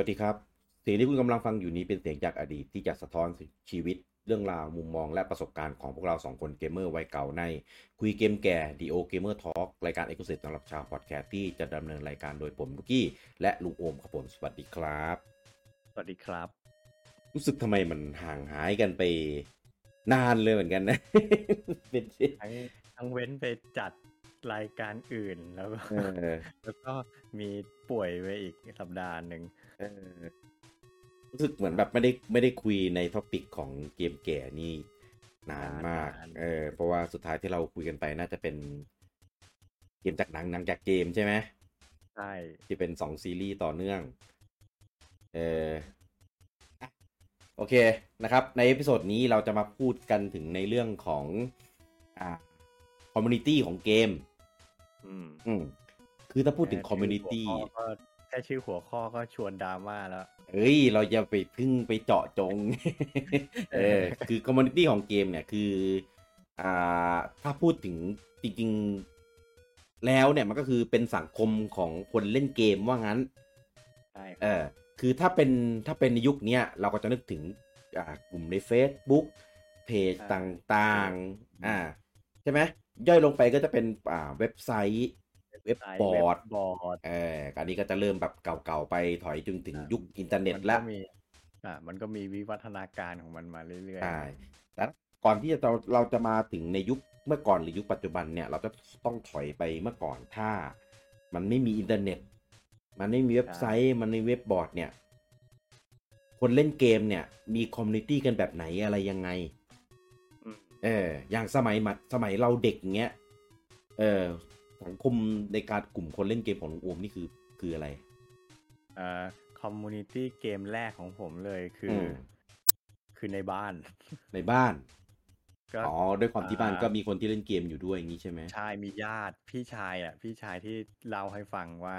สวัสดีครับ เสียงที่คุณกำลังฟังอยู่นี้เป็นเสียงจากอดีตที่จะสะท้อนชีวิตเรื่องราวมุมมองและประสบการณ์ของพวกเราสองคนเกมเมอร์วัยเก่าใน คุยเกมแก่ The Old Gamer Talk รายการ exclusive สำหรับชาวพอดแคสต์ที่จะดำเนินรายการโดยผมลูกี้ และลุงโอมครับผมสวัสดีครับ สวัสดีครับ รู้สึกทำไมมันห่างหายกันไปนานเลยเหมือนกันนะเป็นที่ทั้งทั้งเว้นไปจัด รายการอื่นแล้วก็เออแล้วก็มีป่วยไปอีกสัปดาห์หนึ่งเออรู้สึกเหมือนแบบไม่ได้ไม่ได้คุยใน topic ของเกมแก่นี่นานมาก เออ เพราะว่าสุดท้ายที่เราคุยกันไปน่าจะเป็นเกมจากหนังหนังจากเกมใช่ไหมใช่ ที่เป็นสองซีรีส์ต่อเนื่อง เอออะโอเคนะครับ ใน episode นี้เราจะมาพูดกันถึงในเรื่องของอ่า community ของเกม อืมอืมคือถ้าพูดถึง community ชื่อหัวข้อก็แค่ชื่อหัวข้อก็ชวนดราม่าแล้วเอ้ย เราจะไปพึ่งไปเจาะจง เออ คือ community ของเกมเนี่ยคือ อ่า ถ้าพูดถึงจริงๆ แล้วเนี่ยมันก็คือเป็นสังคมของคนเล่นเกมว่างั้น ใช่คเอรับเออคือถ้าเป็นถ้าเป็นในยุคเนี้ยเราก็จะนึกถึง อ่ากลุ่มใน Facebook เพจต่างๆ อ่า ใช่ไหม ย่อยลงไปก็จะเป็นอ่าเว็บไซต์ เว็บบอร์ดบอร์ดเอออันนี้ก็จะเริ่มแบบเก่าๆไปถอยจนถึงอ่ายุยุคอินเทอร์เน็ตมันแล้วก็มีอ่ามันก็มีวิวัฒนาการของมันมาเรื่อยใช่แต่ก่อนที่จะเราเราจะมาถึงในยุคเมื่อก่อนหรือยุคปัจจุบันเนี่ย เราจะต้องถอยไปเมื่อก่อนถ้า มันไม่มีอินเทอร์เน็ต มันไม่มีเว็บไซต์ มันไม่มีเว็บบอร์ดเนี่ย คนเล่นเกมเนี่ย มี community กันแบบไหนอะไรยังไงๆอืม เอออย่างสมัยมัดสมัยเราเด็กเงี้ยเออสังคมในการกลุ่มคนเล่นเกมของลุงโอมนี่คือคืออะไรอ่า community เกมแรกของผมเลยคืออืมคือในบ้าน ในบ้านก็อ๋อด้วยความที่บ้านอ่าก็มีคนที่เล่นเกมอยู่ด้วยอย่างนี้ใช่ไหมใช่มีญาติพี่ชายอะ พี่ชายที่เล่าให้ฟังว่า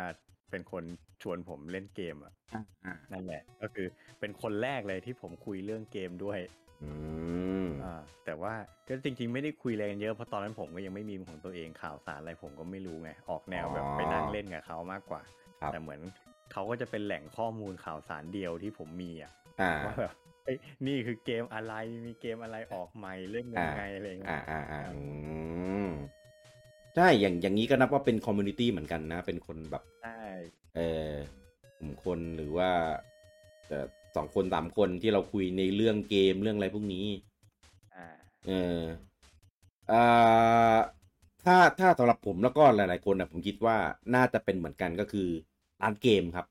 เป็นคนชวนผมเล่นเกมอะอ่าอ่านั่นแหละ ก็คือเป็นคนแรกเลยที่ผมคุยเรื่องเกมด้วย อืมอ่าแต่ว่าก็จริง ๆ ไม่ได้คุยอะไรกันเยอะเพราะตอนนั้นผมก็ยังไม่มีของตัวเองข่าวสารอะไรผมก็ไม่รู้ไงออกแนวแบบไปนั่งเล่นกับเขามากกว่าครับแต่เหมือนเขาก็จะเป็นแหล่งข้อมูลข่าวสารเดียวที่ผมมีอะอ่าว่าแบบเอ้ยนี่คือเกมอะไรมีเกมอะไรออกใหม่เล่นยังไงอะไรเงี้อ่ายอ่าอ่าอือืมใช่อย่างอย่างนี้ก็นับว่าเป็น community เหมือนกันนะ เป็นคนแบบใช่เออกลุ่มคนหรือว่าเอ่อ สองคนสามคนที่เราคุยในเรื่องเกมเรื่องอะไรพวกนี้อ่าเอออ่าถ้าถ้าสำหรับผมแล้วก็หลาย ๆ คนนะผมคิดว่าน่าจะเป็นเหมือนกันก็คือร้านเกมครับ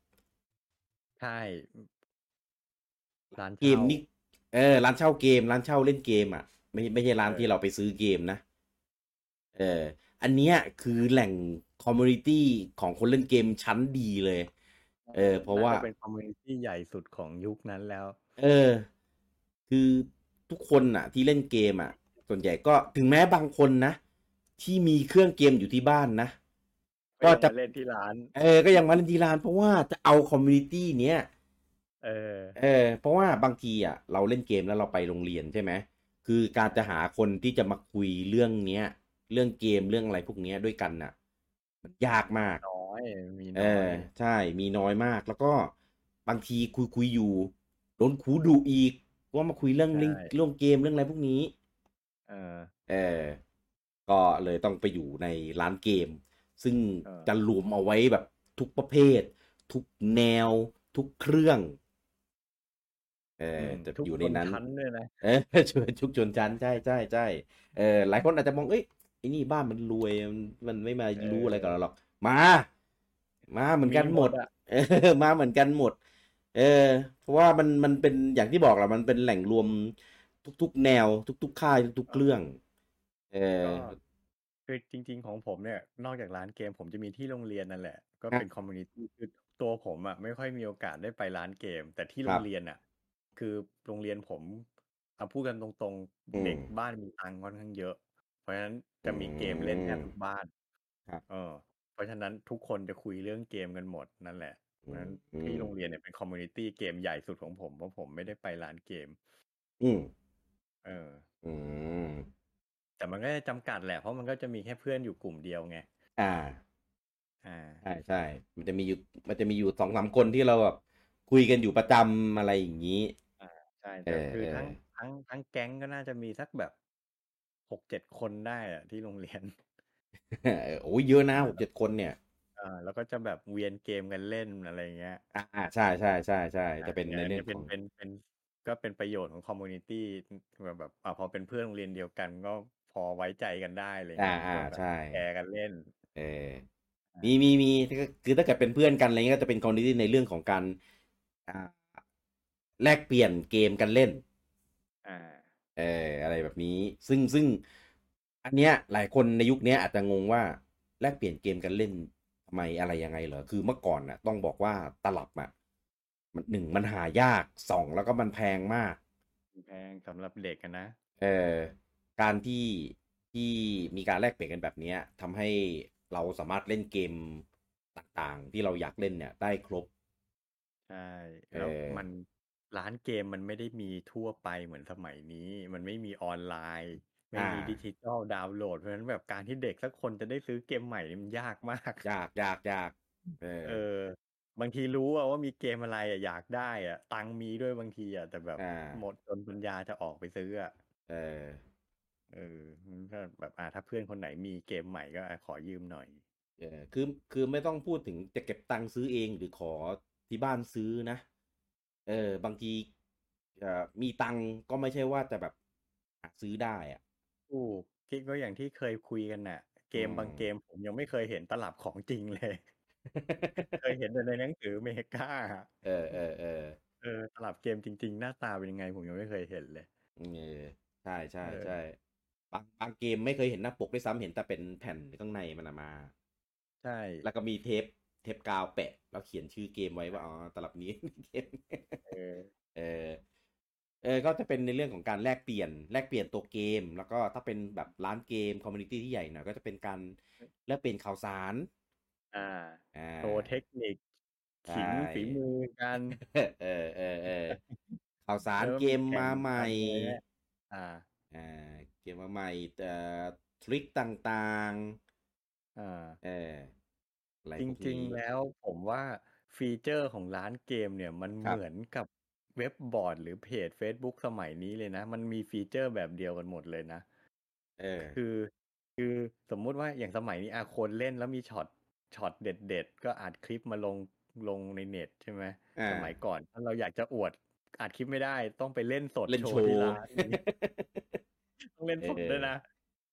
ใช่ร้านเกมนี่เออร้านเช่าเกม ร้านเช่าเล่นเกมอะ ไม่ไม่ใช่ร้านที่เราไปซื้อเกมนะเอออันเนี้ยคือแหล่ง community ของคนเล่นเกมชั้นดีเลย เออ เพราะว่าน่จเป็นคอมมูนิตี้ใหญ่สุดของยุคนั้นแล้ว เออ คือทุกคนอะ ที่เล่นเกมอะ ส่วนใหญ่ก็ถึงแม้บางคนนะ ที่มีเครื่องเกมอยู่ที่บ้านนะ ก็จะไปเล่นที่ร้าน เออ ก็ยังมาเล่นที่ร้านเพราะว่าจะเอา community เนี้ยเออ เออ เพราะว่าบางทีอะ เราเล่นเกมแล้วเราไปโรงเรียนใช่ไหมคือการจะหาคนที่จะมาคุยเรื่องเนี้ย เรื่องเกมเรื่องอะไรพวกเนี้ยด้วยกันน่ะ มันยากมากน้ อยมีเอน้ออยใช่มีน้อยมาก แล้วก็บางทีคุยคุยอยู่โดนครูดุอีกว่ามาคุยเรื่องเรื่องเรื่องเกมเรื่องอะไรพวกนี้ เออ เออ ก็เลยต้องไปอยู่ในร้านเกม ซึ่งเออจะรวมเอาไว้แบบทุกประเภท ทุกแนว ทุกเครื่อง เออมจะทุกอยู่ในนั้นชั้นด้วยนะเออชวนทุกชนชั้นใช่ใช่ใช่เออหลายคนอาจจะมองเอ้ยไอ้นี่บ้านมันรวยมันมันไม่มาเออรู้อะไรกับเราหรอก มา มาเหมือนกันหมดอะเออมาเหมือนกันหมด เออ เพราะว่ามันมันเป็นอย่างที่บอกแหละมันเป็นแหล่งรวมทุก ๆ แนว ทุก ๆ ค่ายทุกๆเครื่อง เออก็คือจริง ๆ ของผมเนี่ย นอกจากร้านเกมผมจะมีที่โรงเรียนนั่นแหละ ก็ครับเป็น community คือตัวผมอะไม่ค่อยมีโอกาสได้ไปร้านเกม แต่ที่โรงเรียนอะ ครับ คือโรงเรียนผมเอาพูดกันตรงๆ อืมเด็กบ้านมีตังค์ค่อนข้างเยอะ เพราะฉะนั้นจะมีเกมเล่นแทบทุกบ้านครับเออเพ ราะฉะนั้นทุกคนจะคุยเรื่องเกมกันหมดนั่นแหละเพราะฉะนั้นที่โรงเรียนเนี่ยเป็น community เกมใหญ่สุดของผมเพราะผมไม่ได้ไปร้านเกม อืมเออ อืมแต่มันก็จะจำกัดแหละเพราะมันก็จะมีแค่เพื่อนอยู่กลุ่มเดียวไงอ่า อ่าใช่ใช่มันจะมีอยู่มันจะมีอยู่สองสามคนที่เราแบบคุยกันอยู่ประจำอะไรอย่างนี้อ่าใช่เอแต่อคือเอทั้งอทั้งทั้งแก๊งก็น่าจะมีสักแบบหกเจ็ดคนได้อะที่โรงเรียนเออ โอ้ยเยอะนะหกเจ็ดคนเนี่ยอ่าแล้วก็จะแบบเวียนเกมกันเล่นอะไรเงี้ย อ่าอ่าใช่ใช่ใช่ใช่อ่าจะเป็นเนี่ยในอันเรื่นี้องเป็ขนองเป็นเป็นก็เป็นประโยชน์ของคอมมูนิตี้แบบแบบอ่าพอเป็นเพื่อนโรงเรียนเดียวกันก็พอไว้ใจกันได้อะไรอ่าเงี้ยอ่าก็แบบใช่แชร์กันเล่น เอออ่ามีมีมีคือคือถ้าเกิดเป็นเพื่อนกันอะไรเงี้ยก็จะเป็นคอมมูนิตี้ในเรื่องของการอ่าแลกเปลี่ยนเกมกันเล่น อ่า เอออะไรแบบนี้ ซึ่งซึ่ง อันเนี้ยหลายคนในยุคเนี้ยอาจจะงงว่าแลกเปลี่ยนเกมกันเล่นทำไมอะไรยังไงเหรอ คือเมื่อก่อนน่ะต้องบอกว่าตลับอะมันหนึ่งมันหายากสองแล้วก็มันแพงมาก แพงสำหรับเด็กกันนะ เออการที่ที่มีการแลกเปลี่ยนกันแบบเนี้ยทำให้เราสามารถเล่นเกมต่างๆ ที่เราอยากเล่นเนี่ยได้ครบ ใช่แล้วเออมันร้านเกมมันไม่ได้มีทั่วไปเหมือนสมัยนี้ มันไม่มีออนไลน์ ไม่อ่ามีดิจิตอลดาวน์โหลดเพราะฉะนั้นแบบการที่เด็กสักคนจะได้ซื้อเกมใหม่นี่มันยากมากยากยากยากเออเออบางทีรู้อะว่ามีเกมอะไรอะอยากได้อะตังค์มีด้วยบางทีอะแต่แบบอ่าหมดจนปัญญาจะออกไปซื้ออะเออเออมันก็แบบอ่าถ้าเพื่อนคนไหนมีเกมใหม่ก็อะขอยืมหน่อยเออคือคือไม่ต้องพูดถึงจะเก็บตังค์ซื้อเองหรือขอที่บ้านซื้อนะ เออบางทีเอ่อมีตังค์ก็ไม่ใช่ว่าจะแบบหาซื้อได้อะ ถูก คิดก็อย่างที่เคยคุยกันน่ะ เกมอืมบางเกมผมยังไม่เคยเห็นตลับของจริงเลย เคยเห็นแต่ในหนังสือเมกาอะเออเออเออเออตลับเกมจริง ๆ หน้าตาเป็นยังไงผมยังไม่เคยเห็นเลยเออใช่ใช่เออใช่บางบางเกมไม่เคยเห็นหน้าปกด้วยซ้ำเห็นแต่เป็นแผ่นข้างในมันอะมา ใช่ แล้วก็มีเทปเทปกาวแปะ แล้วเขียนชื่อเกมไว้ว่าอ๋อตลับนี้เกมเออ เออเออก็จะเป็นในเรื่องของการแลกเปลี่ยน แลกเปลี่ยนตัวเกม แล้วก็ถ้าเป็นแบบร้านเกม community ที่ใหญ่หน่อยก็จะเป็นการแลกเปลี่ยนข่าวสาร อ่าอ่าโชว์เทคนิคใช่ขิงฝีมือกัน เออเออเออข่าวสารแล้วเกมแข่งมาใหม่กันอะไรเงี้ยอ่า อ่า เกมมาใหม่เอ่อ trick ต่างอ่าๆเอออะไรจพวกริงนี้ๆแล้วผมว่า feature ของร้านเกมเนี่ยมันครับเหมือนกับ เว็บบอร์ดหรือเพจ Facebook สมัยนี้เลยนะ มันมี feature แบบเดียวกันหมดเลยนะเออคือ คือสมมุติว่าอย่างสมัยนี้อาคนเล่นแล้วมี shot shot เด็ดๆ ก็อัดคลิปมาลงลงในเน็ตใช่ไหมอ่าสมัยก่อนถ้าเราอยากจะอวดอัดคลิปไม่ได้ต้องไปเล่นสดเล่นโชโชว์ที่ว์ร้านอย่างเงี้ยต้องเล่นสดด้วยนะ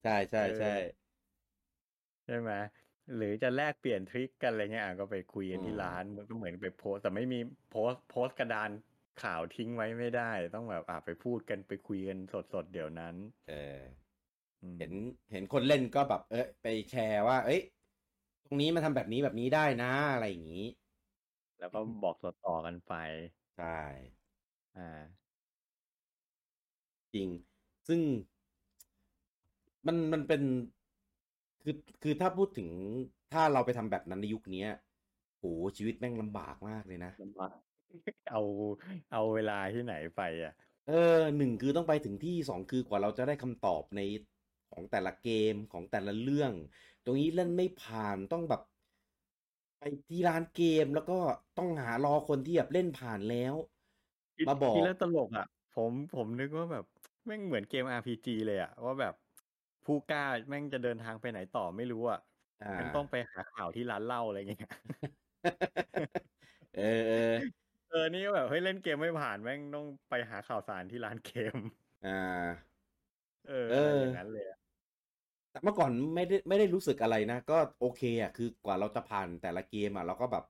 ใช่ใช่ใช่ใช่ไหมหรือจะแลกเปลี่ยนทริคกันอะไรเงี้ยอะก็ไปคุยกันที่อืมร้านมันก็เหมือนไปโพสต์แต่ไม่มีโพสต์โพสต์กระดาน ข่าวทิ้งไว้ไม่ได้ ต้องแบบอะไปพูดกันไปคุยกันสดๆเดี๋ยวนั้น เอออืมเห็นเห็นคนเล่นก็แบบ เอ้ยไปแชร์ว่า เอ้ย ตรงนี้มันทำแบบนี้แบบนี้ได้นะอะไรอย่างนี้ แล้วก็บอกต่อๆกันไป ใช่ อ่า จริง ซึ่ง มันมันเป็น คือคือถ้าพูดถึงถ้าเราไปทำแบบนั้นในยุคเนี้ยโหชีวิตแม่งลำบากมากเลยนะลำบาก เอาเอาเวลาที่ไหนไปอะ เออหนึ่งคือต้องไปถึงที่สองคือกว่าเราจะได้คำตอบในของแต่ละเกมของแต่ละเรื่อง ตรงนี้เล่นไม่ผ่านต้องแบบไปที่ร้านเกมแล้วก็ต้องหารอคนที่แบบเล่นผ่านแล้วคิดมาบอกคิดแล้วตลกอะ ผมผมนึกว่าแบบแม่งเหมือนเกม RPG เลยอะ ว่าแบบผู้กล้าแม่งจะเดินทางไปไหนต่อไม่รู้อะอ่ามันต้องไปหาข่าวที่ร้านเหล้าอะไรเงี้ยเออ เออเออนี่ก็แบบเฮ้ยเล่นเกมไม่ผ่านแม่งต้องไปหาข่าวสารที่ร้านเกม อ่า เออเอออะไรอย่างนั้นเลยอะแต่เมื่อก่อนไม่ได้ไม่ได้รู้สึกอะไรนะ ก็โอเคอะ คือกว่าเราจะผ่านแต่ละเกมอะเราก็แบบ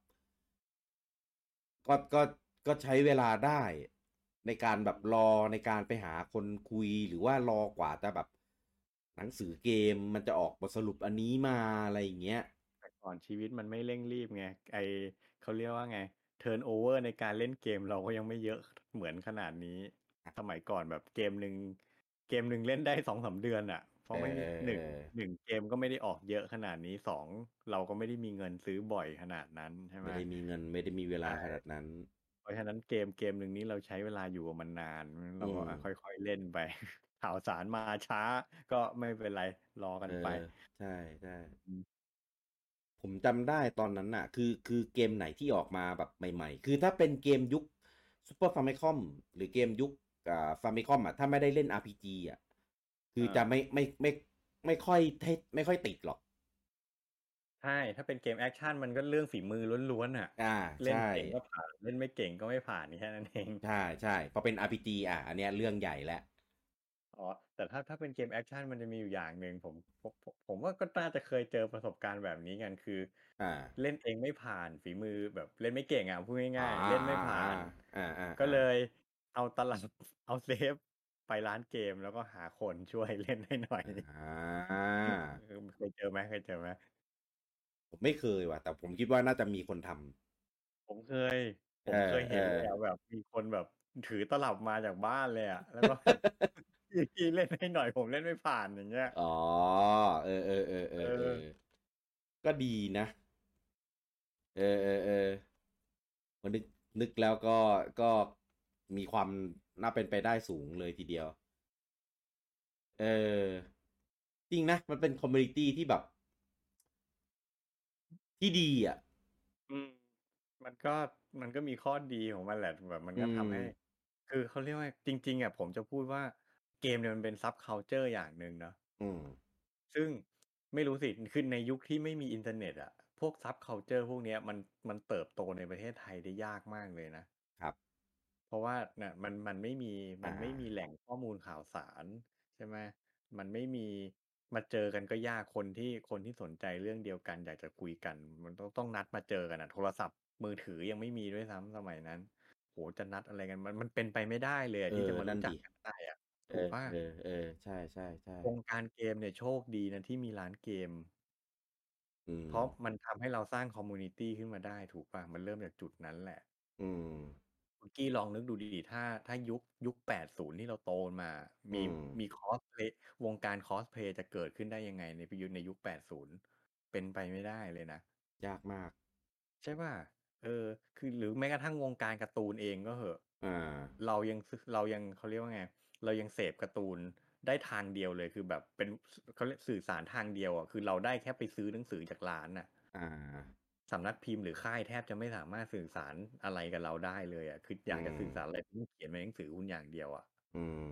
ก็ก็ก็ใช้เวลาได้ในการแบบรอในการไปหาคนคุยหรือว่ารอกว่าจะแบบ หนังสือเกมมันจะออกบทสรุปอันนี้มาอะไรอย่างเงี้ย แต่ก่อนชีวิตมันไม่เร่งรีบไงไอเขาเรียกว่าไง turnover ในการเล่นเกมเราก็ยังไม่เยอะเหมือนขนาดนี้ สมัยก่อนแบบเกมหนึ่งเกมหนึ่งเล่นได้สองสามเดือนอะ เพราะไม่เออหนึ่งเออหนึ่งเกมก็ไม่ได้ออกเยอะขนาดนี้สองเราก็ไม่ได้มีเงินซื้อบ่อยขนาดนั้นใช่ไหมไม่ได้มีเงินไม่ได้มีเวลาใช่ขนาดนั้น เพราะฉะนั้นเกมเกมหนึ่งนี้เราใช้เวลาอยู่กับมันนานเราก็อืมอะค่อยๆเล่นไปข่าวสารมาช้าก็ไม่เป็นไรรอกันเออไป ใช่ใช่ ผมจำได้ตอนนั้นน่ะ คือคือเกมไหนที่ออกมาแบบใหม่ ๆ คือถ้าเป็นเกมยุค Super Famicom หรือเกมยุคอ่า Famicom อะถ้าไม่ได้เล่น RPG อะคือจะไม่ไม่ไม่ไม่ค่อยเทไม่ค่อยติดหรอกใช่ ถ้าเป็นเกม action มันก็เรื่องฝีมือล้วนๆอะอ่าเล่นใช่เก่งก็ผ่าน เล่นไม่เก่งก็ไม่ผ่านแค่นั้นเอง ใช่ใช่พอเป็น RPG อะ อันเนี้ยเรื่องใหญ่แล้ว อ๋อ แต่ถ้าถ้าเป็นเกม action มันจะมีอยู่อย่างหนึ่งผมผมผมผมว่าก็น่าจะเคยเจอประสบการณ์แบบนี้กันคือ อ่า เล่นเองไม่ผ่านฝีมือแบบเล่นไม่เก่งอะพูดง่ายๆเล่นไม่ผ่าน อ่าอ่าก็เลยเอาตลับเอาเซฟไปร้านเกมแล้วก็หาคนช่วยเล่นให้หน่อยอ่าเออเคยเจอไหมเคยเจอไหมผมไม่เคยว่ะ แต่ผมคิดว่าน่าจะมีคนทำผมเคย ผมเออเคยเห็นเออแล้วแบบมีคนแบบถือตลับมาจากบ้านเลยอะแล้วก็ พี่เล่นให้หน่อยผมเล่นไม่ผ่านอย่างเงี้ย อ๋อ เออเออเออเออเอเอออ ก็ดีนะ เออเออเออมันนึกนึกแล้วก็ก็มีความน่าเป็นไปได้สูงเลยทีเดียว เออ จริงนะ มันเป็น community ที่แบบ ที่ดีอะ อืม มันก็มันก็มีข้อดีของมันแหละแบบ มันก็อืมทำให้ คือเขาเรียกว่าจริง ๆอะผมจะพูดว่า เกมเนี่ยมันเป็น subculture อย่างหนึ่งเนาะอืม ซึ่งไม่รู้สิคือในยุคที่ไม่มีอินเทอร์เน็ตอะพวก subculture พวกเนี้ยมันมันเติบโตในประเทศไทยได้ยากมากเลยนะ ครับ เพราะว่าเนี่ยมันมันไม่มีมันไม่อ่ามีมีแหล่งข้อมูลข่าวสารใช่ไหมมันไม่มีมาเจอกันก็ยากคนที่คนที่สนใจเรื่องเดียวกัน อยากจะคุยกัน มันต้องต้องนัดมาเจอกันอะโทรศัพท์มือถือยังไม่มีด้วยซ้ำสมัยนั้น โหจะนัดอะไรกันมันมันเป็นไปไม่ได้เลยอะเอที่อ จะมานั่นรู้จักดิ กันได้อะเอ ถูกอป่ะเออ เออ ใช่ใช่ใช่วงการเกมเนี่ยโชคดีนะที่มีร้านเกม อืมเพราะมันทำให้เราสร้าง community ขึ้นมาได้ถูกป่ะ มันเริ่มจากจุดนั้นแหละ อืม คุณกี้ลองนึกดูดีๆ ถ้าถ้ายุคยุค 80 ที่เราโตมามีอืมมีคอสเพลย์วงการคอสเพลย์จะเกิดขึ้นได้ยังไงในยุคในยุค 80 เป็นไปไม่ได้เลยนะ ยากมาก ใช่ป่ะ เออ คือหรือแม้กระทั่งวงการการ์ตูนเองก็เหอะ อ่า เรายังเรายังเขาเรียกว่าไง เรายังเสพการ์ตูนได้ทางเดียวเลยคือแบบเป็นเขาเรียกสื่อสารทางเดียวอะคือเราได้แค่ไปซื้อหนังสือจากร้านอะอ่าสำนักพิมพ์หรือค่ายแทบจะไม่สามารถสื่อสารอะไรกับเราได้เลยอะคืออยากจะอืมสื่อสารอะไรต้องเขียนในหนังสือคุณอย่างเดียวอะอืม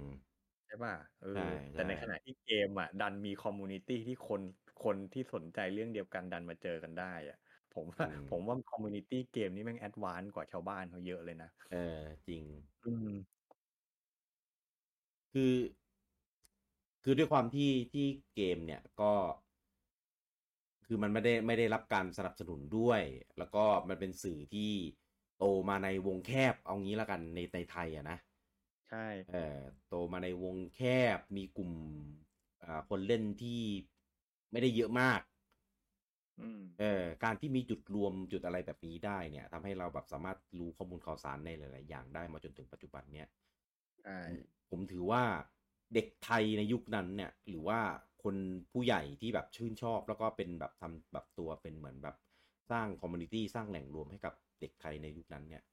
ใช่ป่ะเอใช่อแต่ในใช่ขณะที่เกมอะ ดันมี community ที่คนคนที่สนใจเรื่องเดียวกันดันมาเจอกันได้อะผมว่าอืมผมว่า community เกมนี่แม่ง advance กว่าชาวบ้านเขาเยอะเลยนะ เออจริง อืม คือ คือด้วยความที่ที่เกมเนี่ยก็ คือมันไม่ได้ไม่ได้รับการสนับสนุนด้วย แล้วก็มันเป็นสื่อที่โตมาในวงแคบเอางี้ละกันในในไทยอะนะใช่เออโตมาในวงแคบมีกลุ่มอ่าคนเล่นที่ไม่ได้เยอะมากอืมเออการที่มีจุดรวมจุดอะไรแบบนี้ได้เนี่ยทำให้เราแบบสามารถรู้ข้อมูลข่าวสารในหลาย ๆ อย่างได้มาจนถึงปัจจุบันเนี่ยใช่ ผมถือว่าเด็กไทยในยุคนั้นเนี่ย หรือว่าคนผู้ใหญ่ที่แบบชื่นชอบแล้วก็เป็นแบบทำแบบตัวเป็นเหมือนแบบสร้างคอมมูนิตี้สร้างแหล่งรวมให้กับเด็กไทยในยุคนั้นเนี่ย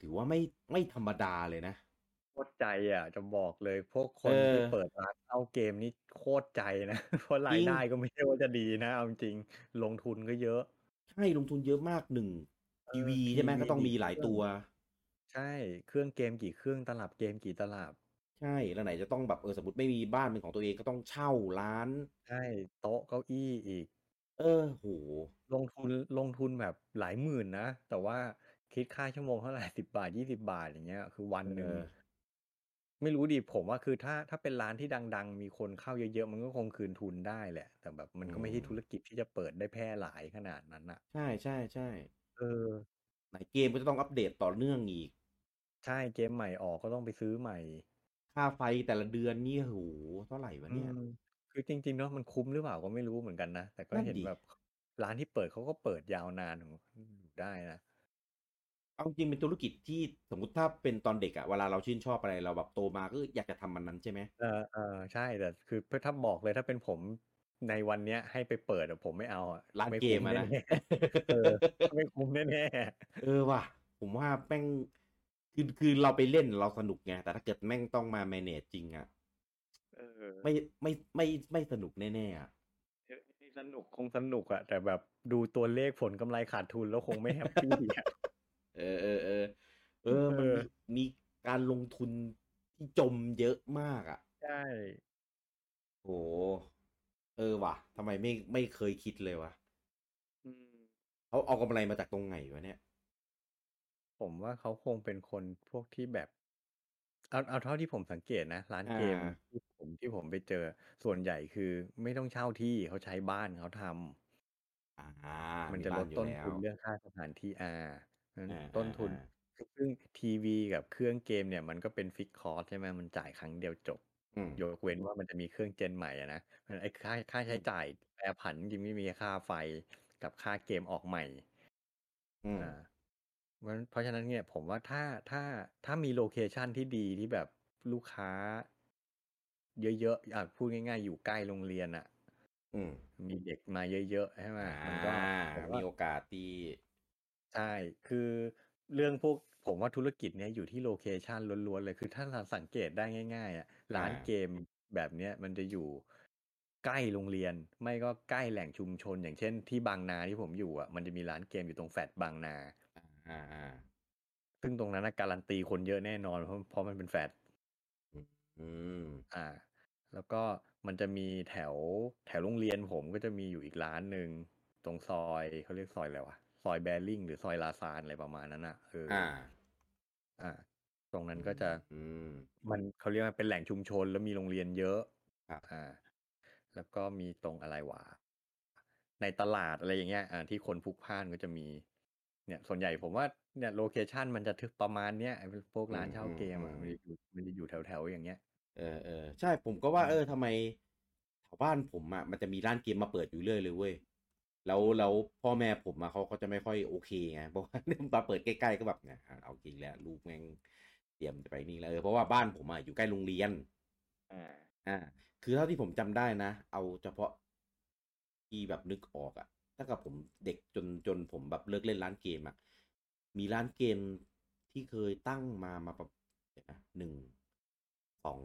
ถือว่าไม่ไม่ธรรมดาเลยนะโคตรใจอะ จะบอกเลยพวกคนเออที่เปิดร้านเอาเกมนี่โคตรใจนะเพราะรายได้ก็ไม่ใช่ว่าจะดีนะเอาจริงๆลงทุนก็เยอะใช่ลงทุนเยอะมากหนึ่งเออทีวีใช่ไหมทีวีก็ต้องมีหลายเครื่องตัว ใช่ เครื่องเกมกี่เครื่อง ตลับเกมกี่ตลับ ใช่ แล้วไหนจะต้องแบบ เออ สมมติไม่มีบ้านเป็นของตัวเองก็ต้องเช่าร้าน ใช่ โต๊ะเก้าอี้อีก เออ โห ลงทุน ลงทุนแบบหลายหมื่นนะ แต่ว่าคิดค่าชั่วโมงเท่าไหร่สิบบาทยี่สิบาท อย่างเงี้ย คือวันหนึ่งเออไม่รู้ดิ ผมว่าคือถ้า ถ้าเป็นร้านที่ดัง ๆ มีคนเข้าเยอะ ๆ มันก็คงคืนทุนได้แหละ แต่แบบมันก็ไม่ใช่ธุรกิจที่จะเปิดได้แพร่หลายขนาดนั้นอะ ใช่ใช่ใช่เออ ไหนเกมก็จะต้องอัปเดตต่อเนื่องอีก ใช่เกมใหม่ออกก็ต้องไปซื้อใหม่ ค่าไฟแต่ละเดือนนี่โหเท่าไหร่วะอืเนี่ย ม คือจริง ๆ เนาะมันคุ้มหรือเปล่าก็ไม่รู้เหมือนกันนะ แต่ก็นั่นเห็นดิ แบบร้านที่เปิดเขาก็เปิดยาวนานของอยู่ได้นะ เอาจริงเป็นธุรกิจที่สมมติถ้าเป็นตอนเด็กอะเวลาเราชื่นชอบอะไรเราแบบโตมาก็อยากจะทำมันนั้นใช่ไหมเออเออใช่แต่คือถ้าบอกเลยถ้าเป็นผมในวันเนี้ย ให้ไปเปิดอะผมไม่เอาอะร้านไม่เกมคุ้อะนะ แน่ๆเออ ไม่คุ้มแน่เออว่ะ ผมว่าแม่ง คือคือเราไปเล่นเราสนุกไงแต่ถ้าเกิดแม่งต้องมา manage จริงอะๆเออไม่ไม่ไม่ไม่สนุกแน่ๆอะสสนุกคงสนุกอะแต่แบบดูตัวเลขผลกำไรขาดทุนแล้วคงไม่แฮปปี้อะเออเออเออเออมันเออมีมีการลงทุนที่จมเยอะมากอะใช่โหเออว่ะทำไมไม่ไม่เคยคิดเลยวะอืมเขาเอากำไรมาจากตรงไหนวะเนี่ย ผมว่าเขาคงเป็นคนพวกที่แบบ เอา เอาเท่าที่ผมสังเกตนะ ร้านเกมอ่าที่ผม ที่ผมไปเจอ ส่วนใหญ่คือไม่ต้องเช่าที่ เขาใช้บ้านเขาทำอ่ามันมีจะลบ้าดอยู่ต้นแล้วทุนเรื่องค่าสถานที่ อานั้นอ่าต้นทุนอ่าซึ่งทีวีกับเครื่องเกมเนี่ยมันก็เป็นฟิกคอร์สใช่ไหม มันจ่ายครั้งเดียวจบ อืม ยกเว้นว่ามันจะมีเครื่องเจนใหม่อะนะ มัน ไอ้ค่า ค่าใช้จ่ายแปรผันจริง ๆ ไม่มี ค่าไฟกับค่าเกมออกใหม่ อืมอ่าเพราะเพราะฉะนั้นเนี่ย ผมว่าถ้าถ้าถ้ามี location ที่ดีที่แบบลูกค้า เยอะๆอะพูดง่าย ๆ อยู่ใกล้โรงเรียนอะอืมมีเด็กมาเยอะๆใช่ไหมอ่ามันก็ผมมีว่าโอกาสที่ ใช่ คือเรื่องพวกผมว่าธุรกิจเนี้ยอยู่ที่ location ล้วนๆเลย คือถ้าเราสังเกตได้ง่ายๆอะร้านอ่าเกมแบบเนี้ยมันจะอยู่ใกล้โรงเรียน ไม่ก็ใกล้แหล่งชุมชน อย่างเช่นที่บางนาที่ผมอยู่อะมันจะมีร้านเกมอยู่ตรงแฟลตบางนา อ่าอ่าซึ่งตรงนั้นนะการันตีคนเยอะแน่นอนเพราะเพราะมันเป็นแฟลตอืมอ่า แล้วก็มันจะมีแถวแถวโรงเรียนผมก็จะมีอยู่อีกร้านหนึ่งตรงซอยเขาเรียกซอยอะไรวะซอยแบริ่งหรือซอยลาซานอะไรประมาณนั้นอะเออออ่า อ่า ตรงนั้นก็จะ อืม มันเขาเรียกว่าเป็นแหล่งชุมชนแล้วมีโรงเรียนเยอะครับ อ่า แล้วก็มีตรงอะไรวะในตลาดอะไรอย่างเงี้ย อ่า ที่คนพลุกพล่านก็จะมี เนี่ยส่วนใหญ่ผมว่าเนี่ยโลเคชันมันจะทึกประมาณเนี้ยไอ้พวกร้านเช่าเกมอะมันจะอยู่มันจะอยู่แถวๆอย่างเงี้ยเออเออใช่ผมก็ว่าอืมเออทำไมแถวบ้านผมอะมันจะมีร้านเกมมาเปิดอยู่เรื่อยเลยเว้ยแล้วแล้วพ่อแม่ผมอะเขาก็จะไม่ค่อยโอเคไงเพราะว่ามาเปิดใกล้ๆก็แบบเนี่ยอะเอาจริงแล้วลูกแม่งเตรียมจะไปนี่แล้วเออเพราะว่าบ้านผมอะอยู่ใกล้โรงเรียนอ่าอ่าคือเท่าที่ผมจำได้นะ เอาเฉพาะที่แบบนึกออกอะ ตั้งแต่ผมเด็กจนจนผมแบบเลิกเล่นร้านเกมอะมีร้านเกมที่เคยตั้งมามาแบบเดี๋ยวนะหนึ่งสอง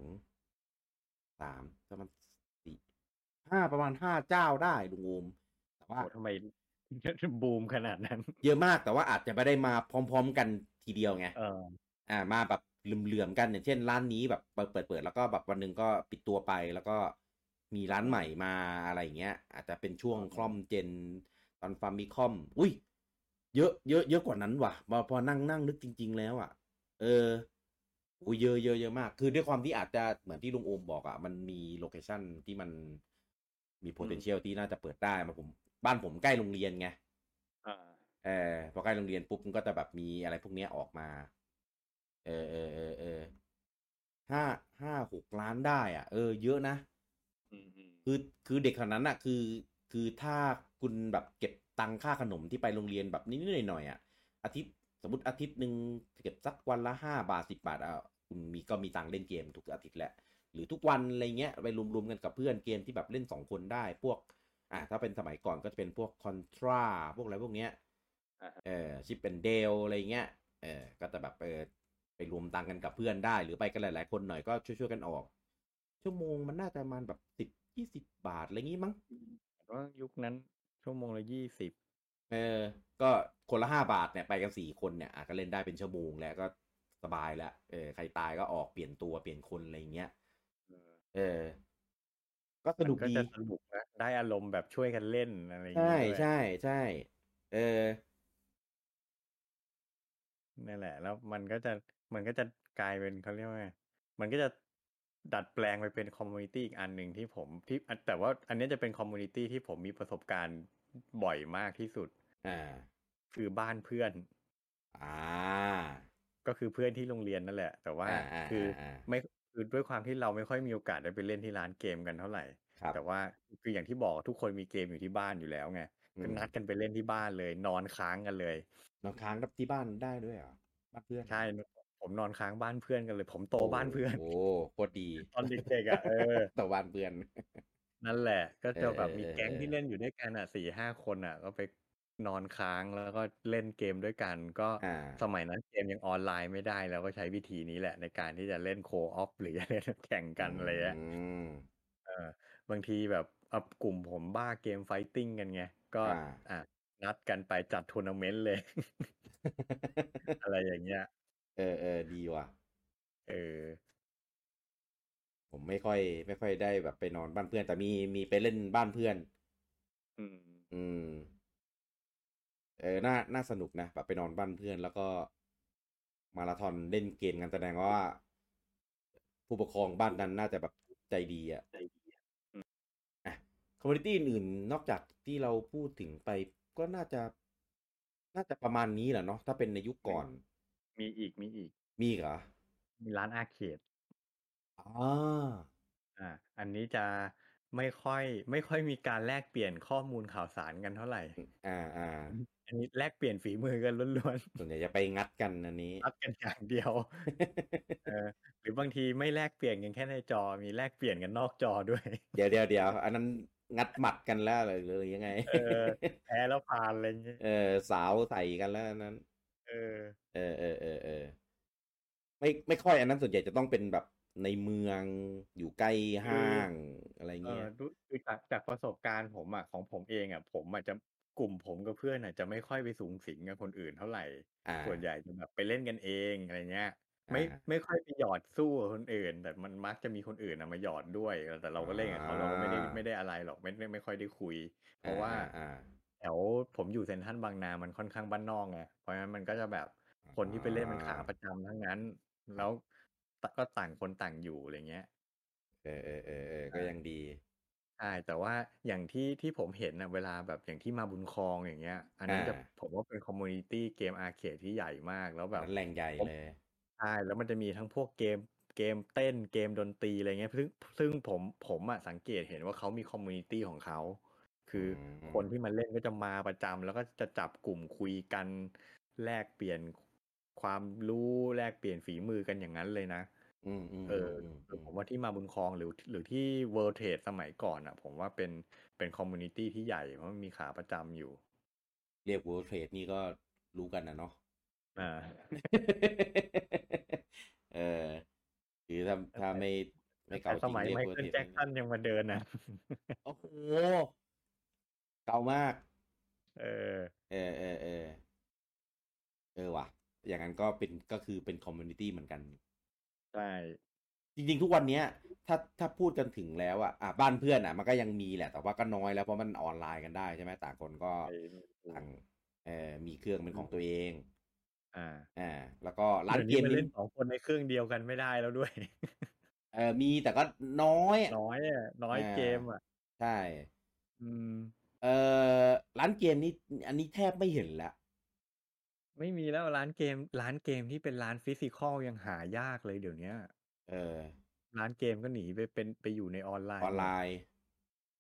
สามประมาณสี่ห้าประมาณห้าเจ้าได้ลุงโอมแต่ว่าโหทำไมบูมขนาดนั้น เยอะมากแต่ว่าอาจจะไม่ได้มาพร้อม ๆ กันทีเดียวไงเอออ่ามาแบบเหลื่อมๆกันอย่างเช่นร้านนี้แบบเปิดเปิดเปิดแล้วก็แบบวันหนึ่งก็ปิดตัวไปแล้วก็ มีร้านใหม่มาอะไรอย่างเงี้ย อาจจะเป็นช่วงคล่อมเจนตอนฟาร์มีคอม อุ้ย เยอะเยอะเยอะกว่านั้นว่ะพอพอนั่งนั่งนึกจริง ๆ แล้วอะ เอออุ้ยเยอะเยอะเยอะมาก คือด้วยความที่อาจจะเหมือนที่ลุงโอมบอกอะ มันมีโลเคชั่นที่มันมี potential ที่น่าจะเปิดได้มาผม บ้านผมใกล้โรงเรียนไงอ่าเออพอใกล้โรงเรียนปุ๊บมันก็จะแบบมีอะไรพวกเนี้ยออกมา เออเออเออเออห้าห้าหกล้านได้อะ เออ เยอะนะอืมอืม คือคือเด็กคนนั้นอะ คือ คือถ้าคุณแบบเก็บตังค่าขนมที่ไปโรงเรียนแบบนิดๆหน่อยๆอะอาทิตย์สมมติอาทิตย์หนึ่งเก็บสักวันละห้าบาทสิบาทอะคุณมีก็มีตังค์เล่นเกมทุกอาทิตย์แหละหรือทุกวันอะไรเงี้ยไปรวมๆกันกับเพื่อนเกมที่แบบเล่นสองคนได้พวก อะถ้าเป็นสมัยก่อนก็จะเป็นพวกคอนทราพวกอะไรพวกเนี้ยอ่าฮะเออชิปเป็นเดลอะไรเงี้ยเออก็จะแบบเออไปรวมตังค์กันกับเพื่อนได้ หรือไปกันหลาย ๆ คนหน่อยก็ช่วยๆกันออก ชั่วโมงมันน่าจะประมาณแบบสิบยี่สิบบาทอะไรงี้มั้งแต่ว่ายุคนั้นชั่วโมงละยี่สิบเออ ก็คนละห้าบาทเนี่ยไปกันสี่คนเนี่ยอะก็เล่นได้เป็นชั่วโมงแล้วก็สบายแล้วเออใครตายก็ออกเปลี่ยนตัวเปลี่ยนคนอะไรเงี้ยเออ ก็สนุกก็ดีจะสนุกนะได้อารมณ์แบบช่วยกันเล่นอะไรอย่างใช่เงี้ยด้วยใช่ใช่เออนั่นแหละ แล้วมันก็จะมันก็จะกลายเป็นเขาเรียกว่าไงมันก็จะ ดัดแปลงไปเป็น community อีกอันหนึ่งที่ผมที่อันแต่ว่าอันนี้จะเป็น community ที่ผมมีประสบการณ์บ่อยมากที่สุด อ่า คือบ้านเพื่อน อ่า ก็คือเพื่อนที่โรงเรียนนั่นแหละ แต่ว่าอ่าอ่าคืออาอ่าไม่คือด้วยความที่เราไม่ค่อยมีโอกาสได้ไปเล่นที่ร้านเกมกันเท่าไหร่ครับแต่ว่าคืออย่างที่บอกทุกคนมีเกมอยู่ที่บ้านอยู่แล้วไงอืมก็นัดกันไปเล่นที่บ้านเลย นอนค้างกันเลย นอนค้างที่บ้านได้ด้วยเหรอบ้านเพื่อนใช่ ผมนอนค้างบ้านเพื่อนกันเลย ผมโตบ้านเพื่อน โอ้โคตรดี ตอนเด็กๆอะเออต่อบ้านเพื่อน นั่นแหละ ก็จะแบบเออมีเออแก๊งเออที่เล่นอยู่ด้วยกันอะสี่ห้าคนอะ ก็ไปนอนค้างแล้วก็เล่นเกมด้วยกัน ก็อ่าสมัยนั้นเกมยังออนไลน์ไม่ได้เราก็ใช้วิธีนี้แหละ ในการที่จะเล่นโคออฟหรือจะเล่นแข่งกันอะไรเงี้ยอืมเออบางทีแบบอะกลุ่มผมบ้าเกมไฟติ้งกันไง ก็อ่าอะนัดกันไปจัดทัวร์นาเมนต์เลย อะไรอย่างเงี้ย เออเออดีว่ะ เออ ผมไม่ค่อย ไม่ค่อยได้แบบไปนอนบ้านเพื่อน แต่มีมีไปเล่นบ้านเพื่อน อืม อืม เออ น่า น่าสนุกนะ แบบไปนอนบ้านเพื่อน แล้วก็มาราธอนเล่นเกมกันแสดงว่า ผู้ปกครองบ้านนั้นน่าจะแบบใจดีอะ่ะใจดีอะอะ community อื่นๆนอกจากที่เราพูดถึงไปก็น่าจะ น่าจะประมาณนี้แหละเนาะ ถ้าเป็นในยุคก่อน มีอีกมีอีก มีอีกเหรอมีร้าน arcade อ่าอ่า อันนี้จะไม่ค่อย ไม่ค่อยมีการแลกเปลี่ยนข้อมูลข่าวสารกันเท่าไหร่ อ่าอ่าอันนี้แลกเปลี่ยนฝีมือกันล้วนส่วนใหญ่จะไปงัดกันอันนี้ ๆ ซัดกันอย่างเดียว เออ หรือบางทีไม่แลกเปลี่ยนกันแค่ในจอ มีแลกเปลี่ยนกันนอกจอด้วย เดี๋ยวเดี๋ยวเดี๋ยวอันนั้นงัดหมัดกันแล้วเลยเลยยังไง เออ แพ้แล้วผ่านอะไรอย่างเงี้ย เออสาวใส่กันแล้วอันนั้นเออเออเออเออเออไม่ไม่ค่อยอันนั้นส่วนใหญ่จะต้องเป็นแบบในเมืองอยู่ใกล้ห้างอะไรเอเงี้อยดูดูจากจากประสบการณ์ผมอะของผมเองอะ ผมอะจะกลุ่มผมกับเพื่อนอะจะไม่ค่อยไปสูงสิงกับคนอื่นเท่าไหร่อ่าส่วนใหญ่จะแบบไปเล่นกันเองอะไรเงี้ย ไม่อ่าไม่ค่อยไปหยอดสู้กับคนอื่น แต่มันมักจะมีคนอื่นอะมาหยอดด้วยแต่เราก็เล่นกับเขาเราก็ไม่ได้อ่าไม่ได้อะไรหรอกไม่ไม่ไม่ค่อยได้คุย เพราะว่าอ่าแถวผมอยู่เซ็นทรัลบางนา มันค่อนข้างบ้านนอกไง เพราะฉะนั้นมันก็จะแบบคนที่ไปเล่นมันขาประจำทั้งนั้น แล้วก็ต่างคนต่างอยู่อะไรเงี้ยเออเออเออเออก็ยังดี ใช่แต่ว่าอย่างที่ที่ผมเห็นนะเวลาแบบอย่างที่มาบุญครองอย่างเงี้ย อันนั้นจะอ่าผมว่าเป็น community เกม arcade ที่ใหญ่มากแล้วแบบแบบ นั้นแหล่งใหญ่ผมเลย ใช่แล้วมันจะมีทั้งพวกเกมเกมเต้นเกมดนตรีอะไรเงี้ยซึ่งซึ่งผมผมอะสังเกตเห็นว่าเขามี community ของเขา คืออมคนที่มาเล่นก็จะมาประจำแล้วก็จะจับกลุ่มคุยกันแลกเปลี่ยนความรู้แลกเปลี่ยนฝีมือกันอย่างนั้นเลยนะอืมอืมเออมคือผมว่าที่มาบุญครองหรือ หรือที่ World Trade สมัยก่อนอะ ผมว่าเป็นเป็น community ที่ใหญ่เพราะมันมีขาประจำอยู่ เรียก World Trade นี่ก็รู้กันนะเนาะอ่าเออคือถ้าถ้าไม่ไม่เก่าแต่จสริงมัยเรียกไม World เคิล Trade แจ็คสันยังมาเดินนะโอ้โห เก่ามาก เออ เออเออเออเออว่ะ อย่างนั้นก็เป็นก็คือเป็นคอมมูนิตี้เหมือนกัน ใช่ จริง ๆ ทุกวันเนี้ย ถ้าถ้าพูดกันถึงแล้วอะอะบ้านเพื่อนอะมันก็ยังมีแหละ แต่ว่าก็น้อยแล้วเพราะมันออนไลน์กันได้ใช่ไหมต่างคนก็ไปต่างเออมีเครื่องเป็นของตัวเอง อ่า อ่า แล้วก็ร้านดี๋ยวนี้มันเล่นสองคนในเครื่องเดียวกันไม่ได้แล้วด้วย เออมีแต่ก็น้อยอะน้อยอะน้อยอ่าเกมอะ ใช่ อืม เออร้านเกมนี้อันนี้แทบไม่เห็นละไม่มีแล้วร้านเกม ร้านเกมที่เป็นร้าน physical ยังหายากเลยเดี๋ยวเนี้ย เออ ร้านเกมก็หนีไปเป็นไปอยู่ในออนไลน์ออนไลหมด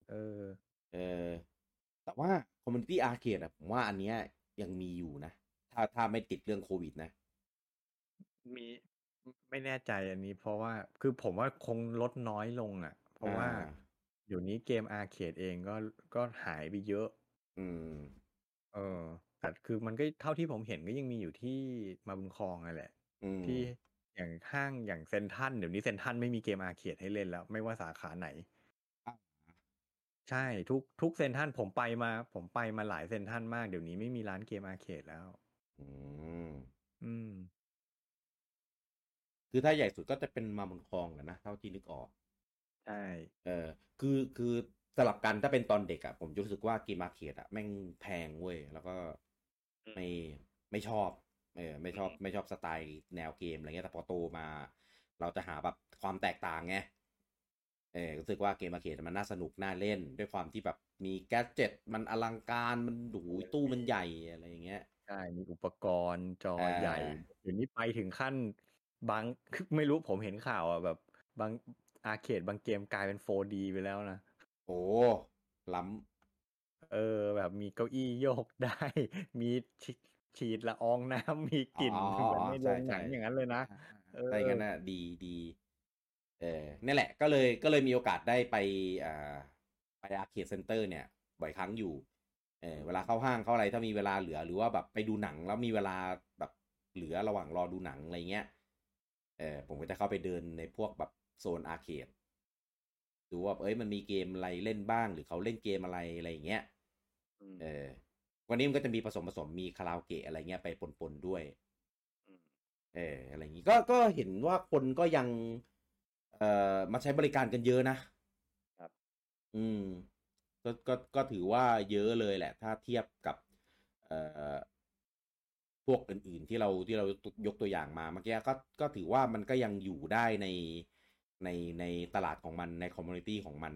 เออ เออ แต่ว่า community arcade อะผมว่าอันเนี้ยยังมีอยู่นะ ถ้าถ้าไม่ติดเรื่องโควิดนะ มีไม่แน่ใจอันนี้ เพราะว่าคือผมว่าคงลดน้อยลงอะเพราะว่าอ่า เดี๋ยวนี้เกม arcade เองก็ก็หายไปเยอะ อืม เออ แต่คือมันก็เท่าที่ผมเห็นก็ยังมีอยู่ที่มาบุญครองนั่นแหละ อืมที่อย่างห้างอย่างเซ็นทรัลเดี๋ยวนี้เซ็นทรัลไม่มีเกม arcade ให้เล่นแล้ว ไม่ว่าสาขาไหนอ่าใช่ทุกทุกเซนทรันผมไปมา ผมไปมาหลายเซนทรันมากเดี๋ยวนี้ไม่มีร้านเกมอาร์เคดแล้ว อืมอืม คือถ้าใหญ่สุดก็จะเป็นมาบุญคลองอะนะเท่าที่นึกออก ใช่เออคือคือสลับกันถ้าเป็นตอนเด็กอะผมจะรู้สึกว่าเกมอาร์เคดอะแม่งแพงเว้ยแล้วก็ไม่ไม่ชอบเออไม่ชอบไม่ชอบสไตล์แนวเกมอะไรเงี้ยแต่พอโตมา เราจะหาแบบความแตกต่างไงเออรู้สึกว่าเกมอาร์เคดมันน่าสนุกน่าเล่น ด้วยความที่แบบมีแกดเจ็ตมันอลังการมันดูตู้มันใหญ่อะไรอย่างเงี้ยใช่มีอุปกรณ์จออ่าใหญ่เดี๋ยวนี้ไปถึงขั้นบางไม่รู้ผมเห็นข่าวอะแบบ บาง อาร์เคดบางเกมกลายเป็น 4D ไปแล้วนะ โอ้ล้เออ แบบมีเก้าอี้โยกได้ มีฉีฉีดละอองน้ำมีกลิ่นอ๋อเหมือนในโรงหนังใช่อย่างนั้นเลยนะเออถ้าอย่างนั้นน่ะดีดีเออนั่นแหละก็เลยก็เลยมีโอกาสได้ไปอ่าไป arcade center เนี่ย บ่อยครั้งอยู่เออเวลาเข้าห้างเข้าอะไรถ้ามีเวลาเหลือหรือว่าแบบไปดูหนังแล้วมีเวลาแบบเหลือระหว่างรอดูหนังอะไรเงี้ยเออผมก็จะเข้าไปเดินในพวกแบบ โซน arcade ดูว่าเอ้ยมันมีเกมอะไรเล่นบ้างหรือเขาเล่นเกมอะไรอะไรอย่างเงี้ยอืมเออ วันนี้มันก็จะมีผสมผสมมีคาราโอเกะอะไรเงี้ยไปปนๆด้วยอืมเอออะไรอย่างงี้ก็ก็เห็นว่าคนก็ยัง เอ่อมาใช้บริการกันเยอะนะครับ อืมก็ก็ก็ถือว่าเยอะเลยแหละ ถ้าเทียบกับ เอ่อพวกอื่นๆที่เราที่เรายกตัวอย่างมาเมื่อกี้ก็ก็ถือว่ามันก็ยังอยู่ได้ใน ในในตลาดของมันใน community ของมัน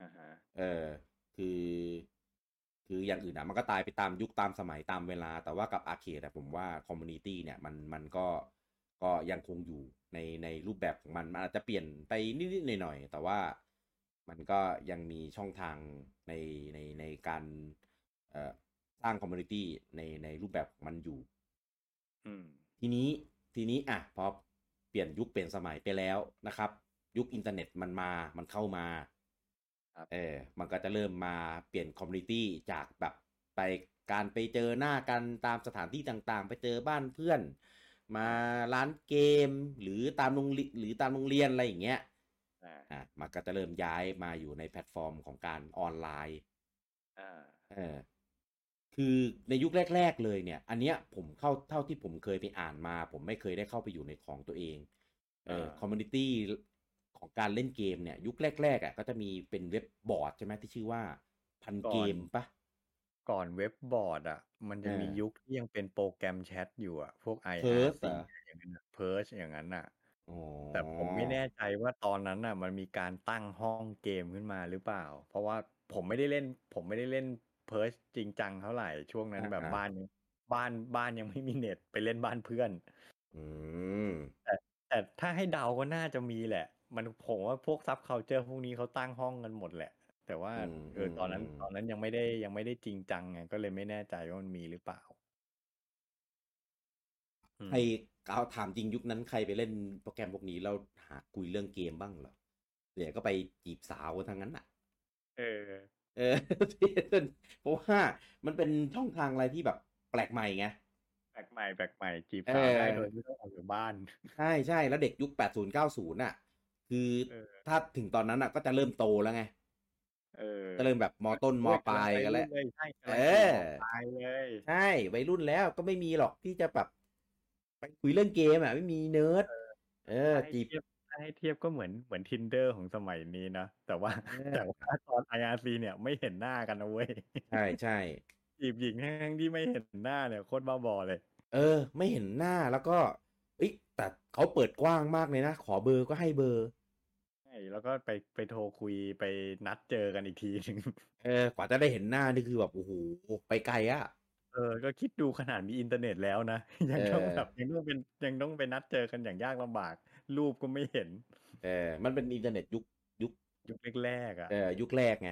อ่าฮะเออ คือ คืออย่างอื่นอะมันก็ตายไปตามยุคตามสมัยตามเวลา แต่ว่ากับ arcade อะผมว่า community เนี่ยมันมันก็ก็ยังคงอยู่ในในรูปแบบของมันมันอาจจะเปลี่ยนไปนิดๆหน่อยๆแต่ว่ามันก็ยังมีช่องทางในในในการเอ่อสร้าง community ในในรูปแบบของมันอยู่อืมทีนี้ทีนี้อะพอ เปลี่ยนยุคเปลี่ยนสมัยไปแล้วนะครับ ยุคอินเทอร์เน็ตมันมามันเข้ามาครับเออมันก็จะเริ่มมาเปลี่ยน community จากแบบไปการไปเจอหน้ากันตามสถานที่ต่างๆ ไปเจอบ้านเพื่อน มาร้านเกมหรือตามโรงเรียนหรือตามโรงเรียนอะไรอย่างเงี้ยอ่าอะมันก็จะเริ่มย้ายมาอยู่ในแพลตฟอร์มของการออนไลน์อ่าเออ คือในยุคแรก ๆเลยเนี่ย อันเนี้ยผมเข้าเท่าที่ผมเคยไปอ่านมา ผมไม่เคยได้เข้าไปอยู่ในของตัวเองเออ community ของการเล่นเกมเนี่ย ยุคแรกๆอะก็จะมีเป็นเว็บบอร์ดใช่ไหมที่ชื่อว่าพันเกมปะก่อนเว็บบอร์ดอะ มันจะมีเออยุคที่ยังเป็นโปรแกรมแชทอยู่อะ พวก Perch IRC เหรออย่างนั้นเพิร์ชอย่างนั้นอะอ๋อแต่ผมไม่แน่ใจว่าตอนนั้นน่ะ มันมีการตั้งห้องเกมขึ้นมาหรือเปล่า เพราะว่าผมไม่ได้เล่น ผมไม่ได้เล่น Pirch จริงจังเท่าไหร่ช่วงนั้นแบบบ้านยังบ้านบ้านยังไม่มีเน็ตไปเล่นบ้านเพื่อน อืมแต่ถ้าให้เดาก็น่าจะมีแหละ มันผมว่าพวกซับเคาเจอร์พวกนี้เขาตั้งห้องกันหมดแหละ แต่ว่าอืมเออตอนนั้นอืมตอนนั้นยังไม่ได้ยังไม่ได้จริงจังไงก็เลยไม่แน่ใจว่ามันมีหรือเปล่าอืมใครเอาถามจริงยุคนั้นใครไปเล่นโปรแกรมพวกนี้แล้วหาคุยเรื่องเกมบ้างเหรอเดี๋ยวก็ไปจีบสาวกันทั้งนั้นอะ เออ เออเพราะว่ามันเป็นช่องทางอะไรที่แบบแปลกใหม่ไงแปลกใหม่แปลกใหม่จีบสาวเออได้โดยไม่ต้องออกจากบ้าน ใช่ใช่แล้วเด็กยุค80 90น่ะ คือเออถ้าถึงตอนนั้นอะ ก็จะเริ่มโตแล้วไงเออจะเริ่มแบบมต้นมปลายกันแล้วเลยใช่กำลังเออมปลายเลยใช่วัยรุ่นแล้วก็ไม่มีหรอกที่จะแบบไปคุยเรื่องเกมอะ ไม่มีเนิร์ดเออถ้าให้จีบเทียบ ถ้าให้เทียบก็เหมือนเหมือน Tinder ของสมัยนี้นะ แต่ว่าเออแต่ว่าตอน IRC เนี่ยไม่เห็นหน้ากันนะเว้ย ใช่ใช่จีบหญิงทั้งที่ไม่เห็นหน้าเนี่ยโคตรบ้าบอเลย เออ ไม่เห็นหน้าแล้วก็เอ้ยแต่เขาเปิดกว้างมากเลยนะ ขอเบอร์ก็ให้เบอร์ใช่แล้วก็ไปไปโทรคุยไปนัดเจอกันอีกทีหนึ่งเออกว่าจะได้เห็นหน้านี่คือแบบโอ้โหไปไกลอะเออ ก็คิดดูขนาดมีอินเทอร์เน็ตแล้วนะ ยังต้องเออแบบยังต้องเป็นยังต้องไปนัดเจอกันอย่างยากลำบาก รูปก็ไม่เห็น เออมันเป็นอินเทอร์เน็ตยุคยุคยุคแรกๆอะเออยุคแรกไง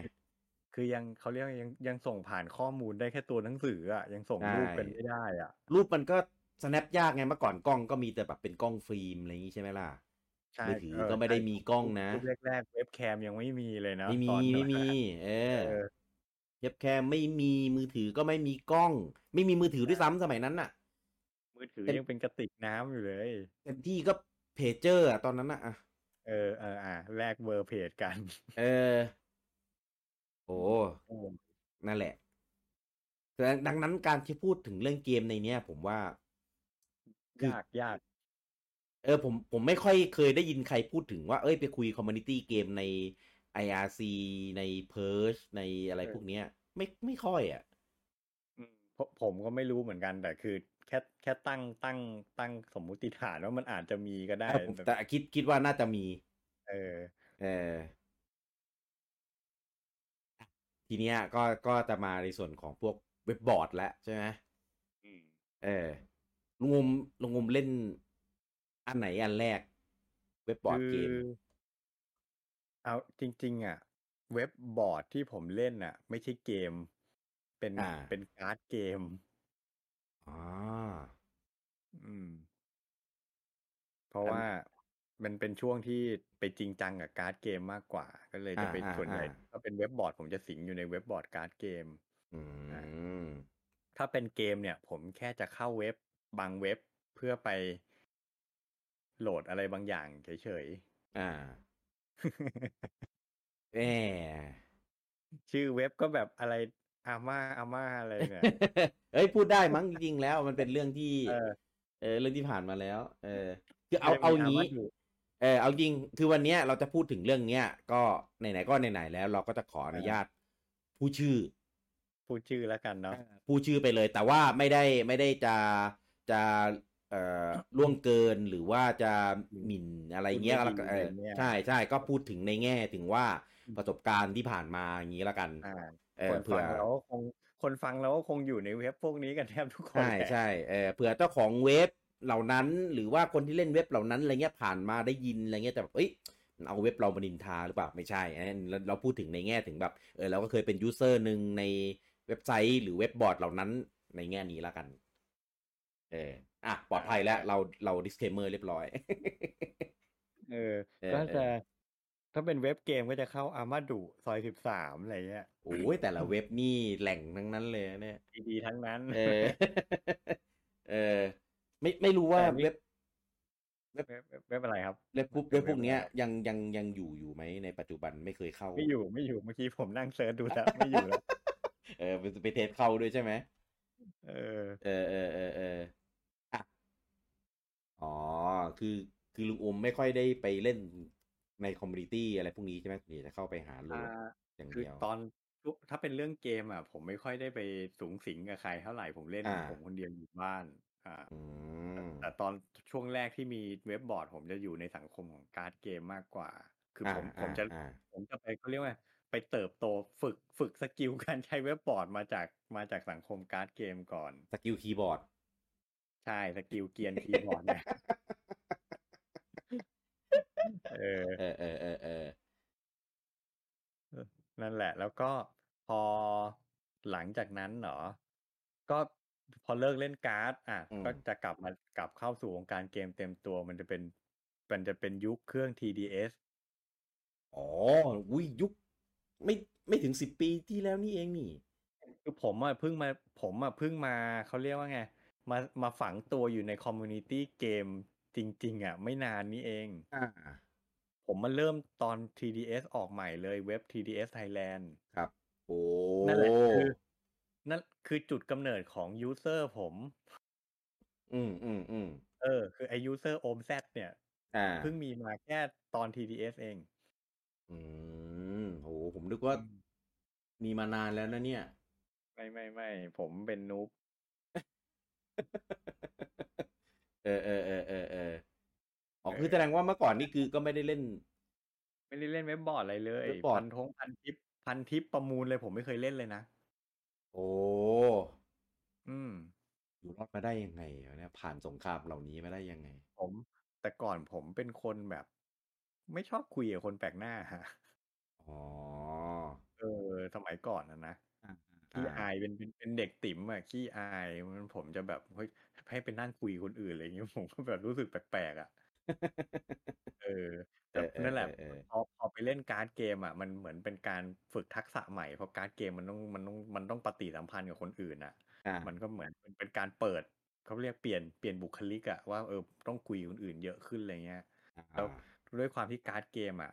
คือยังเขาเรียกว่ายังยังส่งผ่านข้อมูลได้แค่ตัวหนังสืออะยังส่งใช่รูปกันไม่ได้อะ รูปมันก็ snap ยากไงเมื่อก่อนกล้องก็มีแต่แบบเป็นกล้องฟิล์มอะไรอย่างงี้ใช่ไหมล่ะใช่มือถือเก็ไม่ได้มีกล้องนะยุคแรกๆเว็บแคมยังไม่มีเลยนะไม่มีตอนนั้นไม่มี เออเออเย็บแคมไม่มีมือถือก็ไม่มีกล้อง ไม่มีมือถือด้วยซ้ำสมัยนั้นน่ะ มือถือเป็นยังเป็นกระติกน้ำอยู่เลยเต็มที่ก็ เพจเจอร์อะตอนนั้นน่ะอะเออเอออะแลกเบอร์เพจกัน เออ โอ้นั่นแหละแต่ดังนั้นการที่พูดถึงเรื่องเกมในเนี้ย ผมว่าคือยากยากเออผมผมไม่ค่อยเคยได้ยินใครพูดถึงว่า เอ้ยไปคุยคอมมูนิตี้เกมใน IRC ใน p e r c h ในอะไรพวกเนี้ย ไม่ไม่ค่อยอะอืมผมผมก็ไม่รู้เหมือนกันแต่คือ แค่แค่ตั้งตั้งตั้งสมมุติฐานว่ามันอาจจะมีก็ได้เออผมแต่คิดคิดว่าน่าจะมี เออ เออ ทีเนี้ยก็ก็จะมาในส่วนของพวกเว็บบอร์ดแล้วใช่ไหมอืมเออลุงงมลุงงมเล่นอันไหนอันแรก เว็บบอร์ดเกมคือเอาจริง ๆ อะ เว็บบอร์ดที่ผมเล่นอะ ไม่ใช่เกม เป็นอ่าเป็นการ์ดเกม อ๋อ อืม เพราะอัน ว่ามันเป็นช่วงที่ไปจริงจังกับการ์ดเกมมากกว่า ก็เลยจะอ่าเป็นอ่าส่วนใหญ่อ่าถ้าเป็นเว็บบอร์ดผมจะสิงอยู่ในเว็บบอร์ดการ์ดเกมอืมถ้าเป็นเกมเนี่ย ผมแค่จะเข้าเว็บบางเว็บเพื่อไปโหลดอะไรบางอย่างเฉยอ่าแหม ชื่อเว็บก็แบบอะไร อาม่าอาม่าอะไรเนี่ยเอ้ยพูดได้มั้งจริงๆแล้ว มันเป็นเรื่องที่เออเออเรื่องที่ผ่านมาแล้ว เออ คือเอาไม่ได้มีเอาอางี้ม่าดุเออเอาจริงคือวันเนี้ยเราจะพูดถึงเรื่องเนี้ย ก็ไหนๆก็ไหนๆแล้ว เราก็จะขออนุญาตผู้ชื่อพูดชื่อแล้วกันเนาะผู้ชื่อไปเลย แต่ว่าไม่ได้ไม่ได้จะจะเอ่อล่วงเกินหรือว่าจะหมิ่นอะไรเงี้ยพูดแล้วไม่ก็ดีเอออะไรเงี้ยใช่ใช่ก็พูดถึงในแง่ถึงว่าประสบการณ์ที่ผ่านมาอย่างนี้แล้วกันอ่าเอ คอ เผื่ฟังเราก็คงคนฟังเราก็คงอยู่ในเว็บพวกนี้กันแทบทุกคนใช่แหละใช่เออเผื่อเจ้าของเว็บเหล่านั้น หรือว่าคนที่เล่นเว็บเหล่านั้นอะไรเงี้ยผ่านมาได้ยินอะไรเงี้ยแต่แบบเอ้ยมันเอาเว็บเรามานินทาหรือเปล่าไม่ใช่อันนั้นเราเราพูดถึงในแง่ถึงแบบเออเราก็เคยเป็น user หนึ่งในเว็บไซต์หรือเว็บบอร์ดเหล่านั้นในแง่นี้แล้วกัน เอออะปลอดภัยแล้วเราเรา disclaimer เรียบร้อย เออเออก็เอจะอ ถ้าเป็นเว็บเกมก็จะเข้าอามาดุซอยสิบสามอะไรเงี้ยโอ้ยแต่ละเว็บนี่แหล่งทั้งนั้นเลยนะเนี่ย ดีๆทั้งนั้น เออ เออ ไม่ไม่รู้ว่าแต่นี่ เว็บเว็บเว็บเว็บอะไรครับ เว็บพวกเว็เว็บบพวกเนี้ยอะไรครับยังยังยังอยู่อยู่ไหมในปัจจุบันไม่เคยเข้า ไม่อยู่ไม่อยู่เมื่อกี้ผมนั่งเซิร์ชดูแล้วไม่อยู่แล้วเออ๋อไปไป test เข้าด้วยใช่ไหม เออ เออเออเออเอออะอ๋อ คือ คือลุงโอมไม่ค่อยได้ไปเล่น ใน community อะไรพวกนี้ใช่ไหมส่วนใหญ่จะเข้าไปหาโหลอ่าดอย่างคือเดียวตอนถ้าเป็นเรื่องเกมอะ ผมไม่ค่อยได้ไปสุงสิงกับใครเท่าไหร่ผมเล่นอ่าผมคนเดียวอยู่บ้านอ่าอืมแต่ตอนช่วงแรกที่มีเว็บบอร์ด ผมจะอยู่ในสังคมของการ์ดเกมมากกว่า คือผมอ่าผมจะอ่าผมจะไปเขาเรียกว่าไปเติบโตฝึกฝึก skill การใช้เว็บบอร์ดมาจากมาจากสังคมการ์ดเกมก่อน สกิลคีย์บอร์ด ใช่ skill เกรียนคีย์บอร์ดเนี่ย เออเออเออเออเออนั่นแหละ แล้วก็พอหลังจากนั้นเหรอก็พอเลิกเล่นการ์ด อะอืมก็จะกลับมากลับเข้าสู่วงการเกมเต็มตัวมันจะเป็นมันจะเป็นยุคเครื่อง 3DS อ๋ออุ้ยยุค ไม่ไม่ถึงสิบปีที่แล้วนี่เองนี่ คือผมอะเพิ่งมาผมอะเพิ่งมาเขาเรียกว่าไง มามาฝังตัวอยู่ใน community เกม จริง ๆ อะ ไม่นานนี้เอง อ่า ผมมาเริ่มตอน 3DS ออกใหม่เลยเว็บ 3DS Thailand ครับ โอ้นั่นแหละคือนั่นคือจุดกำเนิดของ user ผม อืมอืมอืมเออ คือไอ user โอมแซเนี่ย อ่า เพิ่งมีมาแค่ตอน 3DS เอง อืมโหผมนึกว่า มีมานานแล้วนะเนี่ย ไม่ไม่ไม่ผมเป็น noob เออเออเออเออเอออ๋อเออคือแสดงว่าเมื่อก่อนนี่คือก็ไม่ได้เล่น ไม่ได้เล่นเว็บบอร์ดอะไรเลยเว็บบอร์ด พันทงพันทิป พันทิปประมูลเลยผมไม่เคยเล่นเลยนะ โอ้อืม อยู่รอดมาได้ยังไงวะเนี่ยผ่านสงครามเหล่านี้มาได้ยังไง ผมแต่ก่อนผมเป็นคนแบบ ไม่ชอบคุยกับคนแปลกหน้าฮะ อ๋อ เออ สมัยก่อนนะนะอ่า ขี้อ่าอายเป็นเป็นเป็นเด็กติ๋มอะขี้อายมันผมจะแบบเฮ้ยให้ไปนั่งคุยกับคนอื่นอะไรอย่างเงี้ยผมก็แบบรู้สึกแปลกๆอะเออแต่เออเออนั่นแหละเออเออพอพอไปเล่นการ์ดเกมอะมันเหมือนเป็นการฝึกทักษะใหม่เพราะการ์ดเกมมันต้องมันต้องมันต้องปฏิสัมพันธ์กับคนอื่นอะอ่า มันก็เหมือนเป็นเป็นการเปิดเขาเรียกเปลี่ยนเปลี่ยนบุคลิกอะว่าเออต้องคุยกับคนอื่นเยอะขึ้นอะไรเงี้ยแล้วด้วยความที่การ์ดเกมอะ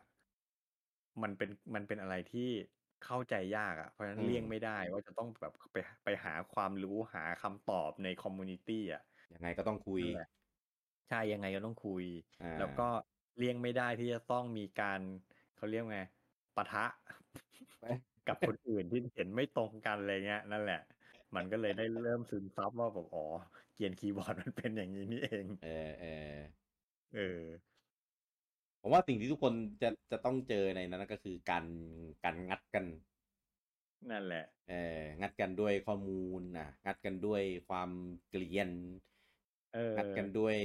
มันเป็นมันเป็นอะไรที่ เข้าใจยากอะเพราะฉะนั้นอืมเลี่ยงไม่ได้ว่าจะต้องแบบไป ไปหาความรู้ หาคำตอบใน community อะยังไงก็ต้องคุย นั่นแหละ ใช่ ยังไงก็ต้องคุยอ่าแล้วก็เลี่ยงไม่ได้ที่จะต้องมีการ เขาเรียกไง ปะทะกับคนอื่นที่เห็นไม่ตรงกัน อะไรเงี้ย นั่นแหละ มันก็เลยได้เริ่มซึมซับว่าแบบ อ๋อ เกียนคีย์บอร์ด มันเป็นอย่างนี้นี่เอง เออเออเออ ผมว่าสิ่งที่ทุกคนจะจะต้องเจอในนั้นก็คือการการงัดกัน นั่นแหละ เอองัดกันด้วยข้อมูลนะงัดกันด้วยความเกลียนเอองัดกันด้วย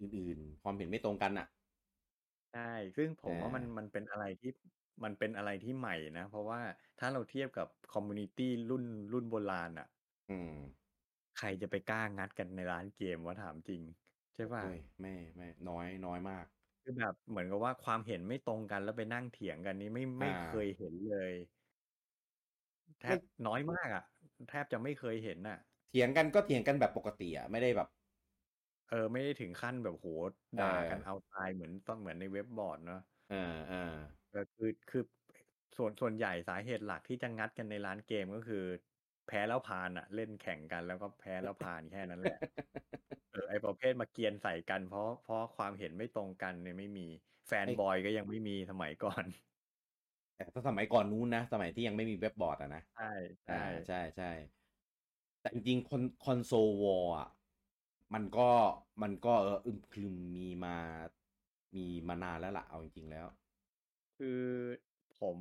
อื่นๆ ความเห็นไม่ตรงกันอะใช่ซึ่งผมว่ามันอ่ามัมันเป็นอะไรที่มันเป็นอะไรที่ใหม่นะ เพราะว่าถ้าเราเทียบกับคอมมูนิตี้รุ่นรุ่นโบราณอะ อืม ใครจะไปกล้างัดกันในร้านเกมวะถามจริง ใช่ป่ะโอ้ยไม่ไม่น้อยน้อยมาก คือแบบเหมือนกับว่าความเห็นไม่ตรงกันแล้วไปนั่งเถียงกันนี่ไม่ไม่อ่า เคยเห็นเลย แทไม่บน้อยมากอะ แทบจะไม่เคยเห็นอะ เถียงกันก็เถียงกันแบบปกติอะไม่ได้แบบ เออ ไม่ได้ถึงขั้นแบบโหด่ากันเออเอาตายเหมือนตอนเหมือนในเว็บบอร์ดเนาะอ่าอ่าเออคือคือส่วนส่วนใหญ่สาเหตุหลักที่จะงัดกันในร้านเกมก็คือ แพ้แล้วพานอะเล่นแข่งกันแล้วก็แพ้แล้วพานแค่นั้นแหละเออไอประเภทมาเกรียนใส่กัน เพราะเพราะความเห็นไม่ตรงกันเนี่ยไม่มีแฟนไอ้บอยก็ยังไม่มีสมัยก่อนแต่ถ้าสมัยก่อนนู้นนะ สมัยที่ยังไม่มีเว็บบอร์ดอะนะใช่อ่าใช่ใช่ใช่แต่จริงๆคอน console war อะมันก็มันก็เอออึมครึมมีมามีมานานแล้วล่ะเอาจริงๆแล้ว คือ ผม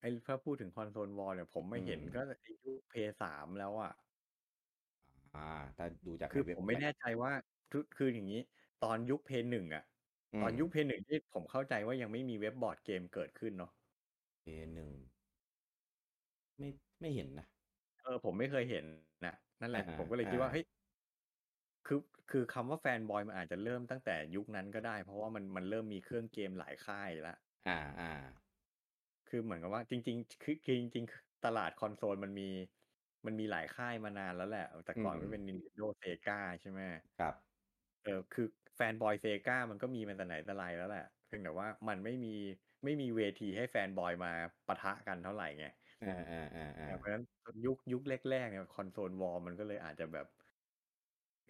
ไอ้ ถ้าพูดถึง console war เนี่ย ผมไม่เห็นอืมก็ไอ้ยุคเพลย์สามแล้วอะอ่าถ้าดูจากคือในเว็บผมไม่แบ็คแน่ใจว่า คือ คืออย่างนี้ ตอนยุคเพลย์หนึ่งอะอืม ตอนยุคเพลย์หนึ่งที่ผมเข้าใจว่ายังไม่มีเว็บบอร์ดเกมเกิดขึ้นเนาะเพลย์หนึ่งไม่ ไม่เห็นนะ เออ ผมไม่เคยเห็นนะ นั่นแหละอ่าผมก็เลยคิดว่าอ่าเฮ้ยคือ คือคำว่า fanboy มันอาจจะเริ่มตั้งแต่ยุคนั้นก็ได้ เพราะว่ามัน มันเริ่มมีเครื่องเกมหลายค่ายแล้วอ่าอ่า คือเหมือนกับว่าจริงๆคือคือจริงๆตลาดคอนโซลมันมี มันมีหลายค่ายมานานแล้วแหละ แต่ก่อนอืมมันเป็น Nintendo Sega ใช่ไหมครับ เออคือ fanboy Sega มันก็มีมาแต่ไหนแต่ไรแล้วแหละเพียงแต่ว่ามันไม่มีไม่มีเวทีให้ fanboy มาปะทะกันเท่าไหร่ไงอ่าอ่าอ่าอ่าเพราะฉะนั้นยุคยุคแรกๆเนี่ย console war มันก็เลยอาจจะแบบ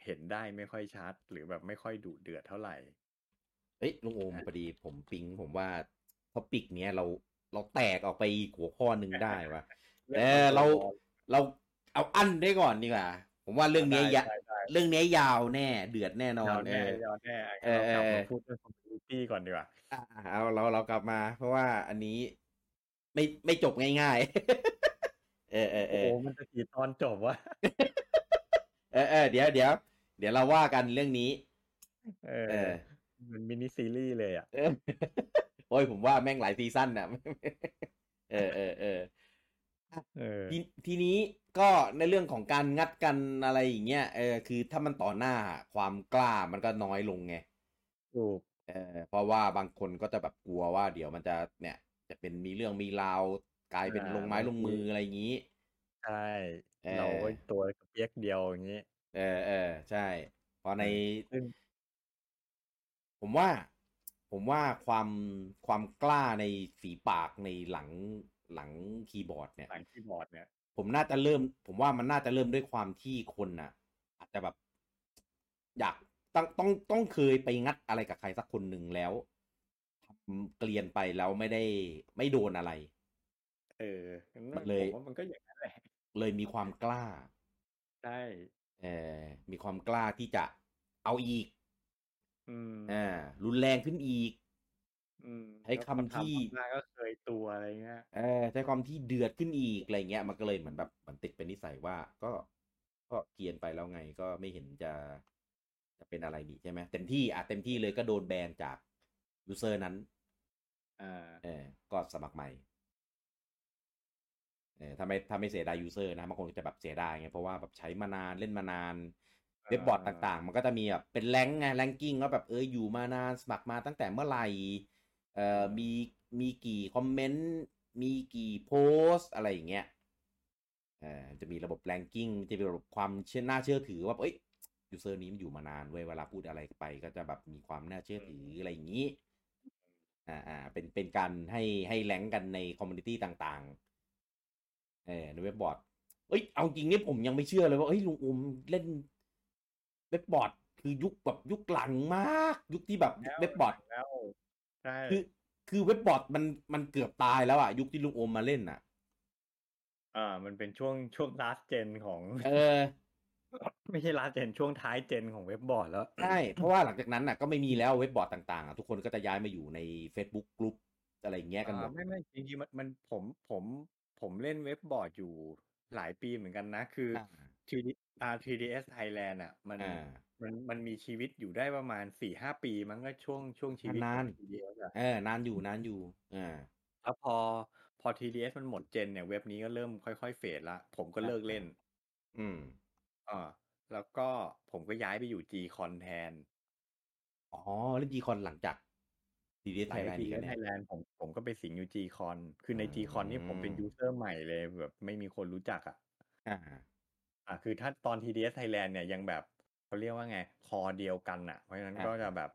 เห็นได้ไม่ค่อยชัด หรือแบบไม่ค่อยดุเดือดเท่าไหร่ เอ้ยลุงโอมอะพอดีผมปิ๊งผมว่า topic เนี้ยเรา เราแตกออกไปอีกหัวข้อหนึ่งได้วะเออเราเราเอาอั้นได้ก่อนดีกว่าผมว่าเรื่องเนี้ยได้ยะได้ได้เรื่องเนี้ยยาวแน่ เดือดแน่นอนยาวเอแน่อยาวแน่เออเรากลับเออมาพูดเรื่อง community ก่อนดีกว่าอะเอาเราเรากลับมา เพราะว่าอันนี้ไม่ไม่จบง่ายๆ เออเออเอโอ้อโหมันจะกี่ตอนจบวะเออเออเดี๋ยวเดี๋ยวเดี๋ยวเราว่ากันเรื่องนี้ เอเอออมันมินิซีรีส์เลยอะเออ โอ้ยผมว่าแม่งหลายซีซั่นน่ะเออเออเออเออทีทีนี้ก็ในเรื่องของการงัดกันอะไรอย่างเงี้ยเออคือถ้ามันต่อหน้าความกล้ามันก็น้อยลงไงถูกเออเพราะว่าบางคนก็จะแบบกลัวว่า เดี๋ยวมันจะเนี่ย จะเป็นมีเรื่องมีราวกลายเป็นอ่าลงไม้บางลงทีมืออะไรอย่างนี้ใช่เออเราก็ตัวกระเปียกเดียวอย่างนี้ เออเออใช่เพอในซึ่งผมว่า ผมว่าความความกล้าในฝีปากในหลังหลังคีย์บอร์ดเนี่ยหลังคีย์บอร์ดเนี่ย ผมน่าจะเริ่ม ผมว่ามันน่าจะเริ่มด้วยความที่คนน่ะ อาจจะแบบ อยากต้องต้องต้องเคยไปงัดอะไรกับใครสักคนหนึ่งแล้วทำเกรียนไปแล้วไม่ได้ไม่โดนอะไร เออมันเลยผมว่ามันก็อย่างนั้นแหละเลยมีความกล้าใช่เออมีความกล้าที่จะเอาอีก อืมอ่า รุนแรงขึ้นอีกอืมใช้คำที่แล้วพอทำมากๆก็เคยตัวอะไรเงี้ยเออใช้ความที่เดือดขึ้นอีกอะไรเงี้ย มันก็เลยเหมือนแบบมันติดเป็นนิสัยว่า ก็ก็เกรียนไปแล้วไงก็ไม่เห็นจะจะเป็นอะไรดีใช่ไหมเต็มที่อะเต็มที่เลยก็โดนแบนจากยูเซอร์นั้นอ่าเออก็สมัครใหม่เออถ้าไม่ถ้าไม่เสียดาย user นะบางคนก็จะแบบเสียดายไงเพราะว่าแบบใช้มานานเล่นมานานอ่า เว็บบอร์ดต่างๆ มันก็จะมีแบบเป็น rank ไง ranking ว่าแบบเอออยู่มานานสมัครมาตั้งแต่เมื่อไหร่เอ่อมีมีกี่ comment มีกี่โพสต์อะไรอย่างเงี้ยเอ่อจะมีระบบ ranking จะมีระบบความเชื่อน่าเชื่อถือว่าเอ้ย user นี้มันอยู่มานานเว้ยเวลาพูดอะไรไป ก็จะแบบมีความน่าเชื่อถืออะไรอย่างนี้อ่าอ่าเป็นเป็นการให้ให้ rank กันใน community ต่างๆเออในเว็บบอร์ดเอ้ยเอาจริงเนี่ยผมยังไม่เชื่อเลยว่าเอ้ยลุงโอมเล่น เว็บบอร์ดคือยุคแบบยุคหลังมาก ยุคที่แบบแล้วเว็บบอร์ดแล้วใช่คือคือเว็บบอร์ดมันมันเกือบตายแล้วอะ ยุคที่ลุงโอมมาเล่นอะอ่า มันเป็นช่วงช่วง last gen ของ เออ ไม่ใช่ last gen ช่วงท้าย gen ของเว็บบอร์ดแล้ว ใช่ เพราะว่าหลังจากนั้นอะก็ไม่มีแล้วเว็บบอร์ดต่างๆอะทุกคนก็จะย้ายมาอยู่ใน Facebook กลุ่มอะไรอย่างเงี้ยกันหมดอ่าไม่ไม่จริงๆมันมันผมผมผมเล่นเว็บบอร์ดอยู่หลายปีเหมือนกันนะ คืออ่า 3D อ่า 3ds Thailand อะ มันอ่า มันมันมีชีวิตอยู่ได้ประมาณสี่ห้าปีมั้งก็ช่วงช่วงชีวิตขนาองน 3ds อะเออนานอยู่นานอยู่อ่าแล้วพอพอ 3ds มันหมดเจนเนี่ยเว็บนี้ก็เริ่มค่อยๆเฟดละผมก็เลิกเล่นอืมอ่าแล้วก็ผมก็ย้ายไปอยู่ Gcon แทน อ๋อเล่นจีคอนหลังจากดีเดสหไทลังยแลจาก นด์ทีอีกเอแล้วสเนี่ยไทยแลนด์ผมผมก็ไปสิงอยู่ Gcon คือในอืม Gcon นี่ผมเป็นยูเซอร์ใหม่เลยแบบไม่มีคนรู้จักอะ อ่า อะคือถ้าตอน TDS Thailand เนี่ยยังแบบเขาเรียกว่าไงคอเดียวกันอะ เพราะฉะนั้นอ่า ก็จะแบบ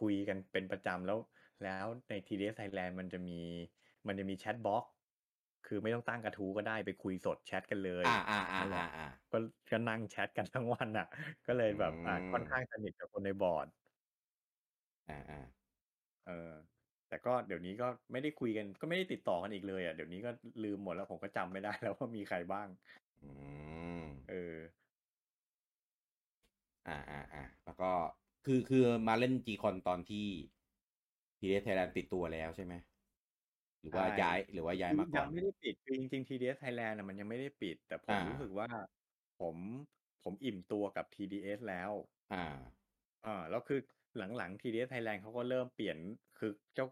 คุยกันเป็นประจำแล้ว แล้วใน TDS Thailand มันจะมีมันจะมีแชทบ็อกซ์คือไม่ต้องตั้งกระทู้ก็ได้ไปคุยสดแชทกันเลยอ่าอ่าอ่านั่นแหอ่าละ อ่า ก็ก็นั่งแชทกันทั้งวันอะ ก็เลยแบบอ่าอืมค่อนข้างสนิทกับคนในบอร์ด อ่าอ่าเออแต่ก็เดี๋ยวนี้ก็ไม่ได้คุยกันก็ไม่ได้ติดต่อกันอีกเลยอะเดี๋ยวนี้ก็ลืมหมดแล้วผมก็จำไม่ได้แล้วว่ามีใครบ้าง อืมเออ อ่าอ่าอ่าแล้วก็คือคือมาเล่น Gcon ตอนที่ TDS Thailand ปิดตัวแล้วใช่ไหมหรือว่าใช่ ย้ายหรือว่าย้ายมาก่ยัองไม่ได้ปิดคือจริงๆ TDS Thailand น่ะมันยังไม่ได้ปิด แต่ผมอ่ารู้รู้สึกว่าผมผมอิ่มตัวกับ TDS แล้วอ่า อ่าแล้วคือหลังๆ TDS Thailand เขาก็เริ่มเปลี่ยนคือเจ้า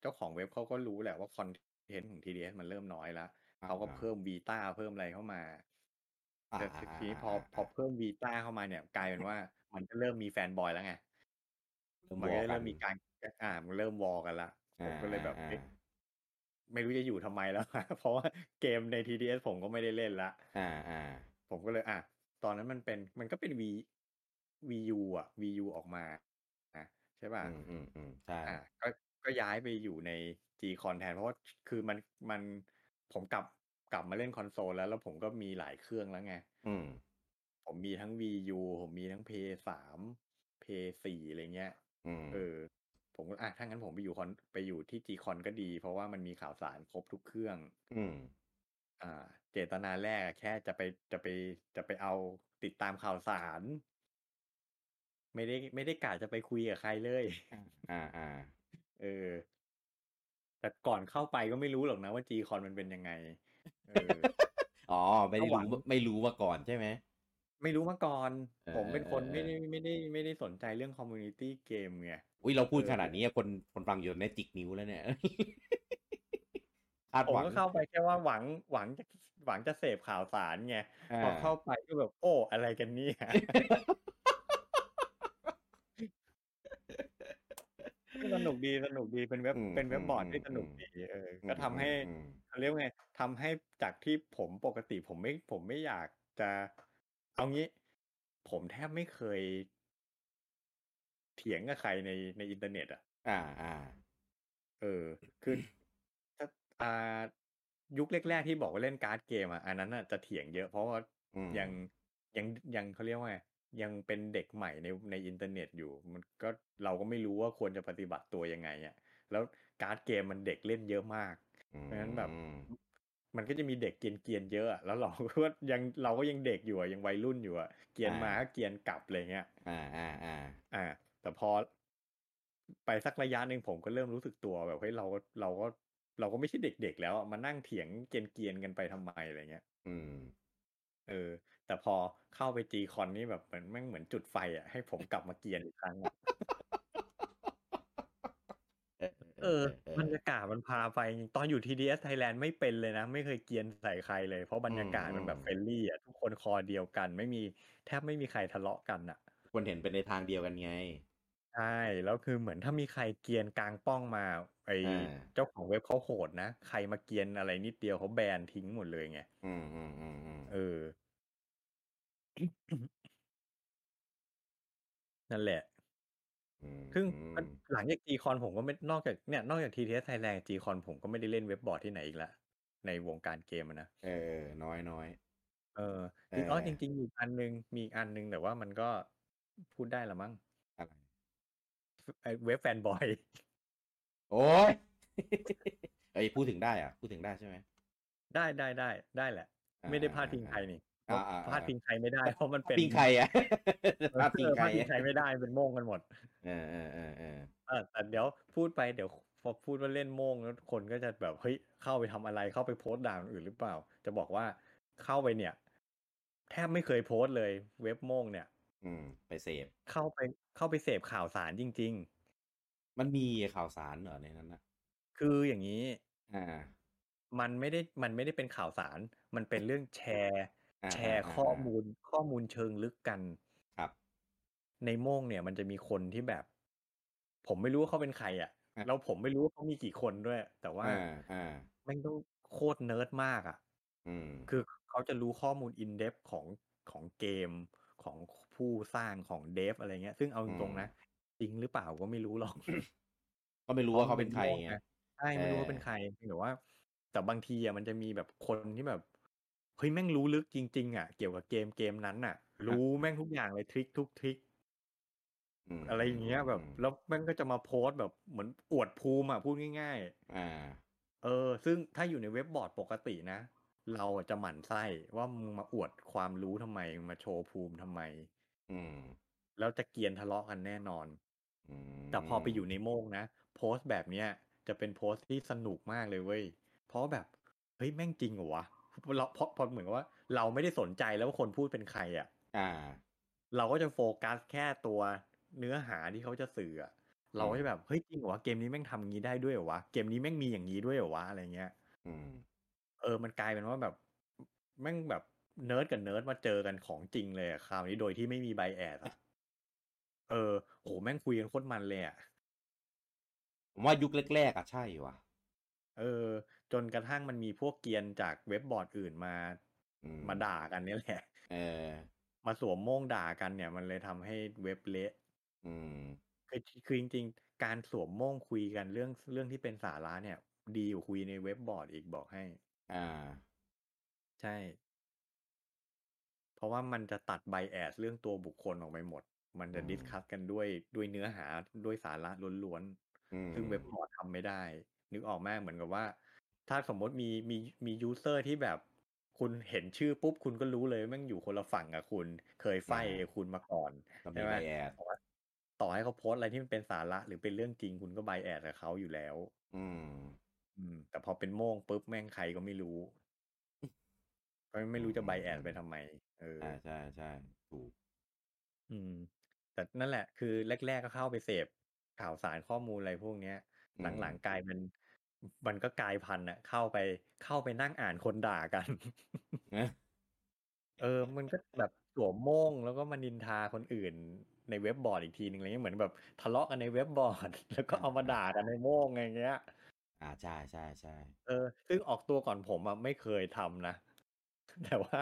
เจ้าของเว็บเขาก็รู้แหละว่าคอนเทนต์ของ TDS มันเริ่มน้อยแล้วอ่าเขาก็อ่าเพิ่มวีต้าเพิ่มอะไรเข้ามาอ่า แต่อ่าทีนี้พออ่าพอเพิ่มวีต้าเข้ามาเนี่ยกลายเป็นว่ามันก็เริ่มมีแฟนบอยแล้วไงเริ่มมันวก็อลกัเริ่นมมีการอ่ามันเริ่มวอลกันละผอ่ามก็เลยแบบอ่าเอ๊ะไม่รู้จะอยู่ทำไมแล้วเพราะว่าเกมใน TDS ผมก็ไม่ได้เล่นละอ่าอ่าผมก็เลยอะตอนนั้นมันเป็นมันก็เป็น V VU อะ VU ออกมานะใช่ป่ะอืมอืมอืมใช่อะก็ก็ย้ายไปอยู่ใน G Con แทนเพราะว่าคือมันมันผมกลับ กลับมาเล่นคอนโซลแล้ว แล้วผมก็มีหลายเครื่องแล้วไงอืมผมมีทั้ง VU ผมมีทั้ง Play สาม Play สี่อะไรเงี้ยอืมเออ ผมก็อะถ้างั้นผมไปอยู่คอนไปอยู่ที่ G Con ก็ดี เพราะว่ามันมีข่าวสารครบทุกเครื่อง อืม อ่า เจตนาแรกอะแค่จะไปจะไปจะไปเอาติดตามข่าวสาร ไม่ได้ไม่ได้กะจะไปคุยกับใครเลย อ่าอ่าเออแต่ก่อนเข้าไปก็ไม่รู้หรอกนะว่า G Con มันเป็นยังไงเอออ๋อไม่ได้ก็หวัรู้งไม่รู้มาก่อนใช่ไหมไม่รู้มาก่อนเออผมเป็นคนเออไม่เอได้อไม่ได้ไม่ได้สนใจเรื่องคอมมูนิตี้เกมไงอุ้ยเราพูดเออขนาดนี้คนคนฟังอยู่ในจิกนิ้วแล้วเนี่ยคาดผมหวังก็เข้าไปแค่ว่าหวังหวังจะหวังจะเสพข่าวสารไงอ่าพอเข้าไปก็แบบโอ้อะไรกันเนี่ย สนุกดีสนุกดีเป็นเว็บอืมเป็นเว็บบอร์ดอืมที่สนุกอืมดีเอออืมก็ทำให้อืมเขาเรียกว่าไงทำให้จากที่ผมปกติผมไม่ผมไม่อยากจะ เอางี้ ผมแทบไม่เคย เถียงกับใครในในอินเทอร์เน็ตอะ อ่าอ่าเออ คือถ้าอ่ายุคแรกๆที่บอกว่าเล่นการ์ดเกมอะอันนั้นน่ะจะเถียงเยอะเพราะว่าอืมยังยังยังเขาเรียกว่าไง ยังเป็นเด็กใหม่ในในอินเทอร์เน็ตอยู่ มันก็เราก็ไม่รู้ว่าควรจะปฏิบัติตัวยังไงอะแล้วการ์ดเกมมันเด็กเล่นเยอะมากเพราะฉะนั้นแบบอืมมันก็จะมีเด็กเกรียนๆเยอะอะแล้วเราก็ยังเราก็ยังเด็กอยู่อะยังวัยรุ่นอยู่อะเกรียนมาก็เกรียนกลับอะไรเงี้ยอ่าอ่าอ่าอ่า แต่พอ ไปสักระยะหนึ่งผมก็เริ่มรู้สึกตัวแบบเฮ้ยเราก็เราก็เราก็ไม่ใช่เด็กๆแล้วอะมานั่งเถียงเกรียนๆกันไปทำไมอะไรเงี้ย อืม เออ แต่พอเข้าไปจีคอนนี่แบบเหมือนแม่งเหมือนจุดไฟอะให้ผมกลับมาเกรียนอีกครั้งอะเออบรรยากาศมันพาไปจริงตอนอยู่ TDS Thailand ไม่เป็นเลยนะ ไม่เคยเกรียนใส่ใครเลย เพราะบรรยากาศมันแบบอืม friendly อะทุกคนคอเดียวกัน ไม่มีแทบไม่มีใครทะเลาะกันอะความเห็นเป็นในทางเดียวกันไงใช่แล้วคือเหมือนถ้ามีใครเกรียนกลางปล้องมาไออ่าเจ้าของเว็บเขาโหดนะ ใครมาเกรียนอะไรนิดเดียวเขา ban ทิ้งหมดเลยไงอืมอืมอืมอืมเออนั่นแหละ อืมซึ่งอืมัน ม หลังจาก G-Con ผมก็ไม่ นอกจาก เนี่ย นอกจาก TTS Thailand G-Con ผมก็ไม่ได้เล่นเว็บบอร์ดที่ไหนอีกละในวงการเกมอะนะ เออ น้อยน้อยเออ เอจริง อ๋ออจริง ๆ มีอีกอันนึงมีอีกอันนึงแต่ว่ามันก็พูดได้ละมั้ง อะไรไอเว็บแฟนบอย โอ้ยเอ้ย พูดถึงได้อะพูดถึงได้ใช่ไหม ได้ได้ได้ได้แหละอ่าไม่ได้พาดพิงใครนี่เพราะอ่าอ่าพาดพิงใครไม่ได้เพราะมันเป็นพิงใครอะเออพาดพิงใครพาดพิงอะใครไม่ได้เป็นโม่งกันหมดเออเออเออเออเออแต่เดี๋ยวพูดไปเดี๋ยวพอพูดว่าเล่นโม่งแล้วคนก็จะแบบเฮ้ยเข้าไปทำอะไรเข้าไปโพสต์ด่าคนอื่นหรือเปล่า จะบอกว่าเข้าไปเนี่ย แทบไม่เคยโพสต์เลยเว็บโม่งเนี่ย อืม ไปเสพเข้าไปเข้าไปเสพข่าวสารจริงมันมีข่าวสารเหรอในนั้นนะๆคืออย่างนี้ อ่า มันไม่ได้มันไม่ได้เป็นข่าวสาร มันเป็นเรื่องแชร์อ่า แชร์อ่าข้ออ่ามูลข้อมูลเชิงลึกกันครับ ในโม่งเนี่ย มันจะมีคนที่แบบ ผมไม่รู้ว่าเขาเป็นใครอะอะแล้วผมไม่รู้ว่าเขามีกี่คนด้วย แต่ว่าอ่าอ่าแม่งต้องโคตรเนิร์ดมากอะอืมคือเขาจะรู้ข้อมูลอินเด h ของของเกมของผู้สร้างของเดฟอะไรเงี้ย ซึ่งเอาตรงๆนะจริงหรือเปล่าก็ไม่รู้หรอกเขาก็ไม่รู้ว่าเขาเป็นใครไงใช่ไม่รู้ว่าเออเป็นใครเพียงแต่ว่า แต่บางทีอะมันจะมีแบบคนที่แบบเฮ้ยแม่งรู้ลึกจริง ๆ อะ เกี่ยวกับเกมเกมนั้นอะ รู้แม่งทุกอย่างเลยทริคทุกทริคมอะไรอย่างเงี้ยแบบอืมแล้วแม่งก็จะมาโพสต์แบบเหมือนอวดภูมิอะพูดง่ายอ่าๆเออ ซึ่งถ้าอยู่ในเว็บบอร์ดปกตินะ เราอะจะหมั่นไส้ว่ามึงมาอวดความรู้ทำไมมึงมาโชว์ภูมิทำไม อืม แล้วจะเกรียนทะเลาะกันแน่นอนอืมแต่พอไปอยู่ในโม่งน่ะโพสต์แบบเนี้ยจะเป็นโพสต์ที่สนุกมากเลยเว้ยเพราะแบบเฮ้ยแม่งจริงเหรอวะ เราเพราะเพราะเหมือนกับว่า เราไม่ได้สนใจแล้วว่าคนพูดเป็นใครอะ อ่า เราก็จะโฟกัสแค่ตัวเนื้อหาที่เขาจะสื่ออะเราก็จะแบบเฮ้ยจริงเหรอวะเกมนี้แม่งทำงี้ได้ด้วยเหรอวะเกมนี้แม่งมีอย่างนี้ด้วยเหรอวะอะไรเงี้ยอืมเออมันกลายเป็นว่าแบบแม่งแบบเนิร์ดกับเนิร์ดมาเจอกันของจริงเลยอะคราวนี้โดยที่ไม่มี bias อะเออโหแม่งคุยกันโคตรมันเลยอะผมว่ายุคแรกๆอะใช่ว่ะ เออ จนกระทั่งมันมีพวกเกรียนจากเว็บบอร์ดอื่นมาอืมมาด่ากันเนี่ยแหละเออ มาสวมโม่งด่ากันเนี่ย มันเลยทำให้เว็บเละอืมคือคือจริงๆ การสวมโม่งคุยกันเรื่องเรื่องที่เป็นสาระเนี่ย ดีอยู่าคุยในเว็บบอร์ดอีกบอกให้ อ่า ใช่ เพราะว่ามันจะตัด bias เรื่องตัวบุคคลออกไปหมด มันจะอืมดิสคัสกันด้วยด้วยเนื้อหาด้วยสาระล้วนอืมๆซึ่งเว็บบอร์ดทำไม่ได้ นึกออกไหมเหมือนกับว่า ถ้าสมมติมีมีมี user ที่แบบคุณเห็นชื่อปุ๊บคุณก็รู้เลยแม่งอยู่คนละฝั่งกับคุณ เคย fight กับคุณมาก่อนก็มีใช่ไหม bias ต่อให้เขาโพสต์อะไรที่มันเป็นสาระหรือเป็นเรื่องจริงคุณก็ bias กับเขาอยู่แล้ว อืม อืม แต่พอเป็นโม่งปุ๊บแม่งใครก็ไม่รู้ก็ไม่รู้จะไบแอดไปทำไม เออใช่ใช่ใช่ถูก อืม แต่นั่นแหละ คือแรก ๆก็เข้าไปเสพข่าวสารข้อมูลอะไรพวกเนี้ยอืมหลังๆกลายเป็น มันก็กลายพันธุ์อะเข้าไปเข้าไปนั่งอ่านคนด่ากันนะเออ มันก็แบบสวมโม่งแล้วก็มานินทาคนอื่นในเว็บบอร์ดอีกทีหนึ่งอะไรเงี้ยเหมือนแบบทะเลาะกันในเว็บบอร์ด แล้วก็เอามาด่ากันในโม่งอะไรเงี้ย อ่าใช่ใช่ใช่เออ ซึ่งออกตัวก่อนผมอะไม่เคยทำนะ แต่ว่า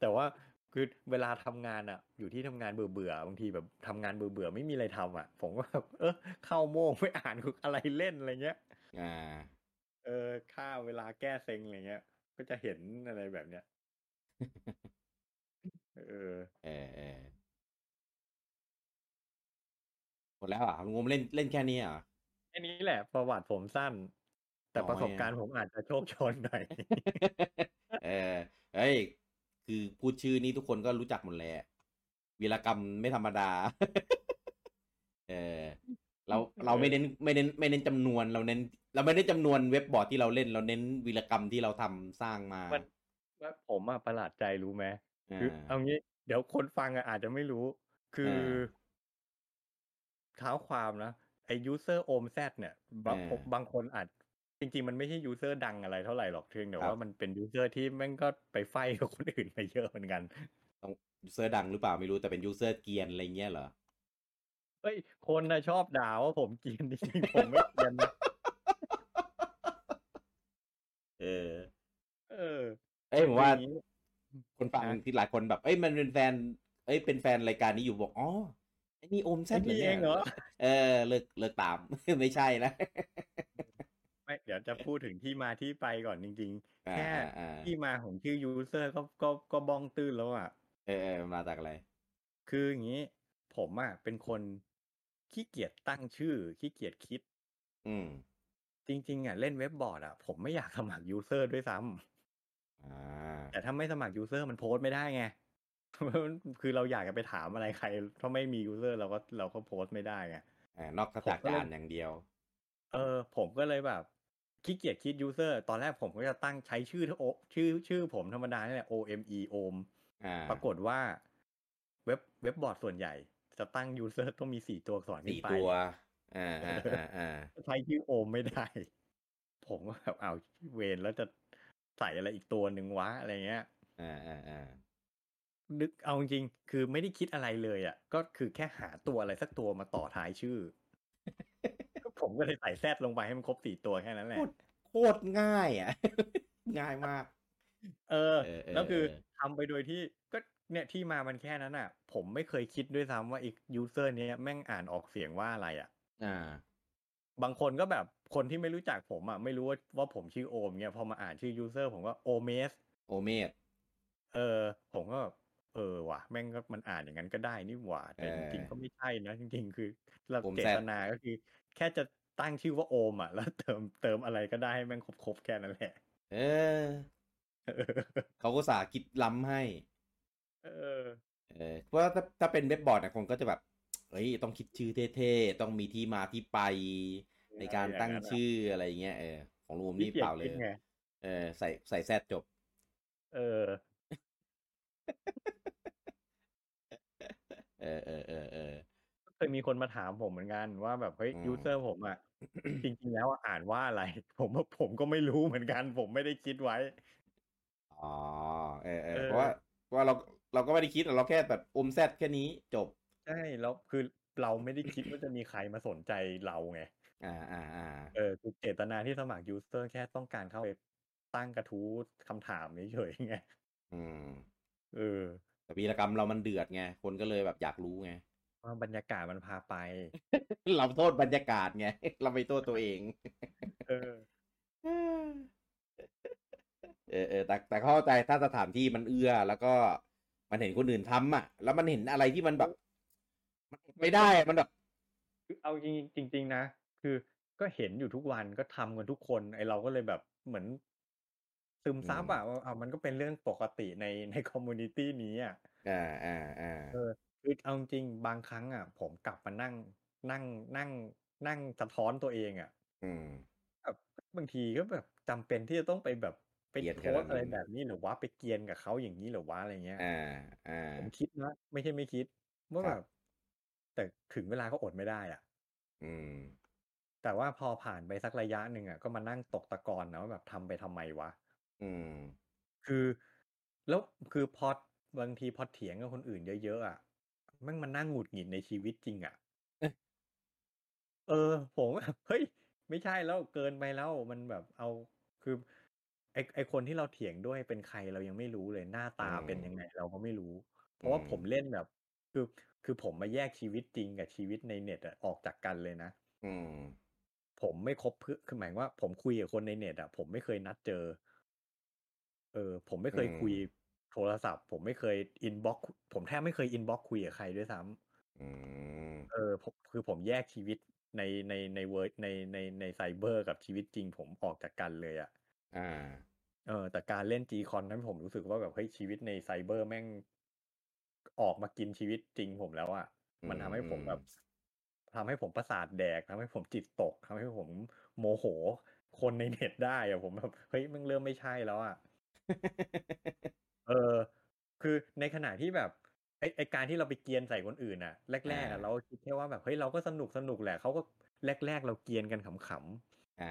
แต่ว่าคือเวลาทำงานอะอยู่ที่ทำงานเบื่อเบื่อๆบางทีแบบทำงานเบื่อเบื่อๆไม่มีอะไรทำอะผมก็แบบเออเข้าโม่งไปอ่านอะไรเล่นอะไรเงี้ย อ่า เออค่าเวลาแก้เซ็งอะไรเงี้ย ก็จะเห็นอะไรแบบเนี้ย เออ เออเออหมดแล้วอะลุงงมเล่นเล่นแค่นี้อะอันนี้แหละประวัติผมสั้น แต่น้อยประสบอะการณ์ผมอาจจะโชคโชนหน่อย เออเฮ้ย คือพูดชื่อนี้ทุกคนก็รู้จักหมดแหละวีรกรรมไม่ธรรมดา เออ เราเราไม่เน้นไม่เน้นไม่เน้นจำนวนเราเน้น เราไม่ได้จำนวนเว็บบอร์ดที่เราเล่น เราเน้นวีรกรรมที่เราทำสร้างมามันว่าผมอะประหลาดใจรู้ไหมอ่าคือเอางี้ เดี๋ยวคนฟังอะอาจจะไม่รู้ คืออาเท้าความนะไอ้ user โอมแซดเนี่ยบางเออผมบางคนอาจจริงๆ มันไม่ใช่ user ดังอะไรเท่าไหร่หรอกเพียงแต่ครับว่ามันเป็น user ที่แม่งก็ไป fight กับคนอื่นไปเยอะเหมือนกันต้อง user ดังหรือเปล่าไม่รู้แต่เป็น user เกรียนอะไรเงี้ยเหรอ เฮ้ย คนนะชอบด่าว่าผมเกรียนจริงๆผมไม่เกรียนนะเออ เออ เอ้ยผมว่าคืออย่างนี้คนฟังฮะที่หลายคนแบบ เอ้ยมันเป็นแฟน เอ้ยเป็นแฟนรายการนี้อยู่บอกอ๋อไอ้นี่โอมแซดเหรอนี่ย ไอ้นี่เองเหรอเออเลิกเลิกตาม ไม่ใช่นะไม่เดี๋ยวจะพูดถึงที่มาที่ไปก่อนจริงๆอ่าแค่อ่าอ่าที่มาของชื่อ user ก็ก็ก็บ้องตื้นแล้วอะ เออเออมาจากอะไร คืออย่างนี้ ผมอะเป็นคน ขี้เกียจตั้งชื่อขี้เกียจคิด อืม จริง ๆ อะ เล่นเว็บบอร์ดอะ ผมไม่อยากสมัคร user ด้วยซ้ำอ่าแต่ถ้าไม่สมัคร user มันโพสต์ไม่ได้ไงคือเราอยากจะไปถามอะไรใคร ถ้าไม่มี user เราก็เราก็โพสต์ไม่ได้ไงอ่านอกจากการอย่างเดียว เออ ผมก็เลยแบบขี้เกียจคิด user ตอนแรกผมก็จะตั้งใช้ชื่อโอชื่อชื่อผมธรรมดานี่แหละ OME โอมอ่าปรากฏว่าเว็บเว็บบอร์ดส่วนใหญ่ จะตั้งยูเซอร์ต้องมีสี่ตัวอักษรขึ้สี่นไปตัวอ่าอ่าอ่าอ่าใช้ชื่อโอมไม่ได้ ผมก็แบบเอาวเวนแล้วจะใส่อะไรอีกตัวหนึ่งวะอะไรเงี้ย อ่าอ่าอ่านึกเอาจริงๆคือไม่ได้คิดอะไรเลยอะ ก็คือแค่หาตัวอะไรสักตัวมาต่อท้ายชื่อ ผมก็เลยใส่แซดลงไปให้มันครบสี่ตัวแค่นั้นแหละโคตรโคตรง่ายอะ ง่ายมาก เออเออเออแล้วคือเออทำไปโดยที่ก็ เนี่ยที่มามันแค่นั้นอะ ผมไม่เคยคิดด้วยซ้ำว่าไอ้ user เนี้ยแม่งอ่านออกเสียงว่าอะไรอะ อ่า บางคนก็แบบคนที่ไม่รู้จักผมอะไม่รู้ว่าว่าผมชื่อโอมเนี่ยพอมาอ่านชื่อ user ผมก็โอเมสโอเมดเออ ผมก็แบบเออว่ะแม่งก็มันอ่านอย่างนั้นก็ได้นี่หว่าแต่เออจริงๆก็ไม่ใช่นะจริง ๆ คือเราโอมเจแซดตนาก็คือ แค่จะตั้งชื่อว่าโอมอะแล้วเติมเติมอะไรก็ได้ให้แม่งครบๆแค่นั้นแหละ เออเขาก็อุตส่าห์คิดล้ำให้ เออเออเพราะว่าถ้าถ้าเป็นเว็บบอร์ดเนี่ยคนก็จะแบบเฮ้ยต้องคิดชื่อเท่ๆ ต้องมีที่มาที่ไป ในการตั้งชื่ออะไรเงี้ยเออของลุงนี่ขี้กียจเปล่าเลยคิดไงเออ ใส่ใส่ Z จบ เออ เออเออเออเออเคยมีคนมาถามผมเหมือนกันว่าแบบเฮ้ยอืม user ผมอะจริงๆแล้วอะอ่านว่าอะไร ผมว่าผมก็ไม่รู้เหมือนกัน ผมไม่ได้คิดไว้อ๋อเออเออเออเพราะว่าเพราะ ว่าเราเราก็ไม่ได้คิดเราแค่แบบอมแซดแค่นี้จบใช่แล้วคือเราไม่ได้คิดว่าจะมีใครมาสนใจเราไงอ่าอ่าอ่าเออคือเจตนาที่สมัครยูเซอร์แค่ต้องการเข้าไปตั้งกระทู้คำถามเฉยๆไงอืมเออแต่วีรกรรมเรามันเดือดไงคนก็เลยแบบอยากรู้ไงว่าบรรยากาศมันพาไป เราโทษบรรยากาศไงเราไม่โทษตัวเอง เออ เออเออแต่แต่เข้าใจถ้าสถานที่มันเอื้อ แล้วก็มันเห็นคนอื่นทำอะ แล้วมันเห็นอะไรที่มันแบบ มันไม่ได้อะมันแบบคือเอาจริงๆจริงๆนะคือก็เห็นอยู่ทุกวันก็ทำกันทุกคน ไอเราก็เลยแบบเหมือนซึมซับอะว่าเอามันก็เป็นเรื่องปกติในใน community นี้อะอ่าอ่าอ่าเออคือเอาจริงๆบางครั้งอะ ผมกลับมานั่งนั่งนั่ง นั่งสะท้อนตัวเองอะ อืมแบบบางทีก็แบบจำเป็นที่จะต้องไปแบบ ไปเกรียนโพสต์อะไรนั้นแบบนี้หรือว่าไปเกรียนกับเขาอย่างนี้หรือว่าอะไรเงี้ยอ่าอ่าผมคิดนะไม่ใช่ไม่คิดว่าครัแบบบแต่ถึงเวลาก็อดไม่ได้อะ อืม แต่ว่าพอผ่านไปสักระยะหนึ่งอะก็มานั่งตกตะกอนนะว่าแบบทำไปทำไมวะอืม คือแล้วคือพอบางทีพอเถียงกับคนอื่นเยอะๆอะแมันมานั่งหงุดหงิดในชีวิตจริงอะเอ๊ะเออผมแบบเฮ้ย ไม่ใช่แล้วเกินไปแล้วมันแบบเอาคือ ไอไอคนที่เราเถียงด้วยเป็นใครเรายังไม่รู้เลยหน้าตาเป็นยังไงเราก็ไม่รู้ เพราะว่าผมเล่นแบบ คือคือผมมาแยกชีวิตจริงกับชีวิตในเน็ตอะออกจากกันเลยนะ อืม ผมไม่คบเพื่อนคือหมายว่าผมคุยกับคนในเน็ตอะผมไม่เคยนัดเจอ เออ ผมไม่เคยอืมคุยโทรศัพท์ ผมไม่เคย inbox ผมแทบไม่เคย inbox คุยกับใครด้วยซ้ำอืมเออผมคือผมแยกชีวิตในในใน world ในในในไซเบอร์กับชีวิตจริง ผมออกจากกันเลยอะ อ่า เออ แต่การเล่น GCon นั้นผมรู้สึกว่าแบบเฮ้ยชีวิตในไซเบอร์แม่งออกมากินชีวิตจริงผมแล้วอะมันทำให้ผมแบบทำให้ผมประสาทแดกทำให้ผมจิตตกทำให้ผมโมโห คนในเน็ตได้อะผมแบบเฮ้ยมันเริ่มไม่ใช่แล้วอะเออ คือในขณะที่แบบไอไอการที่เราไปเกรียนใส่คนอื่นน่ะ แรกๆอะอ่าเราคิดแค่ว่าแบบเฮ้ยเราก็สนุกสนุกแหละเขาก็แรกๆเราเกรียนกันขำๆอ่า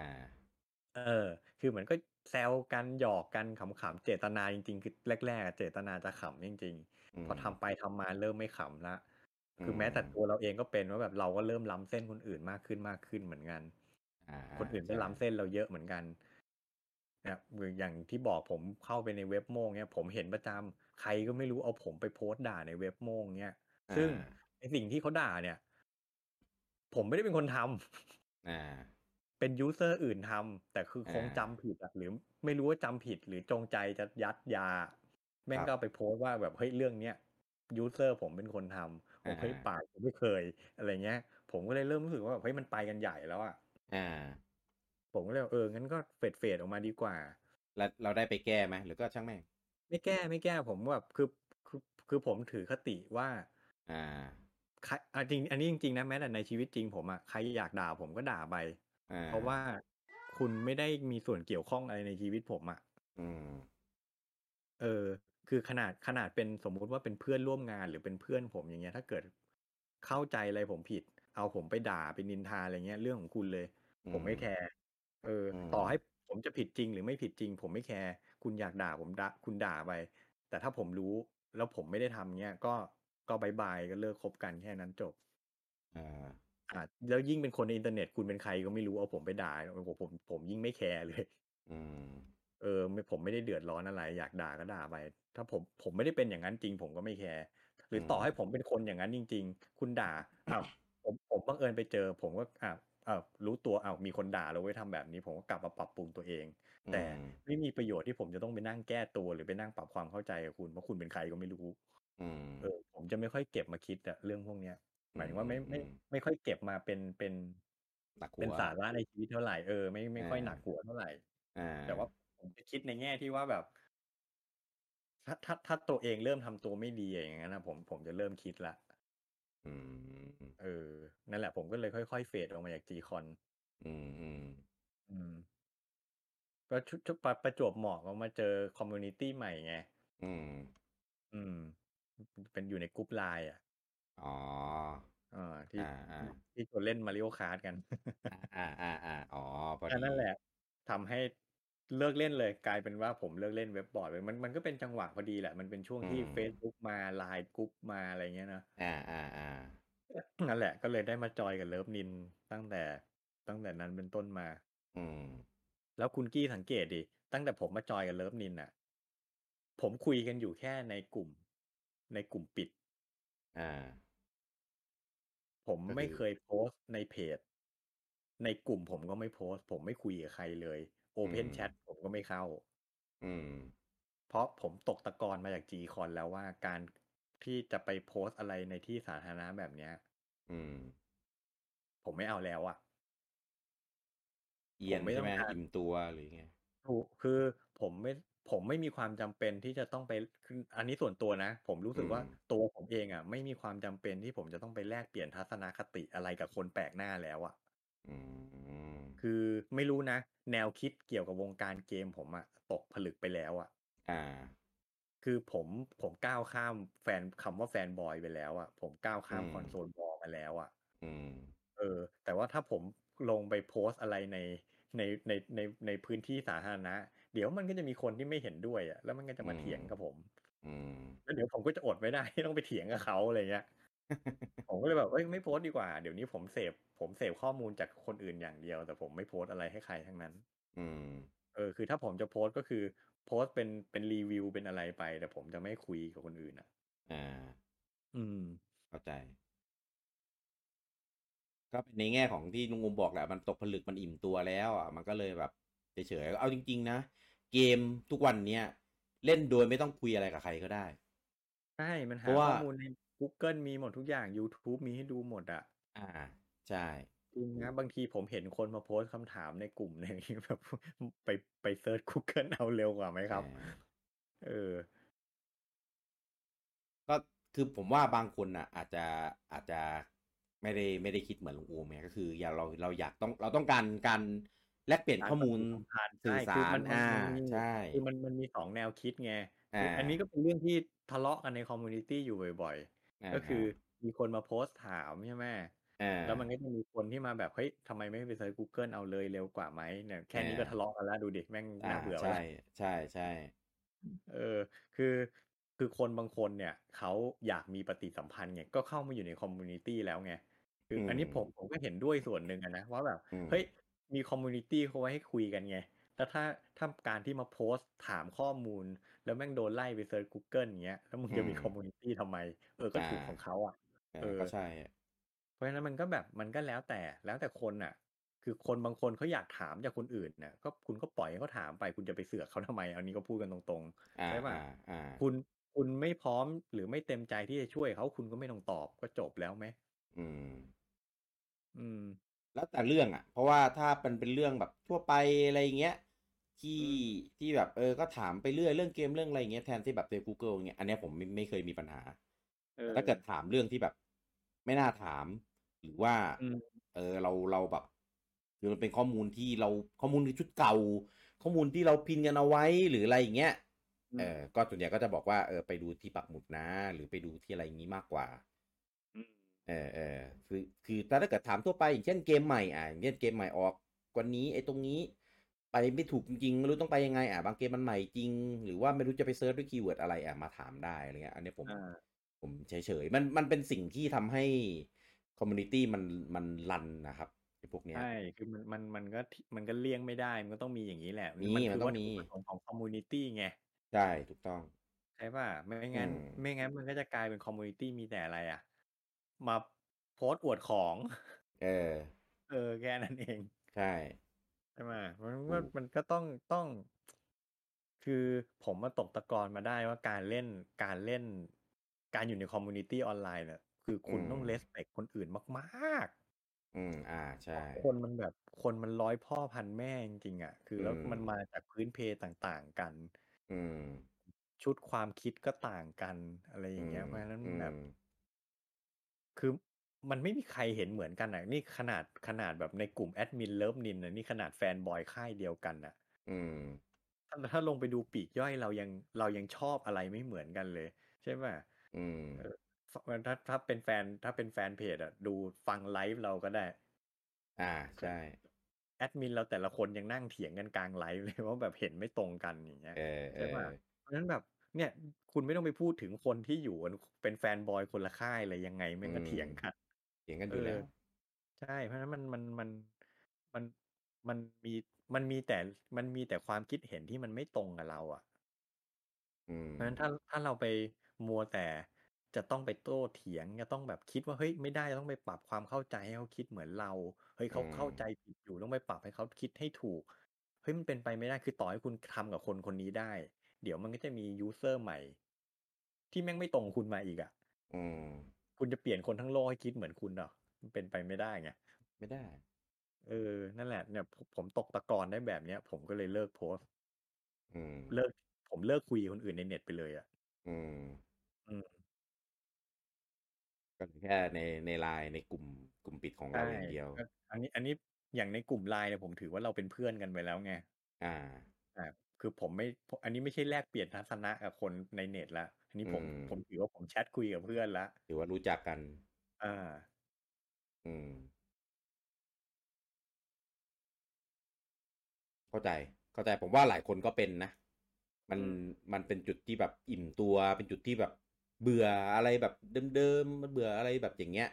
เออ คือเหมือนก็ แซวกันหยอกกันขำๆเจตนาจริงๆคือแรกๆอะเจตนาจะขำจริงอืมๆพอทำไปทำมาเริ่มไม่ขำละคือมแม้แต่ตัวเราเองก็เป็นว่าแบบเราก็เริ่มล้ำเส้นคนอื่นมากขึ้นมากขึ้นเหมือนกันอ่าคนอื่นก็ใช่ล้ำเส้นเราเยอะเหมือนกันนะอย่างที่บอกผมเข้าไปในเว็บโม่งเนี่ยผมเห็นประจำใครก็ไม่รู้เอาผมไปโพสต์ด่าในเว็บโม่งเนี่ยซึ่งอ่าไอสิ่งที่เขาด่าเนี่ย ผมไม่ได้เป็นคนทำอ่า เป็นยูเซอร์อื่นทำแต่คือคงอ่าจำผิดอะหรือไม่รู้ว่าจำผิดหรือจงใจจะยัดยา แม่งครับก็เอาไปโพสต์ว่าแบบเฮ้ยเรื่องเนี้ยยูเซอร์ผมเป็นคนทำผมเฮ้ยอ่าปากผมไม่เคยอะไรเงี้ย ผมก็เลยเริ่มรู้สึกว่าแบบเฮ้ยมันไปกันใหญ่แล้วอะอ่าผมก็เลยเอองั้นก็เฟดเฟดออกมาดีกว่า แล้วเราได้ไปแก้ไหมหรือก็ช่างแม่งไม่แก้ไม่แก้ผมแบบคือคือคือผมถือคติว่า อ่าใครอะจริง อันนี้จริงๆนะแม้แต่ในชีวิตจริงผมอะใครอยากด่าผมก็ด่าไปอ่า เพราะว่าคุณไม่ได้มีส่วนเกี่ยวข้องอะไรในชีวิตผมอะอืมเออ คือขนาดขนาดเป็นสมมุติว่าเป็นเพื่อนร่วมงานหรือเป็นเพื่อนผมอย่างเงี้ย ถ้าเกิดเข้าใจอะไรผมผิด เอาผมไปด่าไปนินทาอะไรเงี้ย เรื่องของคุณเลย ผมไม่แคร์เอออืมต่อให้ผมจะผิดจริงหรือไม่ผิดจริง ผมไม่แคร์คุณอยากด่าผมด่าคุณด่าไป แต่ถ้าผมรู้แล้วผมไม่ได้ทำเงี้ยก็ก็ bye bye ก็เลิกคบกันแค่นั้นจบ อ่า อ่าแล้วยิ่งเป็นคนในอินเทอร์เน็ตคุณเป็นใครก็ไม่รู้เอาผมไปด่าโอ้โหผมผมยิ่งไม่แคร์เลย อืม เออไม่ผมไม่ได้เดือดร้อนอะไร อยากด่าก็ด่าไป ถ้าผมผมไม่ได้เป็นอย่างนั้นจริง ผมก็ไม่แคร์หรือต่อให้ผมเป็นคนอย่างนั้นจริง ๆ คุณด่าอ้าวผมผมบังเอิญไปเจอ ผมก็อะเออรู้ตัวอ้าวมีคนด่าเราไว้ทำแบบนี้ ผมก็กลับมาปรับปรุงตัวเอง แต่อืมไม่มีประโยชน์ที่ผมจะต้องไปนั่งแก้ตัวหรือไปนั่งปรับความเข้าใจกับคุณเพราะคุณเป็นใครก็ไม่รู้ อืมเออ ผมจะไม่ค่อยเก็บมาคิดอะเรื่องพวกเนี้ย หมายถึงว่าไม่อืมไม่อืมไม่ค่อยเก็บมาเป็นเป็นหนักหัเป็นวสาระในชีวิตเท่าไหร่เออไม่ไม่ค่อยอ่าหนักหัวเท่าไหร่อ่าแต่ว่าผมจะคิดในแง่ที่ว่าแบบ ถ้าถ้าถ้าตัวเองเริ่มทำตัวไม่ดีอย่างนั้นนะผมผมจะเริ่มคิดละอืมเออ นั่นแหละผมก็เลยค่อยๆเฟดออกมาจากจีคอนอืมอืมอืมก็ชุดชุดประประจวบเหมาะมาเจอคอมมูนิตี้ใหม่ไง อืม อืม เป็นอยู่ในกรุ๊ปไลน์อะ อ๋ออ่าที่อ่าอ่าที่ตัวเล่น Mario Kart กัน อ่าอ่าอ่าอ๋อพออันดีนั่นแหละทำให้เลิกเล่นเลยกลายเป็นว่าผมเลิกเล่นเว็บบอร์ดไปมันมันก็เป็นจังหวะพอดีแหละ มันเป็นช่วงที่ Facebook มาไลน์กรุ๊ปมาอะไรเงี้ยนะอ่าอ่าอ่านั่นแหละก็เลยได้มาจอยกับเลิฟนินตั้งแต่ตั้งแต่นั้นเป็นต้นมา อืม แล้วคุณกี้สังเกตดิตั้งแต่ผมมาจอยกับเลิฟนินอะ ผมคุยกันอยู่แค่ในกลุ่ม ในกลุ่มปิด อ่า ผมก็คือไม่เคยโพสต์ในเพจ ในกลุ่มผมก็ไม่โพสต์ ผมไม่คุยกับใครเลย open chat ผมก็ไม่เข้า อืม เพราะผมตกตะกอนมาจาก GCon แล้วว่าการที่จะไปโพสต์อะไรในที่สาธารณะแบบเนี้ย อืม ผมไม่เอาแล้วอะเอียนผมไม่ใช่ไหมต้องการอิ่มตัวหรือไงถูกคือผมไม่ ผมไม่มีความจำเป็นที่จะต้องไปคืออันนี้ส่วนตัวนะ ผมรู้สึกว่าอืมตัวผมเองอะ ไม่มีความจำเป็นที่ผมจะต้องไปแลกเปลี่ยนทัศนคติอะไรกับคนแปลกหน้าแล้วอะอืมคือไม่รู้นะ แนวคิดเกี่ยวกับวงการเกมผมอะตกผลึกไปแล้วอะอ่า คือผมผมก้าวข้ามแฟนคำว่าแฟนบอยไปแล้วอะผมก้าวข้ามอืมคอนโซลบอลมาแล้วอะอืม เออ แต่ว่าถ้าผมลงไปโพสต์อะไรในในในในในพื้นที่สาธารณะ เดี๋ยวมันก็จะมีคนที่ไม่เห็นด้วยอะแล้วมันก็จะมาอืมเถียงกับผม อืมแล้วเดี๋ยวผมก็จะอดไม่ได้ต้องไปเถียงกับเขาอะไรเงี้ยผมก็เลยแบบเอ้ยไม่โพสต์ดีกว่า เดี๋ยวนี้ผมเสพผมเสพข้อมูลจากคนอื่นอย่างเดียว แต่ผมไม่โพสต์อะไรให้ใครทั้งนั้น อืม เออ คือถ้าผมจะโพสต์ก็คือโพสต์เป็นเป็นรีวิวเป็นอะไรไป แต่ผมจะไม่คุยกับคนอื่นอะ อ่า อืม เข้าใจ ก็เป็นในแง่ของที่ลุงงมบอกแหละมันตกผลึกมันอิ่มตัวแล้ว อะ มันก็เลยแบบ เฉยๆเอาจริง ๆ นะ เกมทุกวันเนี้ยเล่นโดยไม่ต้องคุยอะไรกับใครก็ได้ใช่มันหาเพราะว่าข้อมูลใน Google มีหมดทุกอย่าง YouTube มีให้ดูหมดอะ อ่าใช่จริงนะบางทีผมเห็นคนมาโพสต์คำถามในกลุ่มในนี้แบบไปไป search Google เอาเร็วกว่าไหมครับอ่าเออ ก็คือผมว่าบางคนอะ อาจจะอาจจะไม่ได้ไม่ได้คิดเหมือนลุงอูมไงก็คือ อย่าเราเราอยากต้องเราต้องการการ แลกเปลี่ยนข้อมูลการปฏิสัมพันธ์สื่อใช่คือมันมันอ่ามันมีใช่คือมันมันมีสองแนวคิดไงอ่าคืออันนี้ก็เป็นเรื่องที่ทะเลาะกันใน community อยู่บ่อยๆก็คือมีคนมาโพสต์ถามใช่ไหมอ่าแล้วมันก็จะมีคนที่มาแบบ เฮ้ยทำไมไม่ไป search Google เอาเลยเร็วกว่าไหมเนี่ยแค่นี้ก็อ่าทะเลาะกันแล้วดูดิแม่งอ่าน่าเบื่อใช่วะใช่ใช่เออ คือคือคนบางคนเนี่ยเขาอยากมีปฏิสัมพันธ์ไงก็เข้ามาอยู่ใน community แล้วไงคืออันนี้ผมผมก็เห็นด้วยส่วนหนึ่งอะนะว่าแบบอืมเฮ้ย มี community เขาไว้ให้คุยกันไงแต่ถ้าถ้าการที่มาโพสต์ถามข้อมูล แล้วแม่งโดนไล่ไป search Google อย่างเงี้ย แล้วมึงจะมี community ทำไม เออ ก็ถูกของเขาอะอ่าเออ ก็ใช่ เพราะฉะนั้นมันก็แบบมันก็แล้วแต่แล้วแต่คนน่ะ คือคนบางคนเขาอยากถามจากคนอื่นน่ะก็คุณก็ปล่อยให้เขาถามไปคุณจะไปเสือกเขาทำไม อันนี้ก็พูดกันตรงอ่าใช่ปะอ่าอ่าๆคุณคุณไม่พร้อมหรือไม่เต็มใจที่จะช่วยเขาคุณก็ไม่ต้องตอบก็จบแล้วไหมอืม อืม แล้วแต่เรื่องอะ เพราะว่าถ้าเป็นเป็นเรื่องแบบทั่วไปอะไรเงี้ยที่ที่แบบเออก็ถามไปเรื่อยเรื่องเกมเรื่องอะไรเงี้ยแทนที่แบบใน Google เงี้ยอันเนี้ยผมไม่ไม่เคยมีปัญหาเออถ้าเกิดถามเรื่องที่แบบ ไม่น่าถาม หรือว่าอืมเออเราเราแบบคือมันเป็นข้อมูลที่เราข้อมูลในชุดเก่า ข้อมูลที่เรา pin กันเอาไว้หรืออะไรอย่างเงี้ยเออก็ส่วนใหญ่ก็จะบอกว่าเออไปดูที่ปักหมุดนะ หรือไปดูที่อะไรอย่างงี้มากกว่าอืม เออเออคือคือแต่ถ้าเกิดถามทั่วไปอย่างเช่นเกมใหม่อะอย่างเช่นเกมใหม่ออกวันนี้ไอ้ตรงนี้ ไปไม่ถูกจริงๆไม่รู้ต้องไปยังไงอะบางเกมมันใหม่จริง หรือว่าไม่รู้จะไป search ด้วย keyword อะไรอะมาถามได้อะไรเงี้ยอันนี้ผมอ่าผมเฉยๆมันมันเป็นสิ่งที่ทำให้ community มันมัน run นะครับไอ้พวกเนี้ยใช่คือมันมันมันก็ที่มันก็เลี่ยงไม่ได้มันก็ต้องมีอย่างนี้แหละมีมันมันคือต้อวังตถุประสงค์ของ community ไงใช่ถูกต้องใช่ป่ะไม่งั้นอืมไม่งั้นมันก็จะกลายเป็น community มีแต่อะไรอะ มาโพสต์อวดของ เออ เออแค่นั้นเอง ใช่ใช่ไหมมันถูมันมันก็ต้องต้อง คือผมมาตกตะกอนมาได้ว่าการเล่นการเล่น การอยู่ใน community ออนไลน์เนี่ยคือคุณต้องเลสเ c คคนอื่นมากอืม อ่าๆใช่ คนมันแบบคนมันร้อยพ่อพันแม่จริงๆอะ คือแล้วอืมมันมาจากพื้นเพต่างๆกัน อืม ชุดความคิดก็ต่างกันอะไรออืย่างเงี้ยอืมเพราะฉะนั้นอืมแบบ คือมันไม่มีใครเห็นเหมือนกันอะ นี่ขนาดขนาดแบบในกลุ่มแอดมินเลิฟนินอะนี่ขนาด fanboy ค่ายเดียวกันอะ อืมถ้าถ้าลงไปดูปลีกย่อยเรายังเรายังชอบอะไรไม่เหมือนกันเลย ใช่ไหมอืมเออถ้าถ้าเป็นแฟนถ้าเป็นแฟนเพจอะ ดูฟังไลฟ์เราก็ได้ อ่าใช่แอดมินเราแต่ละคนยังนั่งเถียงกันกลางไลฟ์เลยว่าแบบเห็นไม่ตรงกันอย่างเงี้ยเออเอใช่ป่ะอเพราะฉะนั้นแบบ เนี่ยคุณไม่ต้องไปพูดถึงคนที่อยู่กันเป็นแฟนบอยคนละค่ายเลยยังไงแม่งก็อืมเถียงกันเถียงกันอเอยู่แล้อวใช่เพราะฉะนั้นมันมันมันมันมันมีมันมีแต่มันมีแต่ความคิดเห็นที่มันไม่ตรงกับเรา อะอืมเพราะฉะนั้นถ้าถ้าเราไปมัวแต่จะต้องไปโต้เถียงจะต้องแบบคิดว่าเฮ้ยไม่ได้ต้องไปปรับความเข้าใจให้เขาคิดเหมือนเราเฮ้ยเขาอืมเข้าใจผิดอยู่ต้องไปปรับให้เขาคิดให้ถูกเฮ้ยมันเป็นไปไม่ได้คือต่อให้คุณทำกับคนคนนี้ได้ เดี๋ยวมันก็จะมียูเซอร์ใหม่ ที่แม่งไม่ตรงคุณมาอีกอะอืมคุณจะเปลี่ยนคนทั้งโลกให้คิดเหมือนคุณเหรอมันเป็นไปไม่ได้ไงไม่ได้ เออ นั่นแหละเนี่ย ผมผมตกตะกอนได้แบบเนี้ย ผมก็เลยเลิกโพสต์อืมเลิก ผมเลิกคุยกับคนอื่นในเน็ตไปเลยอะ อืม อืมก็แค่ในในไลน์ในกลุ่มกลุ่มปิดของเราใช่อย่างเดียวก็อันนี้ อันนี้อย่างในกลุ่มไลน์เนี่ยผมถือว่าเราเป็นเพื่อนกันไปแล้วไง อ่า อ่า คือผมไม่ อันนี้ไม่ใช่แลกเปลี่ยนทัศนะกับคนในเน็ตละอันนี้ผมอืม ผมถือว่าผมแชทคุยกับเพื่อนละถือว่ารู้จักกัน อ่า อืม เข้าใจ เข้าใจผมว่าหลายคนก็เป็นนะ มันอืม มันเป็นจุดที่แบบอิ่มตัว เป็นจุดที่แบบเบื่ออะไรแบบเดิมๆมันเบื่ออะไรแบบอย่างเงี้ย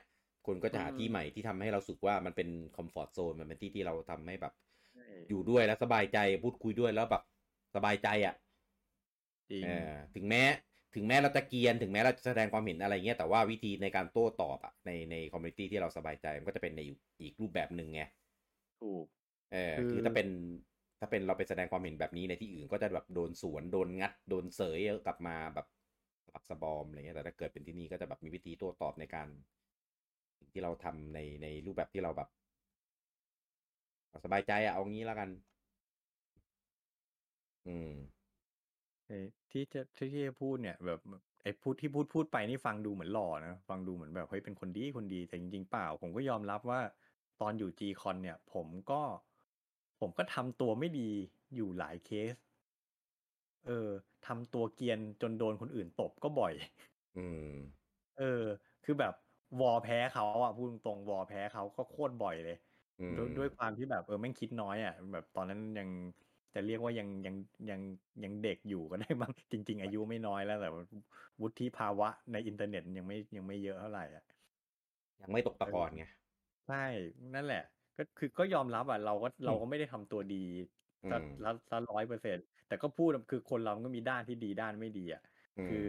คนก็จะหาที่ใหม่ที่ทำให้เราสึกว่ามันเป็นคอมฟอร์ทโซนมันเป็นที่ที่เราทำให้แบบ ใช่อยู่ด้วยแล้วสบายใจพูดคุยด้วยแล้วแบบ สบายใจอะจริงเออถึงแม้ถึงแม้เราจะเกรียนถึงแม้เราจะแสดงความเห็นอะไรเงี้ยแต่ว่าวิธีในการโต้ตอบอะในในคอมมูนิตี้ที่เราสบายใจมันก็จะเป็นในอีกรูปแบบหนึ่งไงถูกเออคือคือถ้าเป็นถ้าเป็นเราไปแสดงความเห็นแบบนี้ในที่อื่นก็จะแบบโดนสวนโดนงัด โดนเสยกลับมาแบบสะบักสะบอมอะไรเงี้ยแต่ถ้าเกิดเป็นที่นี่ก็จะแบบมีวิธีโต้ตอบในการสิ่งที่เราทำในในรูปแบบที่เราแบบเอาสบายใจอะเอางี้แล้วกัน อืม ไอ้ที่จะที่ที่จะพูดเนี่ยแบบไอ้พูดที่พูดพูดไปนี่ฟังดูเหมือนหล่อนะ ฟังดูเหมือนแบบเฮ้ยเป็นคนดีคนดีแต่จริงๆเปล่า ผมก็ยอมรับว่าตอนอยู่ G Con เนี่ย ผมก็ ผมก็ทำตัวไม่ดีอยู่หลายเคส เออทำตัวเกรียนจนโดนคนอื่นตบก็บ่อย อืม เออ คือแบบวอแพ้เขาอะพูดตรงๆวอแพ้เขาก็โคตรบ่อยเลย อืม ด้วยด้วยความที่แบบเออแม่งคิดน้อยอะแบบตอนนั้นยัง จะเรียกว่ายังยังยังยังเด็กอยู่ก็ได้บ้างจริง ๆ อายุไม่น้อยแล้วแต่ว่าวุฒิภาวะในอินเทอร์เน็ตยังไม่ยังไม่เยอะเท่าไหร่อะยังไม่ตกตะกอนไงใช่นั่นแหละ ก็คือก็ยอมรับอะเราก็เราก็ไม่ได้ทำตัวดีอืมซะละซะร้อยเปอร์เซ็นแต่ก็พูดคือคนเรามันก็มีด้านที่ดีด้านไม่ดีอะมคือ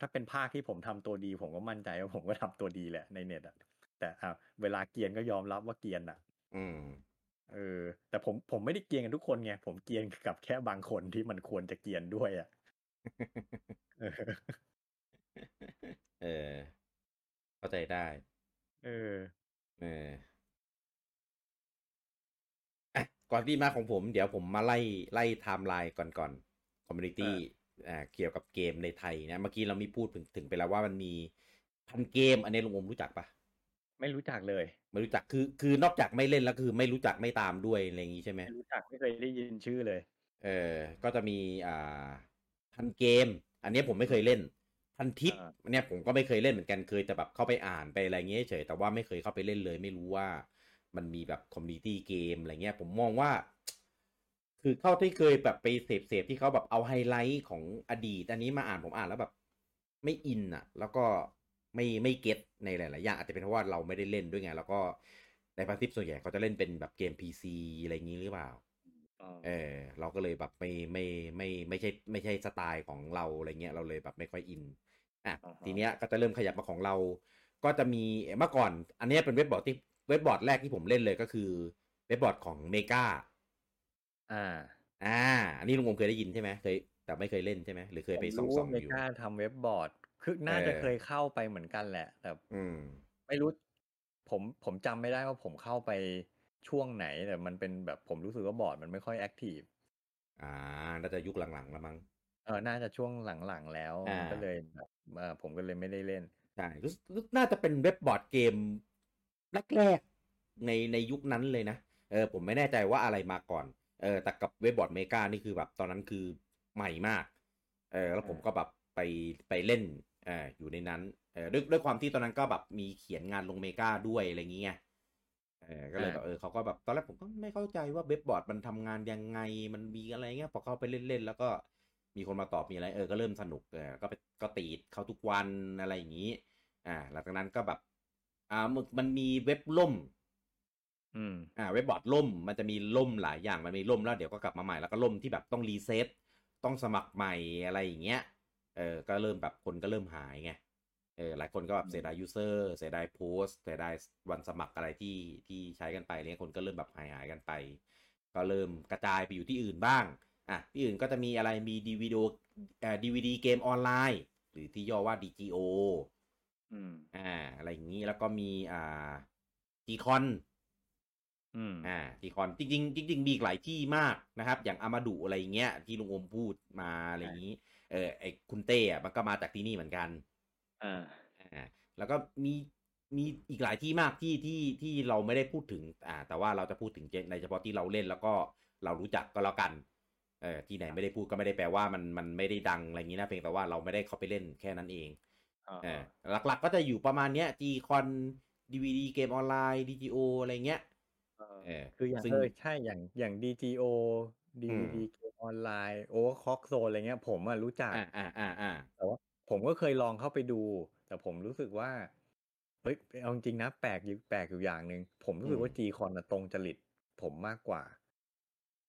ถ้าเป็นภาคที่ผมทำตัวดี ผมก็มั่นใจว่าผมก็ทำตัวดีแหละในเน็ตอะแต่อะเวลาเกรียนก็ยอมรับว่าเกรียนอะ อืม เออ แต่ผมผมไม่ได้เกรียนกันทุกคนไงผมเกรียนกับแค่บางคนที่มันควรจะเกรียนด้วยอะเออเออ เข้าใจได้ เออ เอออะก่อนที่มาของผม เดี๋ยวผมมาไล่ไล่ไทม์ไลน์ก่อนก่อน community อ่าเกี่ยวกับเกมในไทยนะ เมื่อกี้เรามีพูดถึงถึงไปแล้วว่ามันมีพันเกม อันนี้ลุงอมรู้จักปะ ไม่รู้จักเลย ไม่รู้จักคือ คือนอกจากไม่เล่นแล้วคือ ไม่รู้จักไม่ตามด้วยอะไรอย่างงี้ใช่ไหมไม่รู้จักไม่เคยได้ยินชื่อเลย เออ ก็จะมีอ่าพันเกม อันเนี้ยผมไม่เคยเล่น พันทิปอ่าอันเนี้ยผมก็ไม่เคยเล่นเหมือนกันเคยแต่แบบเข้าไปอ่านไปอะไรเงี้ยเฉยแต่ว่าไม่เคยเข้าไปเล่นเลย ไม่รู้ว่ามันมีแบบ community เกมอะไรเงี้ย ผมมองว่า คือเท่าที่เคยแบบไปเสพเสพที่เขาแบบเอาไฮไลท์ของอดีต อันนี้มาอ่านผมอ่านแล้วแบบ ไม่อินอะ แล้วก็ ไม่ไม่ get ในหลายๆอย่างอาจจะเป็นเพราะว่าเราไม่ได้เล่นด้วยไงแล้วก็ในพันทิปส่วนใหญ่เขาจะเล่นเป็นแบบเกม PC อะไรอย่างนี้หรือเปล่าเออเราก็เลยแบบไม่ไม่ไม่ไม่ใช่ไม่ใช่สไตล์ของเราอะไรเงี้ยเราเลยแบบไม่ค่อยอินอะอ่าฮะทีเนี้ยก็จะเริ่มขยับมาของเรา ก็จะมีเมื่อก่อน อันเนี้ยเป็นเว็บบอร์ดที่เว็บบอร์ดแรกที่ผมเล่นเลยก็คือเว็บบอร์ดของเมกาอ่า อ่า อันนี้ลุงอมเคยได้ยินใช่ไหมเคยแต่ไม่เคยเล่นใช่ไหมหรือเคยไปส่องผมส่รู้องว่าเมอยู่กาทำเว็บบอร์ด คือน่าจะเออเคยเข้าไปเหมือนกันแหละ แต่อืมไม่รู้ ผมผมจำไม่ได้ว่าผมเข้าไปช่วงไหน แต่มันเป็นแบบผมรู้สึกว่าบอร์ดมันไม่ค่อยแอคทีฟอ่า น่าจะยุคหลังๆแล้วมั้งเออน่าจะช่วงหลังๆแล้วอ่าก็เลยแบบเออผมก็เลยไม่ได้เล่นใช่รู้สึกรู้สึกน่าจะเป็นเว็บบอร์ดเกมแรกๆในในยุคนั้นเลยนะเออผมไม่แน่ใจว่าอะไรมาก่อนเออแต่กับเว็บบอร์ดเมกานี่คือแบบตอนนั้นคือใหม่มากเออแล้วผมก็แบบไปไปเล่นเอออยู่ในนั้นเออด้วยด้วยความที่ตอนนั้นก็แบบมีเขียนงานลงเมกาด้วยอะไรอย่างเงี้ยเออก็เลยแบบเออเขาก็แบบตอนแรกผมก็ไม่เข้าใจว่าเว็บบอร์ดมันทำงานยังไงมันมีอะไรเงี้ยพอเข้าไปเล่นๆแล้วก็มีคนมาตอบมีอะไรเออก็เริ่มสนุกเออก็ไปก็ติดเข้าทุกวันอะไรอย่างงี้ อ่า หลังจากนั้นก็แบบอ่ามันมันมีเว็บล่ม อืมอ่า เว็บบอร์ดล่ม มันจะมีล่มหลายอย่างมันมีล่มแล้วเดี๋ยวก็กลับมาใหม่แล้วก็ล่มที่แบบต้อง reset ต้องสมัครใหม่อะไรอย่างเงี้ย เออก็เริ่มแบบคนก็เริ่มหายไงเออหลายคนก็แบบเสียดาย user เสียดายโพสเสียดายวันสมัครอะไรที่ที่ใช้กันไปเนี่ยคนก็เริ่มแบบหายหายๆกันไป ก็เริ่มกระจายไปอยู่ที่อื่นบ้างอะที่อื่นก็จะมีอะไรมีดีวีดีเอ่อดีวีดีเกมออนไลน์ หรือที่ย่อว่า DGO อืมอ่าอะไรอย่างนี้แล้วก็มีอ่า g c o n อืมอ่า g c o n จริงๆจริงๆมีอีกหลายที่มากนะครับ อย่างอามาดุอะไรอย่างเงี้ยที่ลุงอมพูดมาอะไรอย่างนี้ เออไอคุณเต้อะมันก็มาจากที่นี่เหมือนกันอ่าอ่าแล้วก็มีมีอีกหลายที่มากที่ที่ที่เราไม่ได้พูดถึงอ่าแต่ว่าเราจะพูดถึงในเฉพาะที่เราเล่นแล้วก็เรารู้จักก็แล้วกันเออที่ไหนไม่ได้พูดก็ไม่ได้แปลว่ามันมันไม่ได้ดังอะไรอย่างนี้นะเพียงแต่ว่าเราไม่ได้เข้าไปเล่นแค่นั้นเองอ่าเออหลักๆก็จะอยู่ประมาณเนี้ย G Con DVD เกมออนไลน์ DGO อะไรเงี้ยเออเออคืออย่างซึ่งเออใช่อย่างอย่าง DGO อืม DVD เกม ออนไลน์ Overclock Zone อะไรเงี้ย ผมอะรู้จัก อ่าอ่าอ่าอ่าแต่ว่าผมก็เคยลองเข้าไปดู แต่ผมรู้สึกว่า เฮ้ยเอาจริงๆนะ แปลกอยู่แปลกอยู่อย่างหนึ่งผมรู้สึกว่า G Con อะตรงจริตผมมากกว่า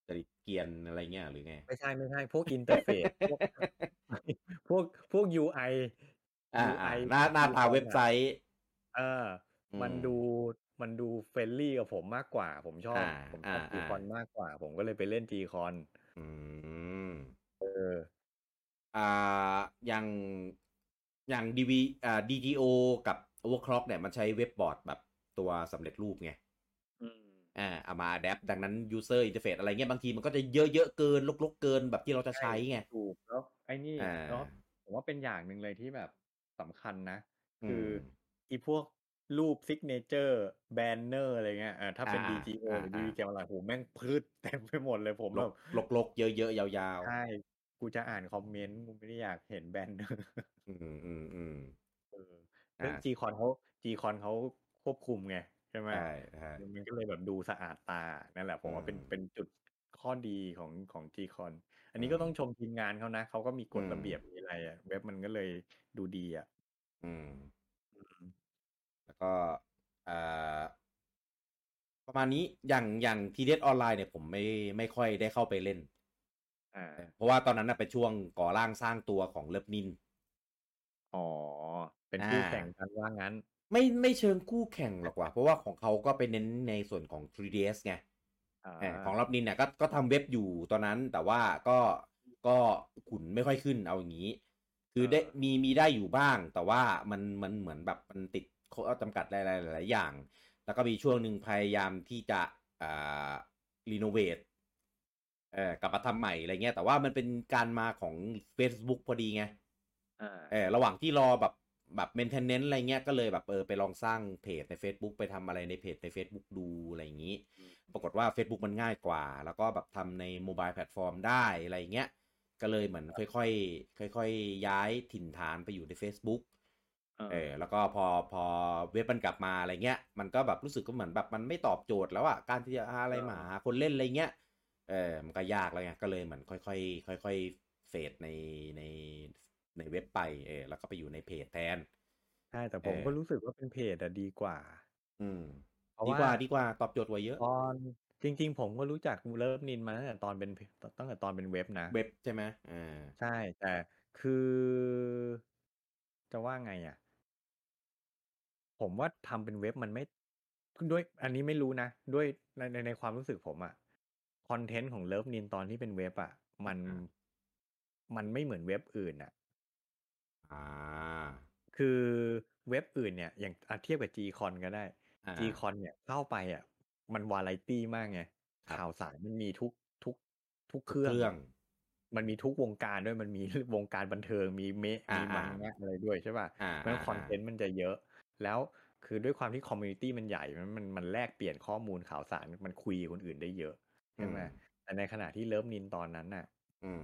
จริตเกรียนอะไรเงี้ยหรือไง ไม่ใช่ไม่ใช่พวก interface พวกพวกพวก UI อ่าอ่า UI หน้าหน้าตา G-Con เว็บไซต์อะ เออ มันอืมดูมันดู friendly กับผมมากกว่า ผมชอบ อ่าผมชอบอ่า G Con มากกว่า ผมก็เลยไปเล่น G Con อื มเอออ่าอย่างอย่าง DV อ่า DGO กับ Overclock เนี่ยมันใช้เว็บบอร์ดแบบตัวสำเร็จรูปไงอืมอ่าเอามา adapt ดังนั้น user interface อะไรเงี้ยบางทีมันก็จะเยอะๆเกินลกๆเกินแบบที่เราจะใช้ไงถูกแล้วไอ้นี่อ่าแล้วผมว่าเป็นอย่างหนึ่งเลยที่แบบสำคัญนะอืคือมอีพวก รูป signature แบนเนอร์อะไรเงี้ยเออถ้าเป็นอ่า DGO อ่าหรืออ่า DV เกมอะไรโหแม่งพรืดเต็มไปหมดเลยผมลแบกบลกลกๆ เยอะๆ ยาวใช่ กูจะอ่านคอมเมนต์กูไม่ได้อยากเห็นแบนเนอร์ๆอืมอืมอืมเออซึ่งอ่า G-Con เขา G-Con เขาควบคุมไง ใช่ไหมใช่ใช่มันก็เลยแบบดูสะอาดตา นั่นแหละผมว่าเป็นอืมเป็นจุดข้อดีของของ G-Con อันนี้ก็อืมต้องชมทีมงานเขานะเขาก็มีกฎอืมระเบียบมีอะไรอะเว็บมันก็เลยดูดีอะ อืมอืม แล้วก็อ่าประมาณนี้อย่างอย่างทีเดออนไลน์เนี่ยผมไม่ไม่ค่อยได้เข้าไปเล่นอ่าเพราะว่าตอนนั้นน่ะเป็นช่วงก่อร่างสร้างตัวของเลิฟนิน อ๋อ เป็นคู่อ่าแข่งกันว่างั้น ไม่ไม่เชิงคู่แข่งหรอกว่ะเพราะว่าของเขาก็ไปเน้นในส่วนของ 3ds ไงอ่าเออของรับนินเนี่ยก็ก็ทำเว็บอยู่ตอนนั้นแต่ว่าก็ก็ขุนไม่ค่อยขึ้นเอาอย่างนี้ คือได้มีมีได้อยู่บ้าง แต่ว่ามันมันเหมือนแบบมันติด ข้อจำกัดหลายๆหลายๆอย่าง แล้วก็มีช่วงหนึ่งพยายามที่จะอ่า renovate เออกลับมาทำใหม่อะไรเงี้ยแต่ว่ามันเป็นการมาของ Facebook พอดีไงอ่าเออระหว่างที่รอแบบแบบ maintenance อะไรเงี้ยก็เลยแบบเออไปลองสร้างเพจใน Facebook ไปทำอะไรในเพจใน Facebook ดูอะไรอย่างนี้ ปรากฏว่า Facebook มันง่ายกว่า แล้วก็แบบทำใน mobile platform ได้อะไรเงี้ยก็เลยเหมือนค่อยๆค่อยๆย้ายถิ่นฐานไปอยู่ใน Facebook เออแล้วก็พอพอเว็บมันกลับมาอะไรเงี้ย มันก็แบบรู้สึกก็เหมือนแบบมันไม่ตอบโจทย์แล้วอะการที่จะหาอะไรมาหาคนเล่นอะไรเงี้ยเออมันก็ยากแล้วไงก็เลยเหมือนค่อยๆค่อยๆเฟดในในในเว็บไปเออแล้วก็ไปอยู่ในเพจแทนใช่แต่ผมเออก็รู้สึกว่าเป็นเพจอะดีกว่า อืมเพราะดีว่ากว่าดีกว่าตอบโจทย์กว่าเยอะตอนจริง ๆ ผมก็รู้จักเลิฟนินมาตั้งแต่ตอนเป็นตั้งแต่ตอนเป็นเว็บนะเว็บใช่ไหมอ่าใช่แต่คือ จะว่าไงอะ ผมว่าทำเป็นเว็บมันไม่ ด้วย อันนี้ไม่รู้นะ ด้วยในในในความรู้สึกผมอะคอนเทนต์ของเลิฟนินตอนที่เป็นเว็บอะมันอ่า มันไม่เหมือนเว็บอื่นอะ อ่า คือเว็บอื่นเนี่ยอย่างอะเทียบกับ Gcon ก็ได้ อ่า Gcon เนี่ยเข้าไปอะมันวาไรตี้มากไงครับข่าวสารมันมีทุกทุกทุกเรื่องเรื่อง มันมีทุกวงการด้วยมันมี วงการบันเทิงมีเมะอ่ามีมังงะอะไรด้วยใช่ป่ะอ่าเพราะฉะนั้นอ่า content มันจะเยอะ แล้วคือด้วยความที่ community มันใหญ่ มันมันมันแลกเปลี่ยนข้อมูลข่าวสารมันคุยกับคนอื่นได้เยอะใช่ไหมแต่ในขณะที่เลิฟนินตอนนั้นน่ะ อืม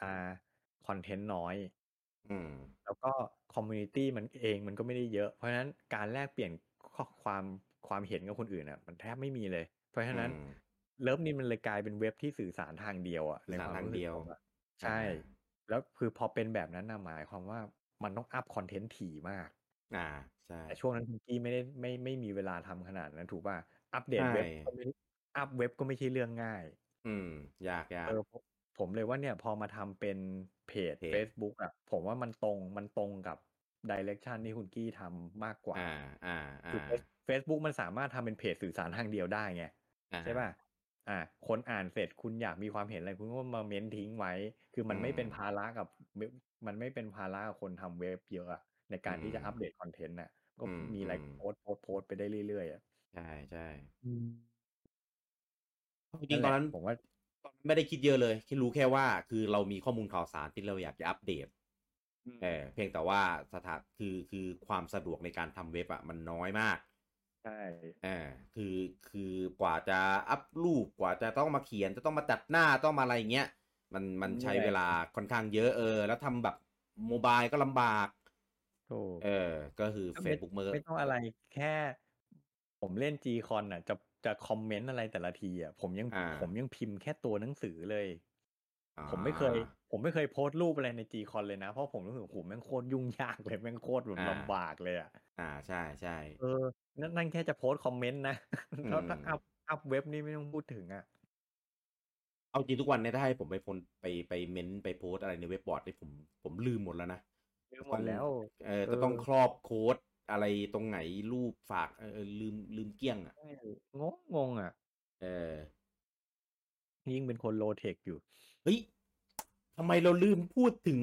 อ่า content น้อย อืม แล้วก็ community มันเองมันก็ไม่ได้เยอะ เพราะฉะนั้นการแลกเปลี่ยนข้อความความเห็นกับคนอื่นอะ มันแทบไม่มีเลย เพราะฉะนั้นอืมเลิฟนี่มันเลยกลายเป็นเว็บที่สื่อสารทางเดียวอะในความสื่อสารทางรู้สึเดีกยวผมอะใช่อ่าแล้วคือพอเป็นแบบนั้นนะหมายความว่ามันต้องอัพ content ถี่มาก อ่าใช่แต่ช่วงนั้นคุณกี้ไม่ได้ไม่ไม่มีเวลาทำขนาดนั้นถูกป่ะอัปเดตเว็บใช่ก็ไม่อัพเว็บก็ไม่ใช่เรื่องง่าย อืมยากยากเออผมผมเลยว่าเนี่ยพอมาทำเป็นเพจเพจ Facebook อะผมว่ามันตรงมันตรงกับdirection ที่คุณกี้ทำมากกว่า อ่าอ่าอ่าคือ Face- Facebook มันสามารถทำเป็นเพจสื่อสารทางเดียวได้ไงอ่าใช่ป่ะอ่า คนอ่านเสร็จคุณอยากมีความเห็นอะไรคุณก็มาเม้นทิ้งไว้ คือมันอืมไม่เป็นภาระกับเว็บมันไม่เป็นภาระกับคนทำเว็บเยอะอะ ในการที่จะอืมอัปเดต content น่ะ ก็อืมมีอะไรอืมโพสต์โพสต์โพสต์ไปได้เรื่อยๆอะใช่ใช่อืมจริงๆตอนนั้นผมว่าตอนนั้นไม่ได้คิดเยอะเลยแค่รู้แค่ว่า คือเรามีข้อมูลข่าวสารที่เราอยากจะอัปเดตเออเพียงแต่ว่าสถานคือคือความสะดวกในการทำเว็บอะมันน้อยมากใช่เออคือคือกว่าจะอัพรูปกว่าจะต้องมาเขียนจะต้องมาจัดหน้าต้องมาอะไรเงี้ยมันมันใช้เวลาค่อนข้างเยอะเออ แล้วทำแบบโมบายก็ลำบาก ถูกเออ ก็คือก็ไม่ Facebook เมื่อไม่ต้องอะไรแค่ ผมเล่น G คอนอะ จะจะคอมเมนต์อะไรแต่ละทีอะผมยังอ่าผมยังพิมพ์แค่ตัวหนังสือเลยอ่าผมไม่เคย ผมไม่เคยโพสต์รูปอะไรใน G คอนเลยนะ เพราะผมรู้สึกโอ้โหแม่งโคตรยุ่งยากเลยแม่งโคตรแบบอ่าลำบากเลยอะอ่าใช่ใช่เออนั่นนั่นแค่จะโพสต์ comment นะถ้าอืมถ้า up up เว็บนี่ไม่ต้องพูดถึงอะเอาจริงทุกวันเนี่ยถ้าให้ผมไปพนไปไปเม้นต์ไปโพสต์อะไรในเว็บบอร์ดนี่ผมผมลืมหมดแล้วนะ ลืมหมดแล้วเออเออจะต้องครอบโค้ดอะไรตรงไหนรูปฝากเออเออลืมลืมเกลี้ยงอะใช่งงงงอะ เออ ยิ่งเป็นคนโลเทคอยู่ เฮ้ยทำไมเราลืมพูดถึง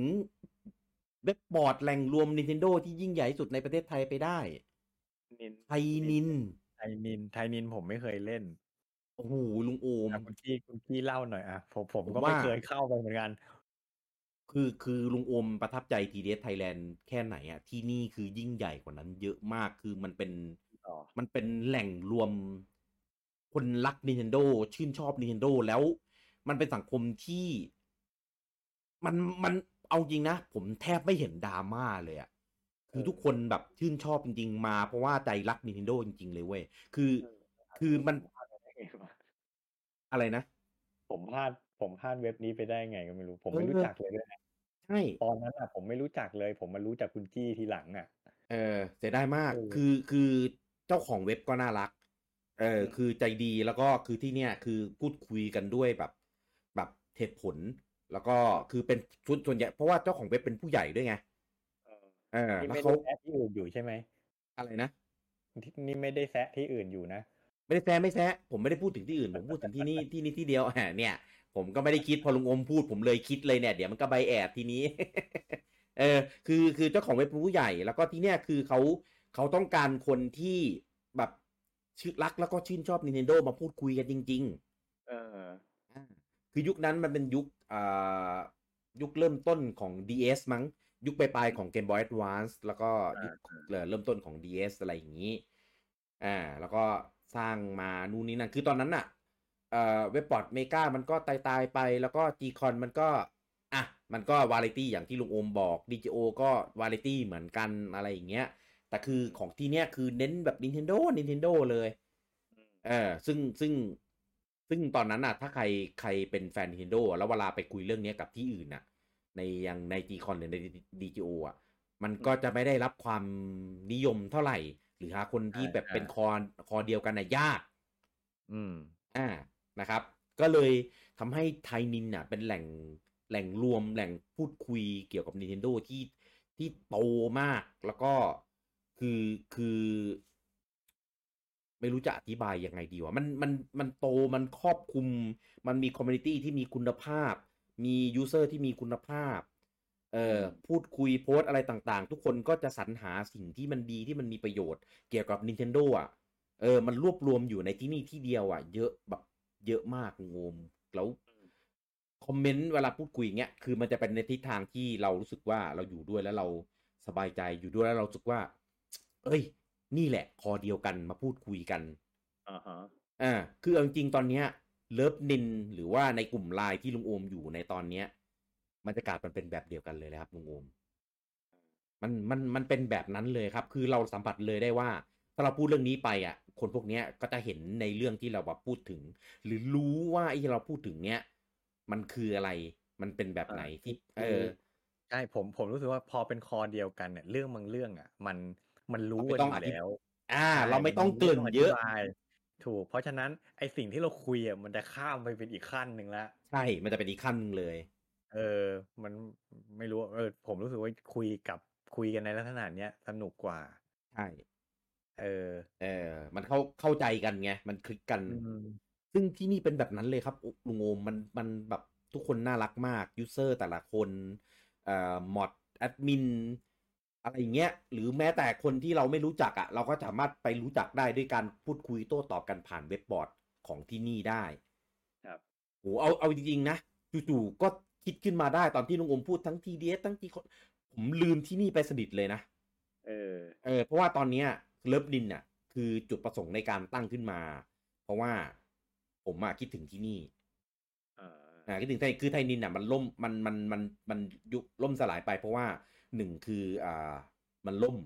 เว็บบอร์ดแหล่งรวม Nintendo ที่ยิ่งใหญ่ที่สุดในประเทศไทยไปได้นินไทยนินไทยนินไทยนินผมไม่เคยเล่นโอ้โหลุงโอมอะคุณกี้คุณกี้เล่าหน่อยอะผมผมผมก็ไม่ว่าเคยเข้าไปเหมือนกัน คือคือลุงโอมประทับใจ TDS Thailand แค่ไหนอะที่นี่คือยิ่งใหญ่กว่านั้น เยอะมากคือมันเป็นต่อมันเป็นแหล่งรวมคนรัก Nintendo ชื่นชอบ Nintendo แล้วมันเป็นสังคมที่มันมันเอาจริงนะ ผมแทบไม่เห็นดราม่าเลยอะคือทุกคนแบบชื่นชอบจริง ๆ มาเพราะว่าใจรัก Nintendo จริง ๆ เลยเว้ย คือ คือมันผพลาดไปได้ไงวะอะไรนะ ผมพลาดผมพลาดเว็บนี้ไปได้ไงก็ไม่รู้ ผมไม่เออรู้จักเลยด้วยนะ ใช่ตอนนั้นอะผมไม่รู้จักเลย ผมมารู้จักคุณกี้ทีหลังอะ เออเสียดายมากเออคือคือเจ้าของเว็บก็น่ารัก เอออืมคือใจดีแล้วก็คือที่เนี่ยคือพูดคุยกันด้วยแบบ แบบเหตุผล แล้วก็คือเป็นชุดส่วนใหญ่เพราะว่าเจ้าของเว็บเป็นผู้ใหญ่ด้วยไงเออเออนี่แล้วไม่เขาได้แซะที่อื่นอยู่ใช่ไหมอะไรนะที่นี่ไม่ได้แซะที่อื่นอยู่นะไม่ได้แซะไม่แซะผมไม่ได้พูดถึงที่อื่นผมพูดถึงที่นี่ที่นี่ที่เดียวแหมเนี่ย ผมก็ไม่ได้คิดพอลุงอมพูดผมเลยคิดเลยเนี่ย เดี๋ยวมันก็ใบแอบทีนี้ เออคือคือเจ้าของเว็บเป็นผู้ใหญ่ แล้วก็ที่เนี่ยคือเขาเขาต้องการคนที่แบบชื่อรักแล้วก็ชื่นชอบ Nintendo มาพูดคุยกันจริง ๆ เอออ่าคือยุคนั้นมันเป็นยุคอ่ายุคเริ่มต้นของ DS มั้ง ยุคปลายๆของ Game Boy Advance แล้วก็ยุคเอ่อเริ่มต้นของ DS อะไรอย่างนี้ อ่า แล้วก็สร้างมานู่นนี่นั่นคือตอนนั้นอะ เอ่อเว็บบอร์ดเมกามันก็ตายตายๆไป แล้วก็ G-Con มันก็ อะ มันก็วาไรตี้อย่างที่ลุงโอมบอก DJO ก็วาไรตี้เหมือนกันอะไรอย่างเงี้ย แต่คือของที่เนี้ยคือเน้นแบบ Nintendo Nintendo เลย เออซึ่งซึ่งซึ่งตอนนั้นอะ ถ้าใครใครเป็นแฟน Nintendo อะแล้วเวลาไปคุยเรื่องเนี้ยกับที่อื่นอะ ในอย่างใน G-Con หรือใน DGO อะ มันก็จะไม่ได้รับความนิยมเท่าไหร่ หรือหาคนที่ใช่แบบใช่เป็นคอคอเดียวกันน่ะยาก อืม อ่า นะครับ ก็เลยทำให้ไทนินอะเป็นแหล่งแหล่งรวมแหล่งพูดคุยเกี่ยวกับ Nintendo ที่ที่โตมากแล้วก็คือคือ ไม่รู้จะอธิบายยังไงดีวะมันมันมันโตมันครอบคลุม มันมี community ที่มีคุณภาพ มี user ที่มีคุณภาพเอ่อพูดคุยโพสต์อะไรต่างๆ ทุกคนก็จะสรรหาสิ่งที่มันดีที่มันมีประโยชน์เกี่ยวกับ Nintendo อะเออมันรวบรวมอยู่ในที่นี่ที่เดียวอะ เยอะแบบ เยอะมากงมแล้ว comment เวลาพูดคุยอย่างเงี้ยคือมันจะเป็นในทิศทางที่เรารู้สึกว่าเราอยู่ด้วยแล้วเราสบายใจอยู่ด้วยแล้วเรารู้สึกว่า เอ้ย นี่แหละ คอเดียวกันมาพูดคุยกันอ่าฮะอ่าคือเอาจริงๆตอนเนี้ยเลิฟนินหรือว่าในกลุ่มไลน์ที่ลุงโอมอยู่ในตอนเนี้ยบรรยากาศมันเป็นแบบเดียวกันเลยนะครับลุงโอม มันมันมันเป็นแบบนั้นเลยครับ คือเราสัมผัสเลยได้ว่า ถ้าเราพูดเรื่องนี้ไปอะ คนพวกเนี้ยก็จะเห็นในเรื่องที่เราแบบพูดถึง หรือรู้ว่าไอ้ที่เราพูดถึงเนี้ยมันคืออะไรมันเป็นแบบไหนที่ เออใช่ผมผมรู้สึกว่าพอเป็นคอเดียวกันเนี่ยเรื่องบางเรื่องอะ มันมันรู้เราไม่กันต้องออธิยู่แล้ว อ่าใช่เราไม่ต้องเกรินต้เยอะธิบายถูก เพราะฉะนั้นไอสิ่งที่เราคุยอะมันจะข้ามไปเป็นอีกขั้นหนึ่งละใช่ มันจะเป็นอีกขั้นหนึ่งเลย เออ มันไม่รู้เออผมรู้สึกว่าคุยกับคุยกันในลักษณะเนี้ยสนุกกว่า ใช่ เออ เออ มันเข้าเข้าใจกันไง มันคลิกกันอืมซึ่งที่นี่เป็นแบบนั้นเลยครับลุงโอมมันมันแบบทุกคนน่ารักมากยูเซอร์แต่ละคนเอ่อมอดแอดมินอะไรอย่างเงี้ย หรือแม้แต่คนที่เราไม่รู้จักอะ่ะ เราก็สามารถไปรู้จักได้ด้วยการพูดคุยโต้ตอบกันผ่านเว็บบอร์ดของที่นี่ได้ ครับโหเอาเอาจริงๆนะจู่ๆก็คิดขึ้นมาได้ตอนที่ลุงโอมพูดทั้งทีเดียทั้งทีคนผมลืมที่นี่ไปสนิทเลยนะเออ เออ เพราะว่าตอนเนี้ย เลิฟลินอะคือจุดประสงค์ในการตั้งขึ้นมา เพราะว่าผมอะคิดถึงที่นี่อ่าอ่าคิดถึงไทยคือไทยนินอะมันล่มมันมันมันมันยุบล่มสลายไป เพราะว่าหนึ่งคืออ่ามันล่ม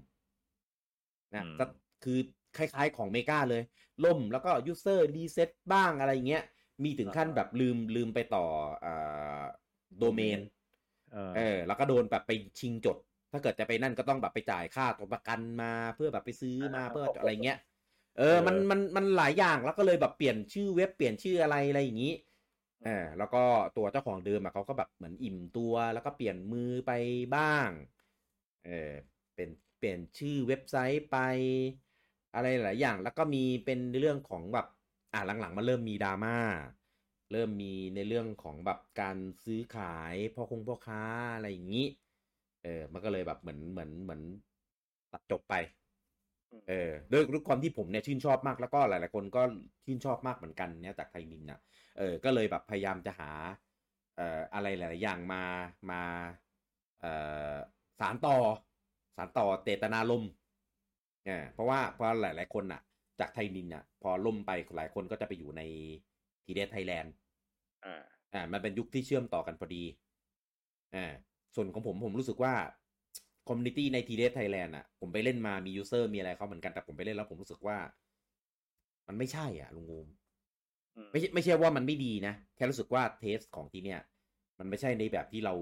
นะก็คือคล้ายๆของเมกาเลย ล่มแล้วก็ user reset บ้างอะไรเงี้ยมีถึงขั้นแบบลืมลืมไปต่ออ่าโดเมนเออเออแล้วก็โดนแบบไปชิงจด ถ้าเกิดจะไปนั่นก็ต้องแบบไปจ่ายค่าตัวประกันมาเพื่อแบบไปซื้อมาเพื่ออะไรเงี้ย เออ มัน มัน มันหลายอย่างแล้วก็เลยแบบเปลี่ยนชื่อเว็บเปลี่ยนชื่ออะไรอะไรอย่างนี้เออแล้วก็ตัวเจ้าของเดิมอะเขาก็แบบเหมือนอิ่มตัวแล้วก็เปลี่ยนมือไปบ้าง เออ เป็น เปลี่ยนชื่อเว็บไซต์ไป อะไรหลายอย่าง แล้วก็มีเป็นเรื่องของแบบ อ่าหลังๆมันเริ่มมีดราม่า เริ่มมีในเรื่องของแบบการซื้อขายพ่อคงพ่อค้าอะไรอย่างนี้ เออ มันก็เลยแบบเหมือนเหมือนเหมือนตัดจบไป เออด้วยด้วยความที่ผมเนี่ยชื่นชอบมากแล้วก็หลายๆคนก็ชื่นชอบมากเหมือนกันเนี่ยจากไทยมินนะเออ ก็เลยแบบพยายามจะหา เอ่ออะไรหลาย ๆ อย่างมามาเอ่อสานต่อ สานต่อเจตนารมณ์เนี่ยเพราะว่าเพราะหลาย ๆ คนน่ะ จากไทยนินน่ะ พอล่มไปหลายคนก็จะไปอยู่ในทีเดสไทยแลนด์อ่าอ่ามันเป็นยุคที่เชื่อมต่อกันพอดีอ่า ส่วนของผมผมรู้สึกว่า community ในทีเดสไทยแลนด์อะผมไปเล่นมามี user มีอะไรเขาเหมือนกันแต่ผมไปเล่นแล้วผมรู้สึกว่า มันไม่ใช่อะลุงโอมไม่ใช่ไม่ใช่ว่ามันไม่ดีนะ แค่รู้สึกว่าเทสของที่เนี่ย มันไม่ใช่ในแบบที่เรา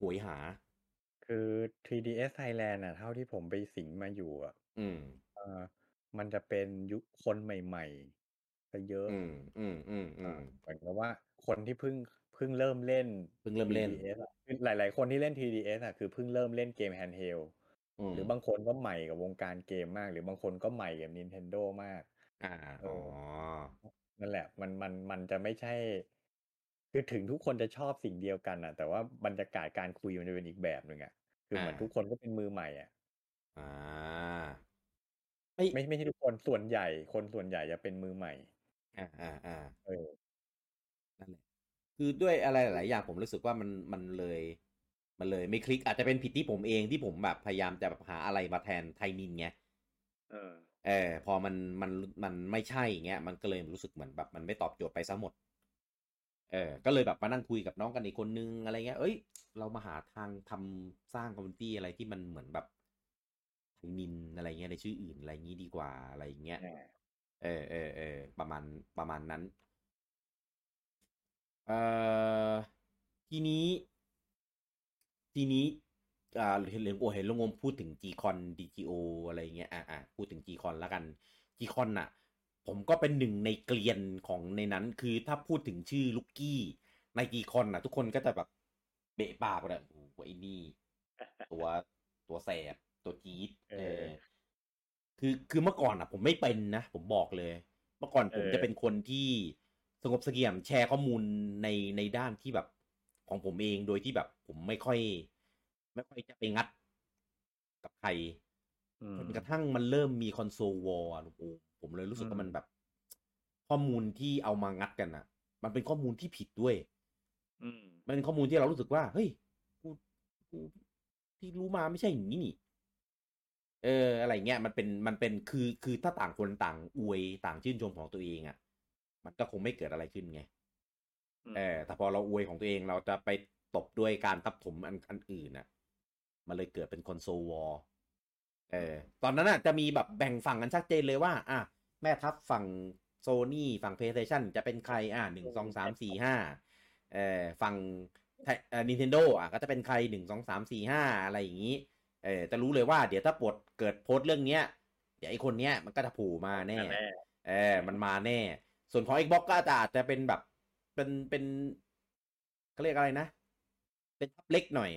หวยหา คือ 3ds Thailand อะ เท่าที่ผมไปสิงมาอยู่อะ อืมเออมันจะเป็นยุคคนใหม่ๆซะเยอะ อืมอืมอืมอือ่ามเหมือนกับว่าคนที่เพิ่ง เพิ่งเริ่มเล่นเพิ่งเริ่มเล่น 3ds อะคือหลาย ๆ คนที่เล่น 3ds อะคือเพิ่งเริ่มเล่นเกม handheld มหรือบางคนก็ใหม่กับวงการเกมมาก หรือบางคนก็ใหม่กับ Nintendo มาก อ่าเออ๋ออนั่นแหละ มันมันมันจะไม่ใช่ คือถึงทุกคนจะชอบสิ่งเดียวกันอะ แต่ว่าบรรยากาศการคุยมันจะเป็นอีกแบบหนึ่งอะคือเหมือนอ่าทุกคนก็เป็นมือใหม่อะ อ่าไม่ไม่ไม่ใช่ทุกคนส่วนใหญ่ คนส่วนใหญ่จะเป็นมือใหม่ อ่าอ่าอ่าเออนั่นแหละ คือด้วยอะไรหลายๆอย่างผมรู้สึกว่ามันมันเลยมันเลยไม่คลิกอาจจะเป็นผิดที่ผมเองที่ผมแบบพยายามจะแบบหาอะไรมาแทนไทนินไงเออเออพอมันมันมันไม่ใช่อย่างเงี้ยมันก็เลยรู้สึกเหมือนแบบมันไม่ตอบโจทย์ไปซะหมด เออ ก็เลยแบบมานั่งคุยกับน้องกันอีกคนนึงอะไรเงี้ย เอ้ย เรามาหาทางทำสร้าง community อะไรที่มันเหมือนแบบไทนินอะไรเงี้ยในชื่ออื่นอะไรงี้ดีกว่าอะไรเงี้ยอ่าเออเออเออประมาณประมาณนั้น เอ่อทีนี้ ทีนี้อ่าเห็นเห็นโอเห็นลุงงมพูดถึง G-Con DGO อะไรเงี้ยอะอะพูดถึง G-Con แล้วกัน G-Con น่ะ ผมก็เป็นหนึ่งในเกลียนของในนั้น คือถ้าพูดถึงชื่อลุกกี้ใน G-Con น่ะ ทุกคนก็จะแบบเบะปากเลยโอ้โหไอ้นี่ ตัวตัวแสบตัวจี๊ดเอเอออคือคือเมื่อก่อนอะ ผมไม่เป็นนะ ผมบอกเลย เมื่อก่อนผมเออจะเป็นคนที่ สงบเสงี่ยมแชร์ข้อมูลในในด้านที่แบบของผมเองโดยที่แบบผมไม่ค่อย ไม่ค่อยจะไปงัดกับใครอืมจนกระทั่งมันเริ่มมีคอนโซลวอลโอ้โหผมเลยรู้สึกอืมว่ามันแบบ ข้อมูลที่เอามางัดกันอะ มันเป็นข้อมูลที่ผิดด้วยอืมมันเป็นข้อมูลที่เรารู้สึกว่า เฮ้ยกูกูที่รู้มาไม่ใช่อย่างนี้นี่เออ อะไรเงี้ยมันเป็นมันเป็นคือคือถ้าต่างคนต่างอวยต่างชื่นชมของตัวเองอะ่ะ มันก็คงไม่เกิดอะไรขึ้นไงอืมเออแต่พอเราอวยของตัวเองเราจะไปตบด้วยการทับถมอันอันอื่นน่ะ มันเลยเกิดเป็นคอนโซลวอลเออ ตอนนั้นอะจะมีแบบแบ่งฝั่งกันชัดเจนเลยว่า อะ แม่ทัพฝั่งโซนี่ฝั่ง PlayStation จะเป็นใคร อะหนึ่งสองสามสี่ห้าเอ่อฝั่งเอ่อ Nintendo อะก็จะเป็นใครหนึ่งสองสามสี่ห้าอะไรอย่างนี้ เออจะรู้เลยว่าเดี๋ยวถ้าปลดเกิดโพสต์เรื่องเนี้ย เดี๋ยวไอ้คนเนี้ยมันก็จะโผูมาแน่แน่ เออ มันมาแน่ ส่วนของ Xbox ก็อาจจะอาจจะเป็นแบบ เป็นเป็นเขาเรียกอะไรนะ เป็นทับเล็กหน่อย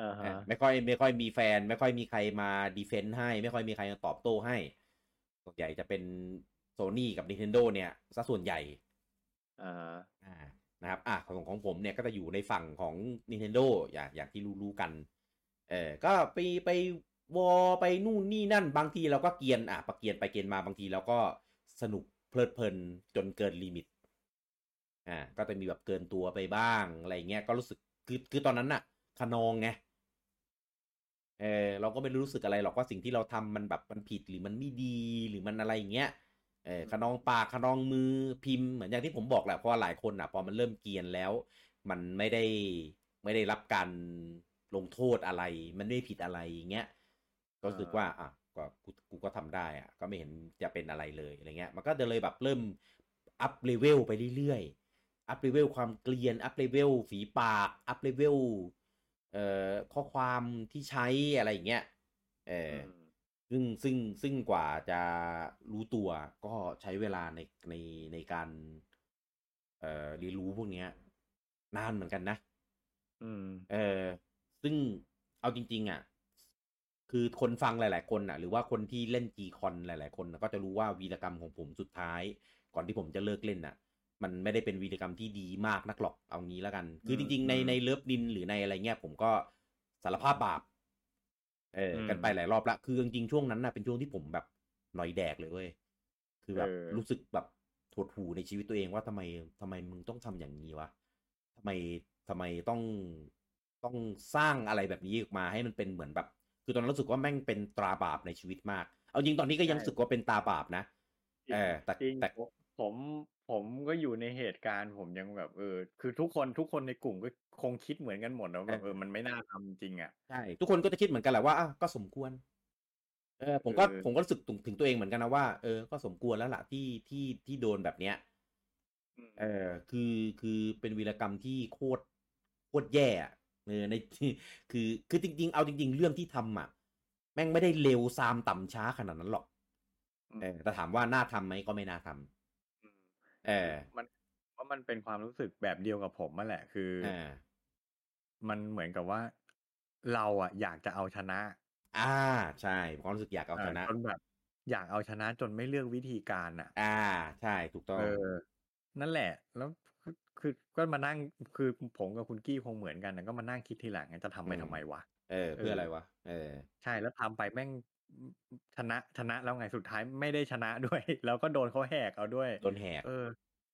อ่าเอฮะอไม่ค่อยไม่ค่อยมีแฟน ไม่ค่อยมีใครมาดีเฟนต์ให้ ไม่ค่อยมีใครมาตอบโต้ให้ส่วนใหญ่จะเป็นโซ n y กับ Nintendo เนี่ยซะส่วนใหญ่อ่าฮะอ่านะครับอะของของผมเนี่ยก็จะอยู่ในฝั่งของ Nintendo อย่างอย่างที่รู้ๆกัน เออก็ไปไปวอไปนู่นนี่นั่น บางทีเราก็เกรียนอะไปเกรียนไปเกรียนมาบางทีเราก็สนุก เพลิดเพลินจนเกิน limit อ่าก็จะมีแบบเกินตัวไปบ้างอะไรเงี้ยก็รู้สึกคือคือตอนนั้นน่ะขนองไงเออเราก็ไม่รู้สึกอะไรหรอกว่าสิ่งที่เราทำมันแบบมันผิดหรือมันไม่ดีหรือมันอะไรอย่างเงี้ยเออขนองปากขนองมือพิมพ์เหมือนอย่างที่ผมบอกแหละเพราะว่าหลายคนอะ พอมันเริ่มเกรียนแล้ว มันไม่ได้ไม่ได้รับการลงโทษอะไร มันไม่ผิดอะไรอย่างเงี้ยก็รู้สึกว่าอะ ก็กูกูก็ทำได้อะก็ไม่เห็นจะเป็นอะไรเลยอะไรเงี้ยมันก็จะเลยแบบเริ่ม up level ไปเรื่อยๆ up level ความเกรียน up level ฝีปาก up level เอ่อข้อความที่ใช้อะไรอย่างเงี้ยเอออืมซึ่งซึ่งซึ่งกว่าจะรู้ตัวก็ใช้เวลาในในในการ เอ่อเรียนรู้พวกเนี้ย นานเหมือนกันนะอืมเออซึ่งเอาจริง ๆ อะ คือคนฟังหลาย ๆ คนอะ หรือว่าคนที่เล่นจีคอนหลาย ๆ คนน่ะก็จะรู้ว่าวีรกรรมของผมสุดท้าย ก่อนที่ผมจะเลิกเล่นอะ มันไม่ได้เป็นวีรกรรมที่ดีมากนักหรอกเอางี้แล้วกัน คือจริง ๆ ในอืมในเลิฟดินหรือในอะไรเงี้ยผมก็สารภาพบาปเอออืมกันไปหลายรอบละคือจริงๆช่วงนั้นน่ะเป็นช่วงที่ผมแบบหน่อยแดกเลยเว้ยคือแบบเออรู้สึกแบบถดหูในชีวิตตัวเองว่าทำไมทำไมมึงต้องทำอย่างนี้วะทำไมทำไมต้องต้องสร้างอะไรแบบนี้ออกมาให้มันเป็นเหมือนแบบ คือตอนนั้นรู้สึกว่าแม่งเป็นตราบาปในชีวิตมาก เอาจริงตอนนี้ก็ยังรู้สึกว่าเป็นตราบาปนะเออแต่จริงแต่ผมผมผมก็อยู่ในเหตุการณ์ผมยังแบบเออ คือทุกคนทุกคนในกลุ่มก็คงคิดเหมือนกันหมดนะแบบเออมันไม่น่าทำจริงอะใช่ทุกคนก็จะคิดเหมือนกันแหละว่าอะก็สมควร เออ ผมก็เออผมก็รู้สึกถึงถึงตัวเองเหมือนกันนะว่าเออก็สมควรแล้วล่ะที่ที่ที่โดนแบบเนี้ยอืมเออคือคือเป็นวีรกรรมที่โคตรโคตรแย่อะ เออในคือคือจริง ๆ เอาจริง ๆ เรื่องที่ทำอะ แม่งไม่ได้เร็วซามต่ำช้าขนาดนั้นหรอกอืมเออแต่ถามว่าน่าทำไหมก็ไม่น่าทำอืมเออมันว่ามันเป็นความรู้สึกแบบเดียวกับผมนั่นแหละคืออ่ามันเหมือนกับว่า เราอะ อยากจะเอาชนะ อ่า ใช่ความรู้สึกอยากเอาชนะจนแบบอยากเอาชนะจนไม่เลือกวิธีการอะ อ่า ใช่ถูกต้องเออนั่นแหละ แล้ว คือคือก็มานั่งคือผมกับคุณกี้คงเหมือนกันนะก็มานั่งคิดทีหลังไงจะทำไปอืมทำไมวะเออเพื่ออะไรวะเออ ใช่แล้วทำไปแม่งชนะชนะแล้วไงสุดท้ายไม่ได้ชนะด้วย แล้วก็โดนเขาแหกเอาด้วยโดนแหก เออ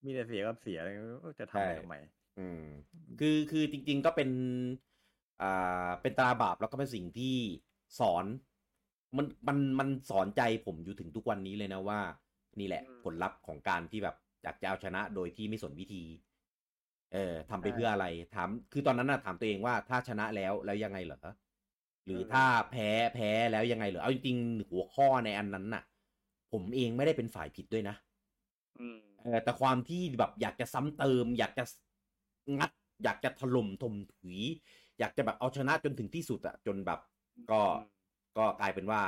มีแต่เสียกับเสียเออจะทำไปใช่ทำไมอืม คือคือจริง ๆก็เป็น อ่า เป็นตราบาปแล้วก็เป็นสิ่งที่สอน มันมันมันสอนใจผมอยู่ถึงทุกวันนี้เลยนะว่า นี่แหละอืมผลลัพธ์ของการที่แบบอยากจะเอาชนะโดยที่ไม่สนวิธี เออทำไปใช่เพื่ออะไรถามคือตอนนั้นน่ะถามตัวเองว่าถ้าชนะแล้วแล้วยังไงเหรอหรือเออถ้าแพ้แพ้แล้วยังไงเหรอเอาจริงๆหัวข้อในอันนั้นน่ะ ผมเองไม่ได้เป็นฝ่ายผิดด้วยนะอืมเออแต่ความที่แบบอยากจะซ้ำเติม อยากจะงัด อยากจะถล่มถมถุย อยากจะแบบเอาชนะจนถึงที่สุดอะจนแบบ ก็อืมก็กลายเป็นว่า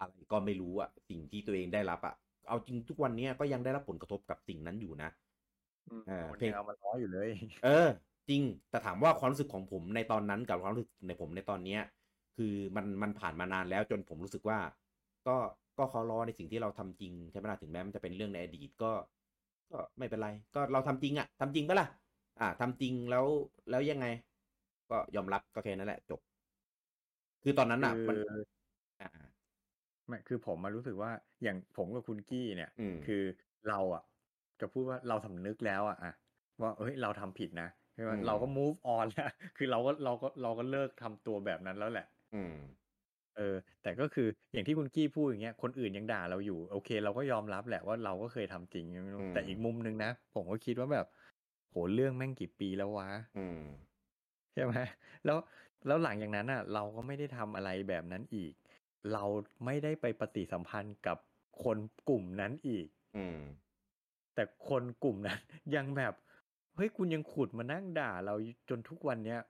อะไรก็ไม่รู้อะสิ่งที่ตัวเองได้รับอะเอาจริงทุกวันเนี้ยก็ยังได้รับผลกระทบกับสิ่งนั้นอยู่นะ อืมเออคนเพลงยังเอามาล้ออยู่เลย เออ จริง แต่ถามว่าความรู้สึกของผมในตอนนั้นกับความรู้สึกในผมในตอนเนี้ย คือมันมันผ่านมานานแล้วจนผมรู้สึกว่า ก็ก็เขารอในสิ่งที่เราทำจริงใช่ไหมล่ะถึงแม้มันจะเป็นเรื่องในอดีตก็ ก็ไม่เป็นไร ก็เราทำจริงอะทำจริงปะล่ะอ่าทำจริงแล้วแล้วยังไง ก็ยอมรับก็แค่นั้นแหละ จบ คือตอนนั้นอะคือมันอ่าไม่คือผมมารู้สึกว่าอย่างผมกับคุณกี้เนี่ยอืมคือเราอะ จะพูดว่าเราสำนึกแล้วอะอะว่าเอ้ยเราทำผิดนะใช่ไหมอืมเราก็ move on แล้วคือเราก็เราก็เราก็เลิกทำตัวแบบนั้นแล้วแหละ อืม เออ แต่ก็คืออย่างที่คุณกี้พูดอย่างเงี้ยคนอื่นยังด่าเราอยู่ โอเค เราก็ยอมรับแหละว่าเราก็เคยทำจริงไม่รู้อืมแต่อีกมุมนึงนะผมก็คิดว่าแบบ โหเรื่องแม่งกี่ปีแล้ววะอืมใช่ไหมแล้วแล้วหลังจากนั้นอะ เราก็ไม่ได้ทำอะไรแบบนั้นอีก เราไม่ได้ไปปฏิสัมพันธ์กับคนกลุ่มนั้นอีก อืม แต่คนกลุ่มนั้นยังแบบเฮ้ยคุณยังขุดมานั่งด่า เราจนทุกวันเนี้ย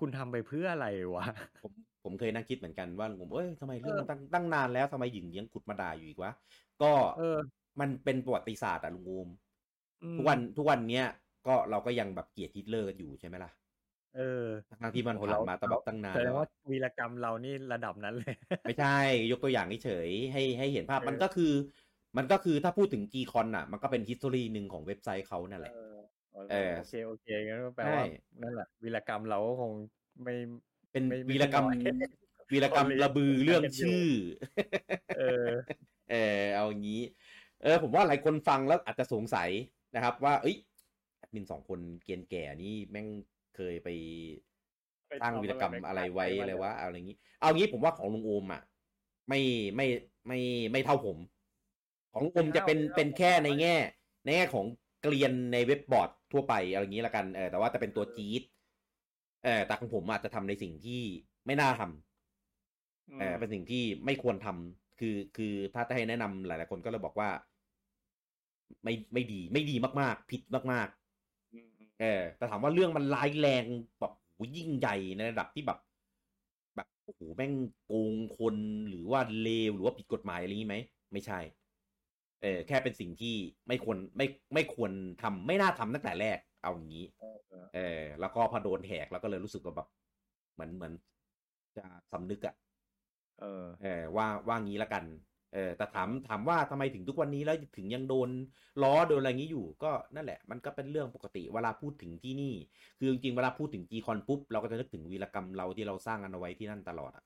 คุณทำไปเพื่ออะไรวะผมผมเคยนั่งคิดเหมือนกันว่าผมเอ้ยทำไมเรื่องมันตั้งตั้งนานแล้วทำไมหญิงยังขุดมาด่าอยู่อีกวะก็เออ มันเป็นประวัติศาสตร์อะลุงอูมอืมทุกวันทุกวันเนี้ยก็เราก็ยังแบบเกลียดฮิตเลอร์กันอยู่ใช่ไหมล่ะเออทั้งที่มันโอ้ผ่านเรามาตั้งแบบตั้งนานแสดแล้งวว่าอะวีรกรรมเรานี่ระดับนั้นเลย ไม่ใช่ ยกตัวอย่างเฉยๆให้ให้เห็นภาพเออมันก็คือ มันก็คือถ้าพูดถึง G c o n อะ มันก็เป็น history หนึ่งของเว็บไซต์เขานั่นแหละเออโอเคโอเคงั้นก็แปลใช่ว่านั่นแหละวีรกรรมเราก็คงไม่เป็นไม่ไม่วีรกรรมน้อยวีรกรรมคนเลยระบือเรื่องกันอยู่ชื่อ เออ เออเอาอย่างนี้ เออ ผมว่าหลายคนฟังแล้วอาจจะสงสัยนะครับ ว่า เอ้ยแอดมินสองคนเกรียนแก่นี่แม่งเคยไปไปสร้างทำวีรกรรมอะไรอะไรไปไว้ไปอะไรมาวะเอาอะไรอย่างนี้ เอางี้ผมว่าของลุงโอมอะ ไม่ไม่ไม่ไม่เท่าผม ของลุงโอมจะเป็นเป็นแค่ในแง่ในแง่ของเกลียนในเว็บบอร์ดทั่วไปเอาอย่างนี้ละกันเออแต่ว่าจะเป็นตัวจี๊ดเออแต่ของผมอาจจะทำในสิ่งที่ไม่น่าทำเออเป็นสิ่งที่ไม่ควรทำคือคือถ้าจะให้แนะนำหลาย ๆ คนก็เลยบอกว่า ไม่ไม่ดี ไม่ดีมาก ๆ ผิดมากอืมอืมๆเออ แต่ถามว่าเรื่องมันร้ายแรงแบบโหยิ่งใหญ่ในระดับที่แบบ แบบโอ้โหแม่งโกงคนหรือว่าเลวหรือว่าผิดกฎหมายอะไรอย่างนี้ไหมไม่ใช่ เออแค่เป็นสิ่งที่ไม่ควรไม่ไม่ควรทำไม่น่าทำตั้งแต่แรกเอาอย่างนี้เออเออเออ แล้วก็พอโดนแหกแล้วก็เลยรู้สึกว่าแบบเหมือนเหมือนจะสำนึกอะเออเออว่าว่างี้ละกัน เออแต่ถามถามว่าทำไมถึงทุกวันนี้แล้วถึงยังโดนล้อโดนอะไรอย่างนี้อยู่ ก็นั่นแหละ มันก็เป็นเรื่องปกติเวลาพูดถึงที่นี่ คือจริงๆเวลาพูดถึงจีคอนปุ๊บเราก็จะนึกถึงวีรกรรมเราที่เราสร้างกันเอาไว้ที่นั่นตลอดอะ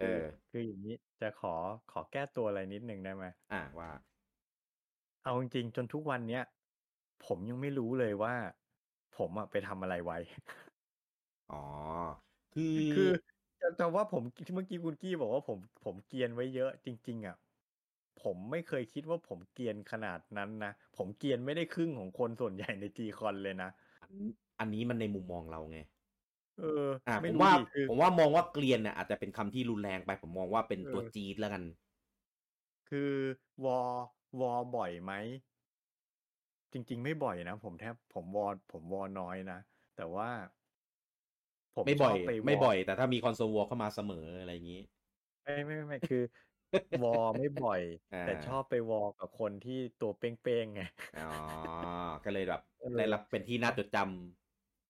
เออ คืออย่างนี้จะขอขอแก้ตัวอะไรนิดนึงได้ไหมอ่าว่า เอาจริงๆจนทุกวันเนี้ยผมยังไม่รู้เลยว่า ผมอะไปทำอะไรไว้ อ๋อ คือคือแต่แต่ว่าผมเมื่อกี้คุณกี้บอกว่าผมผมเกรียนไว้เยอะ จริง ๆอะผมไม่เคยคิดว่าผมเกรียนขนาดนั้นนะ ผมเกรียนไม่ได้ครึ่งของคนส่วนใหญ่ในจีคอนเลยนะ อันอันนี้มันในมุมมองเราไง เอออ่าไม่ผมรู้ว่า ดิคือผมว่ามองว่าเกลียนเนี่ยอาจจะเป็นคำที่รุนแรงไปผมมองว่าเป็นตัวเออจี๊ดแล้วกัน คือวอ วอบ่อยไหม จริง ๆ ไม่บ่อยนะ ผมแทบผมวอผมวอน้อยนะ แต่ว่า ผมไม่บ่อยชไปวไม่บ่อย แต่ถ้ามีคอนโซลวอลเข้ามาเสมออะไรอย่างนี้ ไม่ไม่ไม่ไม่คือ วอไม่บ่อยอ่าแต่ชอบไปวอกับคนที่ตัวเป้งๆไงอ๋อก็เลยแบบเออได้รับเป็นที่น่าจดจำ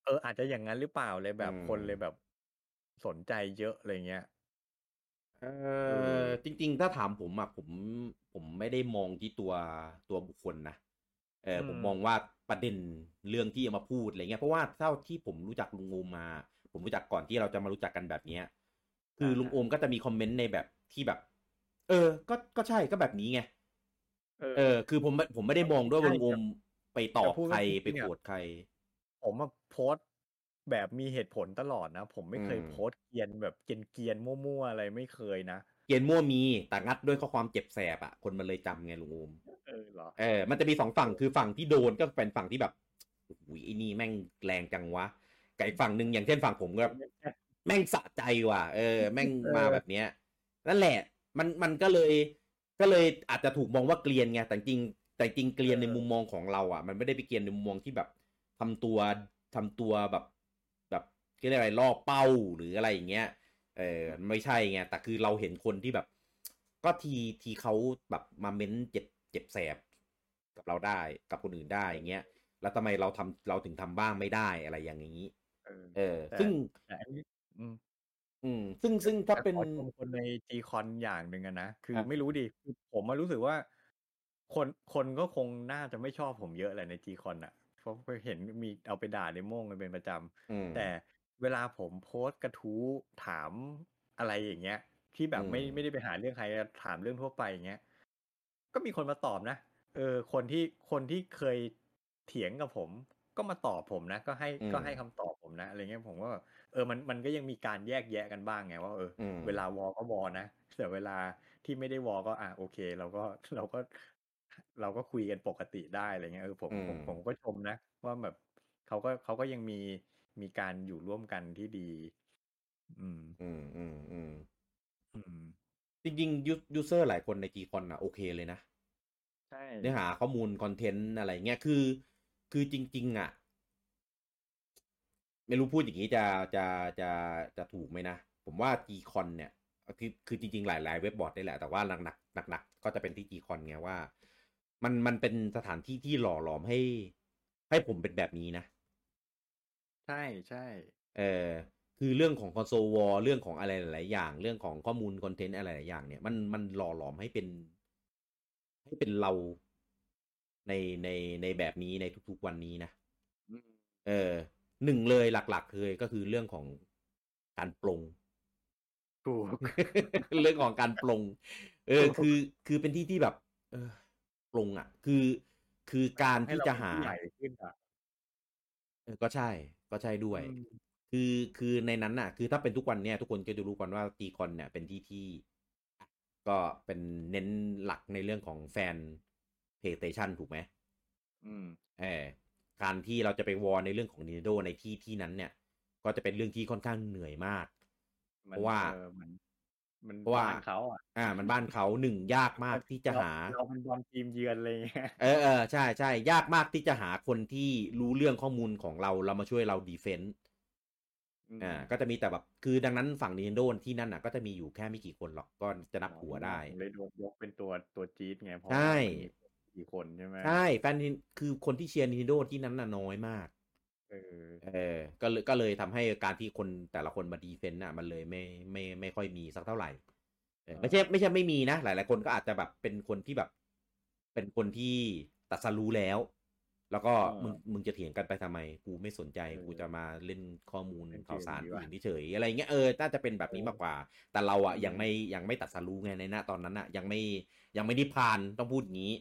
เออ อาจจะอย่างนั้นหรือเปล่าเลยแบบอืมคนเลยแบบสนใจเยอะอะไรเงี้ย เอเอออจริง ๆ ถ้าถามผมอะผมผมไม่ได้มองที่ตัวตัวบุคคลนะเอออมผมมองว่าประเด็นเรื่องที่เอามาพูดอะไรเงี้ยเพราะว่าเท่าที่ผมรู้จักลุงโอมมา ผมรู้จักก่อนที่เราจะมารู้จักกันแบบเนี้ยคือลุงโอมก็จะมีคอมเมนต์ในแบบที่แบบ เออ ก็ก็ใช่ก็แบบนี้ไงเออเออคือผมไม่ผมไม่ได้มองด้วยว่าใช่ลุงโอมไปตอบแต่พูดใครว่าจริงๆไปอะโกรธใคร ผมมาโพสต์ แบบมีเหตุผลตลอดนะ ผมไม่เคยอืมโพสต์เกรียนแบบเกรียนเกรียนๆมั่วๆอะไรไม่เคยนะเกียนมั่วมีแต่งัดด้วยข้อความเจ็บแสบอะคนมันเลยจำไงลุงโอมเออเหรอเออมันจะมีสองฝั่งคือฝั่งที่โดนก็เป็นฝั่งที่แบบโอ้โหไอ้นี่แม่งแรงจังวะกับอีกฝั่งหนึ่งอย่างเช่นฝั่งผมก็แม่งสะใจว่ะ เออ แม่งเออมาแบบเนี้ยนั่นแหละ มันมันก็เลย ก็เลยอาจจะถูกมองว่าเกลียนไงแต่จริง แต่จริงเกลียนในมุมมองของเราอะ มันไม่ได้ไปเกลียนในมุมมองที่แบบทำตัวทำตัวแบบแบบ เรียกอะไรล่อเป้าหรืออะไรอย่างเงี้ยเออไม่ใช่ไงแต่คือเราเห็นคนที่แบบ ก็ทีทีเขาแบบมาเม้นเจ็บเจ็บแสบกับเราได้กับคนอื่นได้อย่างเงี้ยแล้วทำไมเราทำเราถึงทำบ้างไม่ได้อะไรอย่างนี้ เออเออแต่ซึ่งแต่อันนี้อืมอืมซึ่งซึ่งถ้าแต่เป็นขอชมคนใน G-Con อย่างหนึ่งอะนะ คือครับไม่รู้ดิคือผมอะรู้สึกว่า คนคนก็คงน่าจะไม่ชอบผมเยอะแหละใน G-Con น่ะเพราะเห็นมีเอาไปด่า Demo กันเป็นประจอืมำแต่ เวลาผมโพสต์กระทู้ถามอะไรอย่างเงี้ย ที่แบบไม่อืมไม่ได้ไปหาเรื่องใครถามเรื่องทั่วไปอย่างเงี้ยก็มีคนมาตอบนะเออ คนที่คนที่เคยเถียงกับผม ก็มาตอบผมนะ ก็ให้อืมก็ให้คำตอบผมนะอะไรเงี้ยผมก็แบบเออมันมันก็ยังมีการแยกแยะกันบ้างไงว่าเอออืมเวลาวอลก็วอลนะแต่เวลาที่ไม่ได้วอลก็อะโอเค เราก็เราก็ เราก็คุยกันปกติได้อะไรเงี้ยเออผมอืผมมผมก็ชมนะ ว่าแบบเขาก็เขาก็ยังมี มีการอยู่ร่วมกันที่ดี อืม อืมอืมอืมอืมจริงๆยู user หลายคนใน G-Con อะโอเคเลยนะใช่เนื้อหาข้อมูล content อะไรเงี้ยคือ คือจริง ๆ อะ ไม่รู้พูดอย่างนี้จะจะจะจะถูกไหมนะ ผมว่า G-Con เนี่ยคือคือจริง ๆ หลายๆเว็บบอร์ดได้แหละ แต่ว่าหนักหนักหนักหนักๆก็จะเป็นที่ G-Con ไงว่า มันมันเป็นสถานที่ที่หล่อหลอมให้ ให้ผมเป็นแบบนี้นะ ใช่ใช่เออคือเรื่องของคอนโซลวอลเรื่องของอะไรหลายๆอย่าง เรื่องของข้อมูลคอนเทนต์อะไรหลายอย่างเนี่ยมันมันหล่อหลอมให้เป็น ให้เป็นเราในในในแบบนี้ในทุกๆวันนี้นะอืมเออหนึ่งเลยหลักๆเลยก็คือเรื่องของการปลงถูกเรื่องของการปลงเออ คือคือเป็นที่ที่แบบ เออปลงอะ คือคือการให้ที่เราจะเป็นหาผู้ใหญ่ขึ้นอะเออก็ใช่ ก็ใช่ด้วยอืมคือคือในนั้นน่ะ คือถ้าเป็นทุกวันเนี่ยทุกคนก็จะรู้กันว่าตีคอนเนี่ยเป็นที่ที่ ก็เป็นเน้นหลักในเรื่องของแฟน PlayStation ถูกไหมอืมเออการที่เราจะไปวอลในเรื่องของ Nintendo ในที่ที่นั้นเนี่ย ก็จะเป็นเรื่องที่ค่อนข้างเหนื่อยมากมันเพราะว่าเออ มันมันเพราะว่าบ้านเขาอะอ่า มันบ้านเขาหนึ่งยากมากที่จะหาเราเราเป็นบอลทีมเยือนอะไรเงี้ยเออเออใช่ใช่ยากมากที่จะหาคนที่รู้เรื่องข้อมูลของเราเรามาช่วยเราดีเฟนต์อืมอ่าก็จะมีแต่แบบคือดังนั้นฝั่ง Nintendo ที่นั่นน่ะก็จะมีอยู่แค่ไม่กี่คนหรอกก็จะนับหัวได้เลยโดนยกเป็นตัวตัวจี๊ดไงเพราะใช่ว่ามันมีกี่คนใช่ไหมใช่แฟน Nin- คือคนที่เชียร์ Nintendo ที่นั้นน่ะน้อยมาก เออเออก็เลยก็เลยทำให้การที่คนแต่ละคนมาดีเฟนต์น่ะมันเลยไม่ไม่ไม่ค่อยมีสักเท่าไหร่เออไม่ใช่ไม่ใช่ไม่มีนะ หลาย ๆ คนก็อาจจะแบบเป็นคนที่แบบ เป็นคนที่ตัดสรู้แล้ว แล้วก็เออมึงมึงจะเถียงกันไปทำไม กูไม่สนใจเออกูจะมาเล่นข้อมูลเล่นเกมข่าวสารดีกว่าอื่นเฉยๆอะไรเงี้ยเออน่าจะเป็นแบบนี้เออมากกว่า แต่เราอะอืมยังไม่ยังไม่ตัดสรู้ไงในหน้าตอนนั้นอะ ยังไม่ยังไม่ได้ผ่านต้องพูดอย่างนี้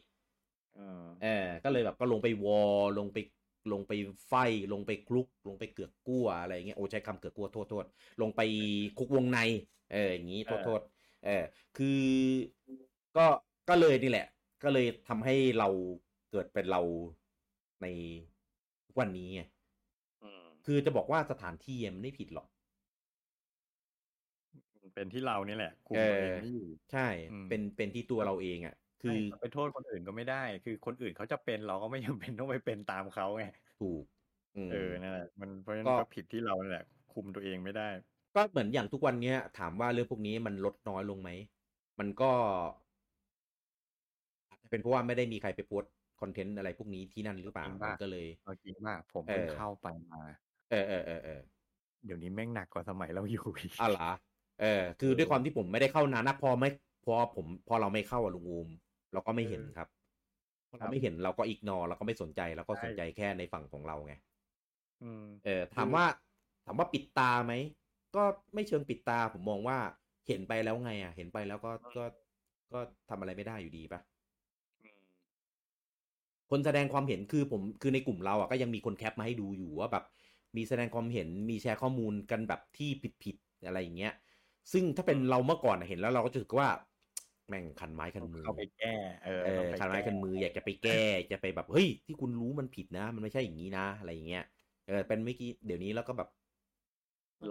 เออเออก็เลยแบบก็ลงไปวอลลงไป ลงไปไฟลงไปคลุก ลงไปเกือกกลัวอะไรเงี้ยโอ้ใช้คำเกือกกลัวโทษโทษลงไปคุกวงใน เอออย่างนี้โทษโทษเออคือก็ก็เลยนี่แหละ ก็เลยทำให้เราเกิดเป็นเราในทุกวันนี้ไงอืมคือจะบอกว่าสถานที่มันไม่ผิดหรอก เป็นที่เรานี่แหละคุมเอตัวเองอไม่อยู่ใช่อืมเป็นเป็นที่ตัวเราเองอะ คือใช่ไปโทษคนอื่นก็ไม่ได้ คือคนอื่นเขาจะเป็นเราก็ไม่จำเป็นต้องไปเป็นตามเขาไงถูกอืมเออนั่นแหละมันเพราะฉะนั้ก็นก็ผิดที่เรานั่นแหละคุมตัวเองไม่ได้ ก็เหมือนอย่างทุกวันเนี้ย ถามว่าเรื่องพวกนี้มันลดน้อยลงไหมมันก็อาจจะเป็นเพราะว่าไม่ได้มีใครไปโพสต์คอนเทนต์อะไรพวกนี้ที่นั่นหรือเปล่าจริงมัป่ะนก็เลยเอาจริงว่าผมเพิ่งเออเข้าไปมา เออเออเออเออเดี๋ยวนี้แม่งหนักกว่าสมัยเราอยู่อีกอะเหรอเออ คือเออด้วยความที่ผมไม่ได้เข้านานนักพอไม่พอผมพอเราไม่เข้าอะลุงอูม เราก็ไม่เห็นเออครับพอครัเราบไม่เห็นเราก็อีกนอเราก็ไม่สนใจเราก็ใช่สนใจแค่ในฝั่งของเราไงอืมเออถามว่าถามว่าปิดตาไหมก็ไม่เชิงปิดตาผมมองว่าเห็นไปแล้วไง อะ เห็นไปแล้วก็ก็ก็ทำอะไรไม่ได้อยู่ดีปะอืมคนแสดงความเห็นคือผมคือในกลุ่มเราอะก็ยังมีคนแคปมาให้ดูอยู่ว่าแบบ มีแสดงความเห็นมีแชร์ข้อมูลกันแบบที่ผิดๆอะไรอย่างเงี้ย ซึ่งถ้าเป็นเราเมื่อก่อนอะเห็นแล้วเราก็จะรู้สึกว่าแม่งคันไม้คันมือเข้าไปแก้เออเออต้องไปคันไม้แก้คันมืออยากจะไปแก้จะไปแบบเฮ้ยที่คุณรู้มันผิดนะ มันไม่ใช่อย่างนี้นะอะไรอย่างเงี้ยเออเป็นเมื่อกี้เดี๋ยวนี้แล้วก็แบบ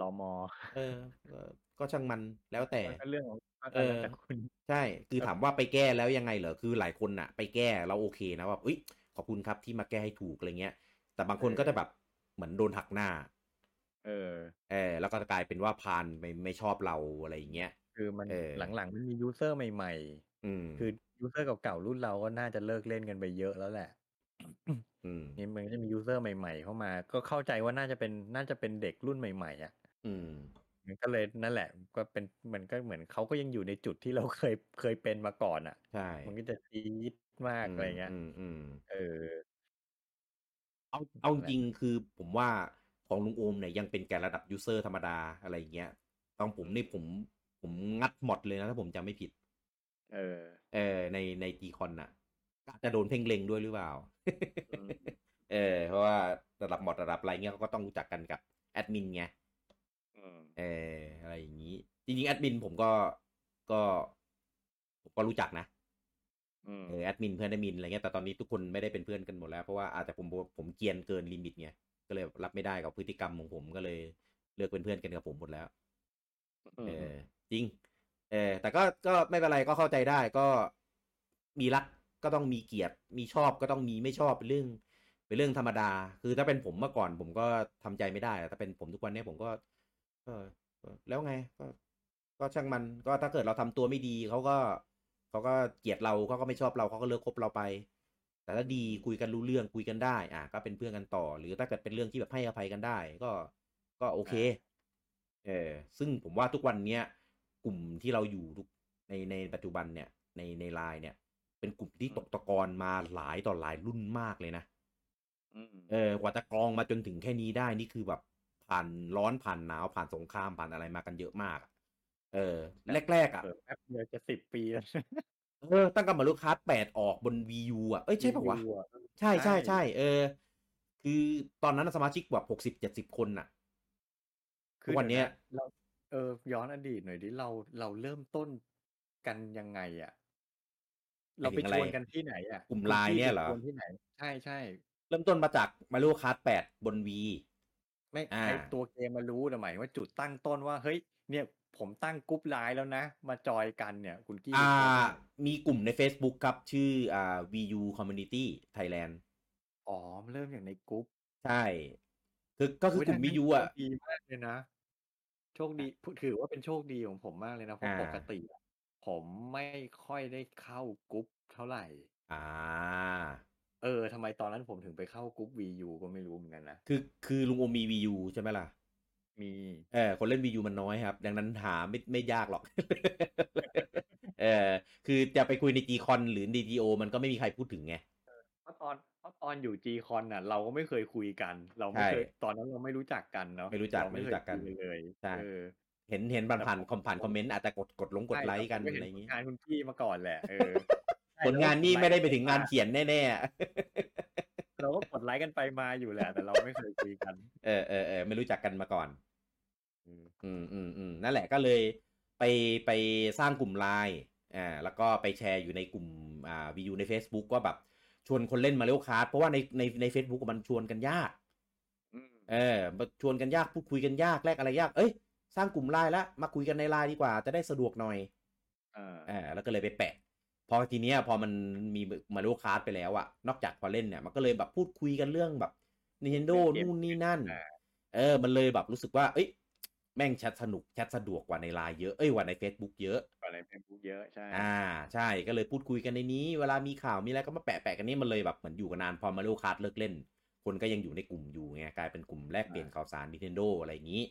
รอมอ เออ ก็ก็ช่างมันแล้วแต่มันก็เรื่องของก็เออแล้วแต่คุณใช่ คือถามว่าไปแก้แล้วยังไงเหรอคือหลายคนน่ะไปแก้แล้วโอเคนะว่าเอ้ยขอบคุณครับที่มาแก้ให้ถูกอะไรเงี้ย แต่บางคนก็จะแบบเหมือนโดนหักหน้า เออ เออ แล้วก็จะกลายเป็นว่าพาลไม่ไม่ชอบเราอะไรอย่างเงี้ย คือมันเออ หลังๆมันมี user ใหม่ อืมๆ คือ user เก่าๆรุ่นเราก็น่าจะเลิกเล่นกันไปเยอะแล้วแหละ อืมนี่มันก็จะมี user ใหม่ ๆ เข้ามา ก็เข้าใจว่าน่าจะเป็นน่าจะเป็นเด็กรุ่นใหม่ๆอะ อืม มันก็เลยนั่นแหละ ก็เป็นมันก็เหมือนเขาก็ยังอยู่ในจุดที่เราเคยเคยเป็นมาก่อนอะ ใช่มันก็จะจี๊ดมากอะไรเงี้ยอืมอืม เออ เอาเอาจริงๆคือผมว่าของลุงโอมเนี่ยยังเป็นแค่ระดับ user ธรรมดาอะไรอย่างเงี้ยตอนผมนี่ผม ผมงัด mod เลยนะ ถ้าผมจำไม่ผิด เออ เออ ในใน G-Con น่ะอาจจะโดนเพ่งเล็งด้วยหรือเปล่าอืมเออ เพราะว่าระดับ mod ระดับอะไรเงี้ยเขาก็ต้องรู้จักกันกับแอดมินไงอืมเออ อะไรอย่างนี้ จริงๆ แอดมินผมก็ก็ผมก็รู้จักนะอืมเออแอดมินเพื่อนแอดมินอะไรเงี้ยแต่ตอนนี้ทุกคนไม่ได้เป็นเพื่อนกันหมดแล้ว เพราะว่าอาจจะผมผมเกรียนเกิน limit ไงก็เลยรับไม่ได้กับพฤติกรรมของผมก็เลยเลิกเป็นเพื่อนกันกับผมหมดแล้ว เออจริง เออแต่ก็ก็ไม่เป็นไรก็เข้าใจได้ก็มีรักก็ต้องมีเกลียดมีชอบก็ต้องมีไม่ชอบเป็นเรื่อง เป็นเรื่องธรรมดา คือถ้าเป็นผมเมื่อก่อน ผมก็ทำใจไม่ได้แต่เป็นผมทุกวันนี้ผมก็ก็ก็แล้วไงก็ก็ช่างมันก็ถ้าเกิดเราทำตัวไม่ดีเขาก็เขาก็เกลียดเราเขาก็ไม่ชอบเราเขาก็เลิกคบเราไป แต่ถ้าดีคุยกันรู้เรื่องคุยกันได้ อะ ก็เป็นเพื่อนกันต่อ หรือถ้าเกิดเป็นเรื่องที่แบบให้อภัยกันได้ ก็ก็โอเค เออซึ่งผมว่าทุกวันเนี้ยกลุ่มที่เราอยู่ทุกในในปัจจุบันเนี่ยในในไลน์เนี่ย เป็นกลุ่มที่ตกตะกอนมาหลายต่อหลายรุ่นมากเลยนะอืมเออกว่าจะกรองมาจนถึงแค่นี้ได้นี่คือแบบผ่านร้อนผ่านหนาวผ่านสงครามผ่านอะไรมากันเยอะมากอะเออ แรกๆอะเออแป๊บเดียวจะสิบปีแล้วเออตั้งแต่มาลูกค้าแปดออกบน VU อะ เอ้ยใช่ปะวะรีวิอใช่ใช่ใช่เออ คือตอนนั้นสมาชิกแบบหกสิบเจ็ดสิบคนน่ะ คือวันเนี้ยดี๋วะเราเออย้อนอดีตหน่อยดิเราเราเริ่มต้นกันยังไงอะ เราไปหมายถึงอะไรชวนกันที่ไหนอะกลุ่มคุณไลน์พี่เนี่ยเหรอไปชวนที่ไหน ใช่ใช่เริ่มต้นมาจากมาลูกค้าแปดบน V ไม่อ่าไอตัวเกมมารู้แต่หมายว่าจุดตั้งต้นว่าเฮ้ยเนี่ยผมตั้งกรุ๊ปไลน์แล้วนะ มาจอยกันเนี่ย คุณกี้อ่าไปชวนที่ไหนมีกลุ่มใน Facebook ครับ ชื่ออ่า VU Community Thailand อ๋อมันเริ่มอย่างในกรุ๊ป ใช่ คือก็คือกลุ่มโย VU ถ้าอะงั้นโชคดีมากเลยนะ โชคดีถือว่าเป็นโชคดีของผมมากเลยนะ เพราะอ่าปกติอะผมไม่ค่อยได้เข้ากรุ๊ปเท่าไหร่ อ่า เออทำไมตอนนั้นผมถึงไปเข้ากรุ๊ป VU ก็ไม่รู้เหมือนกันนะ คือคือลุงโอมมี VU ใช่ไหมล่ะ มี เออคนเล่น VU มันน้อยครับ ดังนั้นหาไม่ไม่ยากหรอก เออคือจะไปคุยใน G-Con หรือ DGO มันก็ไม่มีใครพูดถึงไง เพราะตอน เพราะตอนอยู่ G-Con น่ะ เราก็ไม่เคยคุยกัน เราไม่เคยใช่ตอนนั้นเราไม่รู้จักกันเนาะไม่รู้จักเราไม่ไม่รู้เคยจักกันคุยเลยใช่เออเห็นเห็นผ่านผ่านแต่ผมคอมผ่านคอมเมนต์อาจจะกดกดลงกดไลค์กันใช่อะไรเราอย่างก็งี้เห็นงานคุณพี่มาก่อนแหละเออใช่ผลงานนี่เราก็ไม่ได้ไปถึงกงานลค์เขียนแน่ๆเราก็กดไลค์กันไปมาอยู่แหละ แต่เราไม่เคยคุยกัน เออเออเออไม่รู้จักกันมาก่อน อืมอืมอืมอืมนั่นแหละก็เลยไปไปสร้างกลุ่มไลน์อ่าแล้วก็ไปแชร์อยู่ในกลุ่มอ่า Wii U ใน Facebook ว่าแบบ ชวนคนเล่น Mario Kart เพราะว่าในในใน Facebook มันชวนกันยากอืมเออมาชวนกันยากพูดคุยกันยากแลกอะไรยาก เอ้ย สร้างกลุ่มไลน์แล้วมาคุยกันในไลน์ดีกว่า จะได้สะดวกหน่อยอ่าอ่าแล้วก็เลยไปแปะ พอทีเนี้ยพอมันมี Mario Kart ไปแล้วอะนอกจากพอเล่นเนี่ยมันก็เลยแบบพูดคุยกันเรื่องแบบ Nintendo เล่นเกมนู่นนี่นั่นอ่าเออ มันเลยแบบรู้สึกว่า เอ้ย แม่งแชทสนุกแชทสะดวกกว่าในไลน์เยอะ เอ้ยกว่าใน Facebook เยอะก่อน ในเฟซบุ๊กเยอะใช่ อ่า ใช่ก็เลยพูดคุยกันในนี้ เวลามีข่าวมีอะไรก็มาแปะแปะกันนี่มันเลยแบบเหมือนอยู่กันนานพอ Mario Kart เลิกเล่น คนก็ยังอยู่ในกลุ่มอยู่ไงกลายเป็นกลุ่มแลกเปลี่ยนข่าวสาร Nintendo อะไรอย่างนี้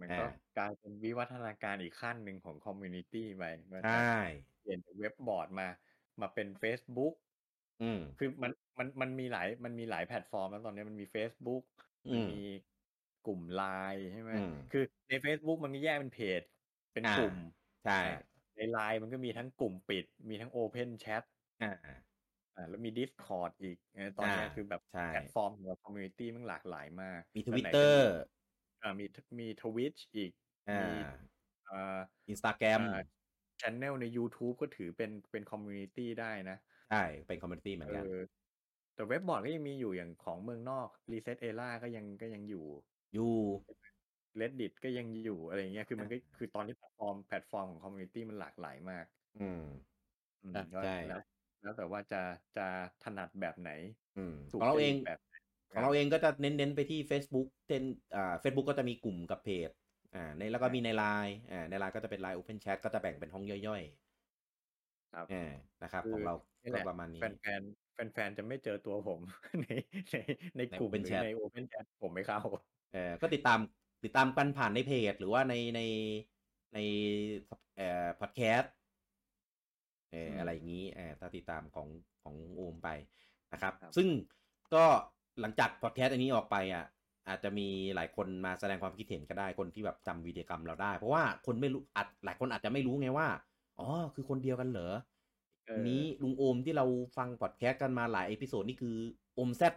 มันก็อ่ากลายเป็นวิวัฒนาการอีกขั้นหนึ่งของ community ไปว่าใช่จะเปลี่ยนจากเว็บบอร์ดมา มาเป็น Facebook อืมคือมันมันมันมีหลายมันมีหลายแพลตฟอร์มแล้วตอนนี้มันมี Facebook อืมมันมีกลุ่มไลน์ใช่ไหมอืมคือใน Facebook มันก็แยกเป็นเพจ เป็นอ่ากลุ่ม ใช่อ่า ในไลน์มันก็มีทั้งกลุ่มปิด มีทั้ง Open Chat อ่าอ่าแล้วมี Discord อีกเออตอนเนี้ยอ่าคือแบบใช่แพลตฟอร์มของ community มันหลากหลายมาก แล้ววิตเตอร์อ่ามีมีทวิตอีกอ่ามีอ่าอินสตาแกรมอ่า channel ใน YouTube ก็ถือเป็นเป็น community ได้นะ ใช่ เป็น community เหมือนกันเออแต่เว็บบอร์ดก็ยังมีอยู่อย่างของเมืองนอก Reset Era ก็ยังก็ยังอยู่ อยู่ Reddit ก็ยังอยู่อะไรเงี้ย คือมันก็คือตอนนี้แพลตฟอร์มแพลตฟอร์มของ community มันหลากหลายมาก อืมอืมอะก็ใช่แล้วแล้วแต่ว่าจะจะถนัดแบบไหนอืมถูกของเราจเอริงตแบบไหนของเราเองก็จะเน้นๆไปที่ Facebook เช่นอ่า Facebook ก็จะมีกลุ่มกับเพจอ่าในแล้วก็มีในไลน์อ่าในไลน์ก็จะเป็นไลน์ Open Chat ก็จะแบ่งเป็นห้องย่อยครับๆอ่านะครับคืของเรานี่แหก็ละประมาณนี้แฟนแฟนแฟนแฟนๆจะไม่เจอตัวผมในในในในกลุ่มห Open รือ Chat ใน Open Chat ผมไม่เข้าเออก็ติดตาม ติดตามกันผ่านในเพจ หรือว่าในในในเอ่อพอดแคสต์เอออืมอะไรอย่างนี้เออถ้าติดตามของของโอมไปนะครับครับ ซึ่งก็หลังจากพอดแคสต์อันนี้ออกไปอะ อาจจะมีหลายคนมาแสดงความคิดเห็นก็ได้คนที่แบบจำวีรกรรมเราได้ เพราะว่าคนไม่รู้อาจหลายคนอาจจะไม่รู้ไงว่าอ๋อคือคนเดียวกันเหรอเอออันนี้ลุงโอมที่เราฟังพอดแคสต์กันมาหลาย episode นี่คือโอมแซด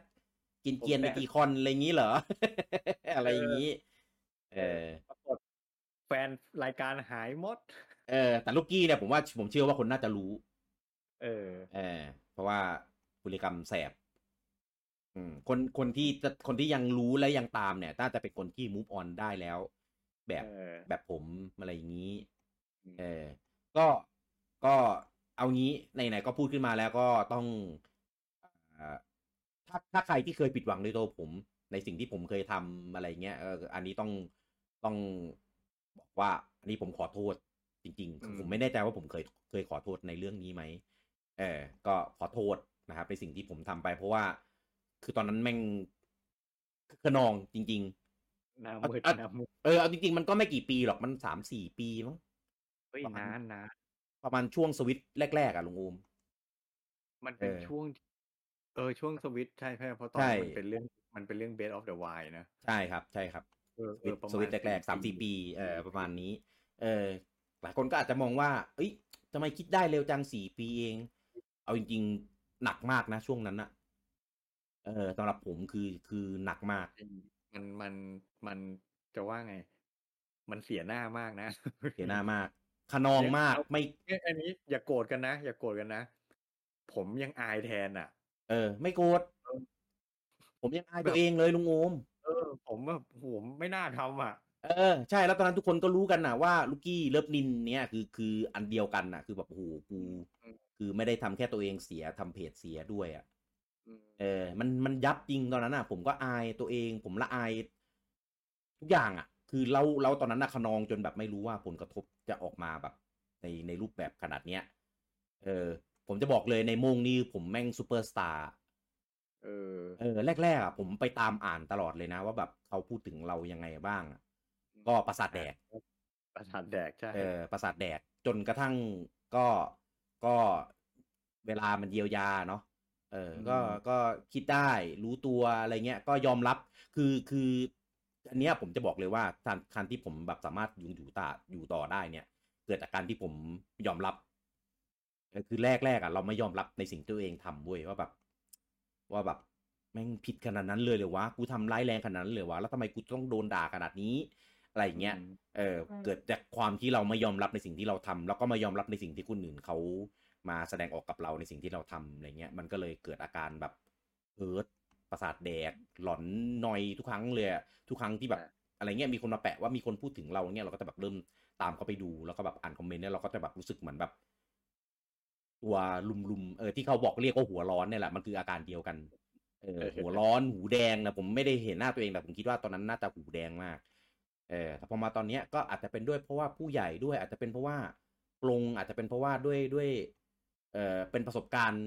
กินเกียนโอมไปแซดจีคอนอะไรอย่างนี้เหรอ อะไรอย่างนี้ เออปรากฏแฟนรายการหายหมด เออ แต่ลูกกี้เนี่ยผมว่าผมเชื่อว่าคนน่าจะรู้ เออ เออ เพราะว่าพฤติกรรมแสบ อืม คนคนที่จะคนที่ยังรู้และยังตามเนี่ยน่าจะเป็นคนที่ move on ได้แล้ว แบบเออแบบผมอะไรอย่างนี้อืมเออ ก็ก็เอางี้ไหนๆก็พูดขึ้นมาแล้วก็ต้องอ่าถ้าถ้าใครที่เคยผิดหวังในตัวผม ในสิ่งที่ผมเคยทำอะไรเงี้ยเอออันนี้ต้อง ต้องบอกว่าอันนี้ผมขอโทษจริงๆคือผมไม่แน่ใจว่าผมเคยเคยขอโทษในเรื่องนี้ไหมเออก็ขอโทษนะครับในสิ่งที่ผมทำไป เพราะว่าคือตอนนั้นแม่งคือขนองจริงๆหน้ามืดอะหน้ามืดเออเอาจริงๆ มันก็ไม่กี่ปีหรอกมันสามสี่ปีมั้งเฮ้ยประมาณนานนานประมาณช่วงสวิตช์แรกๆอะลุงโอมมันเป็นเออช่วง เออช่วงสวิตช์ใช่ใช่เพราะตอนใช่นั้นมันเป็นเรื่องมันเป็นเรื่อง Best of the Wild นะ ใช่ครับ ใช่ครับเออ สเอวิอตช์ประสมาวิณตช์แรกๆสามสี่ปีเออประมาณนี้ เออหลายคนก็อาจจะมองว่า เอ้ยทำไมคิดได้เร็วจังสี่ปีเอง เอาจริงๆหนักมากนะช่วงนั้นอะเออสำหรับผมคือคือหนักมาก มันมันมันจะว่าไง มันเสียหน้ามากนะ เสียหน้ามากขนองมากไม่เอ้ยอันนี้ อย่าโกรธกันนะ อย่าโกรธกันนะ ผมยังอายแทนอะ เออ ไม่โกรธเออผมยังอายตัวเองเลยลุงโอม เออ ผมแบบผมไม่น่าทำอะ เออใช่แล้วตอนนั้นทุกคนก็รู้กันนะว่าลูกกี้เลิฟนินเนี่ยคือคืออันเดียวกันน่ะคือแบบโอ้โหกู อืม คือไม่ได้ทำแค่ตัวเองเสียทำเพจเสียด้วยอะ อืม เออ มัน มันยับจริงตอนนั้นอะ ผมก็อายตัวเอง ผมละอายทุกอย่างอะ คือเรา เราตอนนั้นน่ะขนองจนแบบไม่รู้ว่าผลกระทบจะออกมาแบบ ใน ในรูปแบบขนาดเนี้ย เออ ผมจะบอกเลยในโมงนี้ผมแม่งซูเปอร์สตาร์ เออ เออ แรกๆอะผมไปตามอ่านตลอดเลยนะ ว่าแบบเขาพูดถึงเรายังไงบ้างอะก็ประสาทแดก ประสาทแดกใช่เออประสาทแดกจนกระทั่งก็ก็เวลามันเยียวยาเนาะเออ ก็ก็คิดได้รู้ตัวอะไรเงี้ย ก็ยอมรับคือคืออันเนี้ยผมจะบอกเลยว่าการการที่ผมแบบสามารถอยู่อยู่ต่ออยู่ต่อได้เนี่ย เกิดจากการที่ผมยอมรับเออคือแรกแรกๆอะเราไม่ยอมรับในสิ่งที่ตัวเองทำเว้ยว่าแบบ ว่าแบบแม่งผิดขนาดนั้นเลยเลยวะ กูทำร้ายแรงขนาดนั้นเลยวะ แล้วทำไมกูต้องโดนด่าขนาดนี้ อะไรอย่างเงี้ย เออ เกิดจากความที่เราไม่ยอมรับในสิ่งที่เราทำแล้วก็ไม่ยอมรับในสิ่งที่คนอื่นเขามาแสดงออกกับเราในสิ่งที่เราทำอะไรเงี้ย มันก็เลยเกิดอาการแบบเฮิร์ตประสาทแดก หลอนนอยทุกครั้งเลยอะทุกครั้งที่แบบอะไรเงี้ย มีคนมาแปะว่ามีคนพูดถึงเราเงี้ย เราก็จะแบบเริ่มตามเขาไปดู แล้วก็แบบอ่านคอมเมนต์เนี่ยเราก็จะแบบรู้สึกเหมือนแบบ ตัวลุมๆเออที่เขาบอกเรียกว่าหัวร้อนเนี่ยแหละมันคืออาการเดียวกันเออหัวร้อนหูแดงนะผมไม่ได้เห็นหน้าตัวเองแต่ผมคิดว่าตอนนั้นน่าจะหูแดงมากเออแต่พอมาตอนเนี้ยก็อาจจะเป็นด้วยเพราะว่าผู้ใหญ่ด้วย อาจจะเป็นเพราะว่าปรงอาจจะเป็นเพราะว่าด้วยด้วยเออเป็นประสบการณ์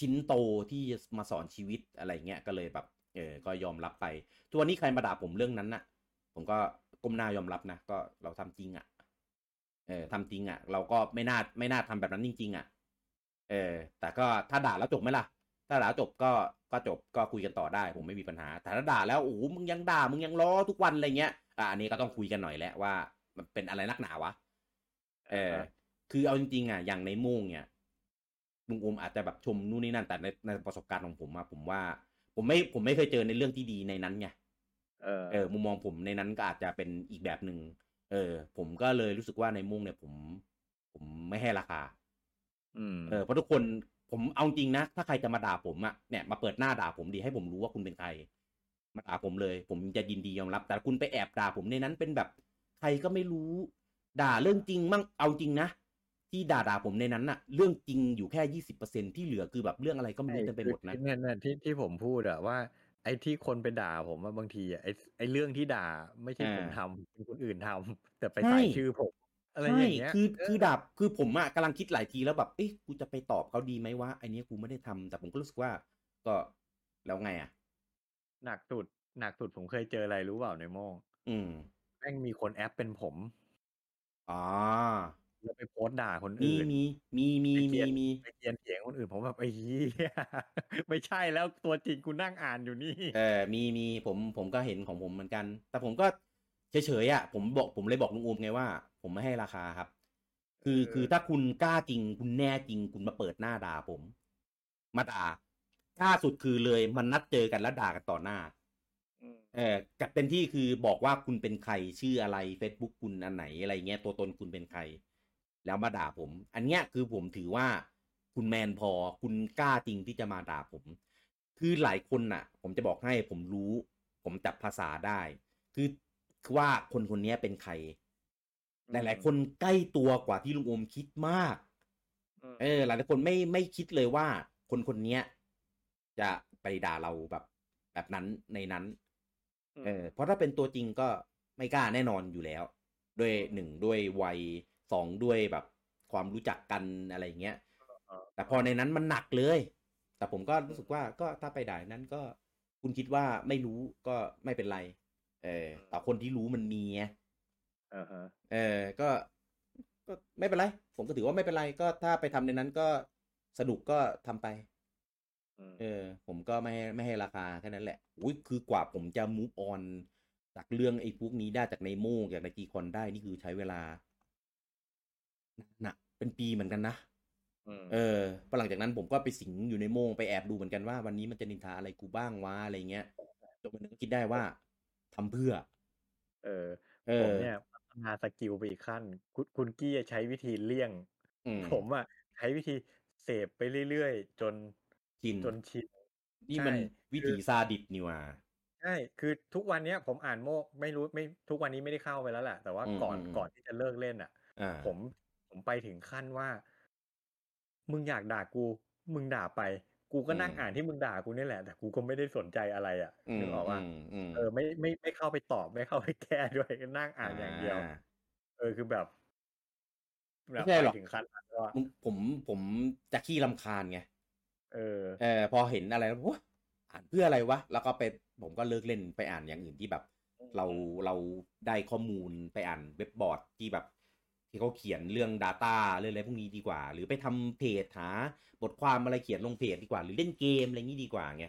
ชิ้นโตที่มาสอนชีวิตอะไรเงี้ยก็เลยแบบเออก็ยอมรับไปทุกวันนี้ใครมาด่าผมเรื่องนั้นน่ะ ผมก็ก้มหน้ายอมรับนะก็เราทำจริงอะเออทำจริงอะ เราก็ไม่น่าไม่น่าทำแบบนั้นจริงๆอะ เออ แต่ก็ถ้าด่าแล้วจบไหมล่ะ ถ้าด่าแล้วจบก็ก็จบก็คุยกันต่อได้ ผมไม่มีปัญหา แต่ถ้าด่าแล้วโอ้โหมึงยังด่ามึงยังล้อทุกวันอะไรเงี้ยอะอันนี้ก็ต้องคุยกันหน่อยแหละว่า มันเป็นอะไรนักหนาวะเออ คือเอาจริงๆอะอย่างในโม่งเนี่ยลุงโอมอาจจะแบบชมนู่นนี่นั่นแต่ในในประสบการณ์ของผมอะผมว่า ผมไม่ผมไม่เคยเจอในเรื่องที่ดีในนั้นไงเออเออมุมมองผมในนั้นก็อาจจะเป็นอีกแบบหนึ่งเออ ผมก็เลยรู้สึกว่าในโม่งเนี่ยผม ผมไม่ให้ราคาอืม เออเพราะทุกคนผมเอาจริงนะ ถ้าใครจะมาด่าผมอะเนี่ยมาเปิดหน้าด่าผมดีให้ผมรู้ว่าคุณเป็นใคร มาด่าผมเลย ผมจะยินดียอมรับ แต่คุณไปแอบด่าผมในนั้นเป็นแบบใครก็ไม่รู้ ด่าเรื่องจริงมั่งเอาจริงนะที่ด่าด่าผมในนั้นน่ะ เรื่องจริงอยู่แค่ยี่สิบเปอร์เซ็นที่เหลือคือแบบเรื่องอะไรก็ไม่รู้เต็มไปหมดนะคือเนี่ยเนี่ยที่ที่ผมพูดอะว่า ไอ้ที่คนไปด่าผมว่าบางทีอะไอ้ไอ้เรื่องที่ด่าไม่ใช่อ่าผมทำเป็นคนอื่นทำแต่ไปใช่ใส่ชื่อผม อะไรอย่างเงี้ยคือเคือดาบคือผมอะกำลังคิดหลายทีแล้วแบบเอ๊ะกูจะไปตอบเขาดีไหมวะไอเนี้ยกูไม่ได้ทำแต่ผมก็รู้สึกว่า ก็แล้วไงอะหนักสุดหนักสุดผมเคยเจออะไรรู้เปล่าในโม่งอืมแม่งมีคนแอปเป็นผมอ๋อแล้วไปโพสต์ด่าคนมีอื่น มีมีมีไปเกมีลียดมีไปเกลียนเถียงคนอื่นผมแบบไอ้เหี้ยไม่ใช่แล้วตัวจริงกูนั่งอ่านอยู่นี่ เออมีมีผมผมก็เห็นของผมเหมือนกัน แต่ผมก็ เฉยๆอะผมบอกผมเลยบอกลุงอูมไงว่า ผมไม่ให้ราคาครับ คือเออคือถ้าคุณกล้าจริง คุณแน่จริง คุณมาเปิดหน้าด่าผม มาด่ากล้าสุดคือเลยมันนัดเจอกันแล้วด่ากันต่อหน้าอืมเออกับเต็มที่คือบอกว่าคุณเป็นใครชื่ออะไร Facebook คุณอันไหนอะไรเงี้ยตัวตนคุณเป็นใคร แล้วมาด่าผม อันเนี้ยคือผมถือว่าคุณแมนพอ คุณกล้าจริงที่จะมาด่าผม คือหลายคนน่ะ ผมจะบอกให้ผมรู้ ผมจับภาษาได้ คือคือ ว่าคนคนนี้เป็นใคร หลาย ๆ คนใกล้ตัวกว่าที่ลุงโอมคิดมากมเออ หลายๆคนไม่ไม่คิดเลยว่า คนคนเนี้ยจะไปด่าเราแบบแบบนั้นในนั้น เออ เพราะถ้าเป็นตัวจริงก็ไม่กล้าแน่นอนอยู่แล้ว ด้วยหนึ่งด้วยวัยสองด้วยแบบความรู้จักกันอะไรอย่างเงี้ย แต่พอในนั้นมันหนักเลย แต่ผมก็รู้สึกว่าก็ถ้าไปด่านั้นก็คุณคิดว่าไม่รู้ก็ไม่เป็นไร เออแต่คนที่รู้มันมีไงอ่าฮะเออก็ ก็ไม่เป็นไร ผมก็ถือว่าไม่เป็นไร ก็ถ้าไปทำในนั้นก็สนุกก็ทำไปมเออ ผมก็ไม่ให้ไม่ให้ราคาแค่นั้นแหละ อุ้ยคือกว่าผมจะมูฟออนจากเรื่องไอ้พวกนี้ได้จากในโม่จากในจีคอนได้นี่คือใช้เวลาหนักเป็นปีเหมือนกันนะมเออพอหลังจากนั้นผมก็ไปสิงอยู่ในโม่งไปแอบดูเหมือนกันว่าวันนี้มันจะนินทาอะไรกูบ้างวะอะไรเงี้ยจนวันหนึงก็คิดได้ว่า ทำเพื่อ เออเอผมอเนี่ยพัฒนาสกิลไปอีกขั้น คุณคุณกี้ใช้วิธีเลี่ยงอืมผมอะใช้วิธีเสพไปเรื่อยๆ จนชินจนชินนี่มันใช่วิคืถีอซาดิสนี่หว่าใช่คือทุกวันเนี้ยผมอ่านโมกไม่รู้ไม่ทุกวันนี้ไม่ได้เข้าไปแล้วแหละแต่ว่าอืมก่อนอืมก่อนที่จะเลิกเล่นอะอ่าผมผมไปถึงขั้นว่า มึงอยากด่ากู มึงด่าไป กูก็นั่งอืมอ่านที่มึงด่ากูนี่แหละ แต่กูก็ไม่ได้สนใจอะไรอะอืนึมกออกว่าอืมอืมเออไม่ไม่ไม่เข้าไปตอบไม่เข้าไปแก้ด้วยก็นั่งอ่านอย่างเดียวอ่าเออคือแบบแบไม่บใช่ไปหรอกถึงขั้นนั้นว่าผมผมผมจะขี้ลำคาญไงเออเออพอเห็นอะไรแล้ววะอ่านเพื่ออะไรวะ แล้วก็ไปผมก็เลิกเล่นไปอ่านอย่างอื่นที่แบบ เราเราได้ข้อมูลไปอ่านเว็บบอร์ดที่แบบ ที่เขาเขียนเรื่อง Data เรื่องอะไรพวกนี้ดีกว่า หรือไปทำเพจหาบทความอะไรเขียนลงเพจดีกว่า หรือเล่นเกมอะไรอย่างนี้ดีกว่าไง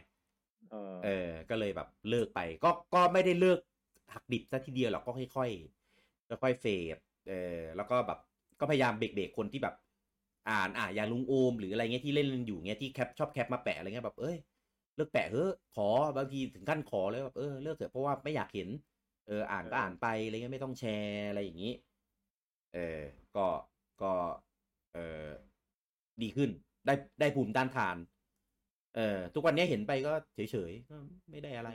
เออเออ ก็เลยแบบเลิกไป ก็ก็ไม่ได้เลิกหักดิบซะทีเดียวหรอกก็ค่อยๆค่อยๆเฟดเออแล้วก็แบบก็พยายามเบรกๆคนที่แบบอ่านอะอย่างลุงโอม หรืออะไรเงี้ยที่เล่นอยู่เงี้ยที่แคปชอบแคปมาแปะอะไรเงี้ยแบบเอ้ยเลิกแปะเฮ้อะขอบางทีถึงขั้นขอเลยแบบเออเลิกเถอะเพราะว่าไม่อยากเห็น เอออ่านก็อ่านไปอะไรเงี้ยไม่ต้องแชร์อะไรอย่างนี้ เออก็ก็เออดีขึ้นได้ได้ภูมิต้านทาน เออทุกวันนี้เห็นไปก็เฉยๆก็ไม่ได้อะไร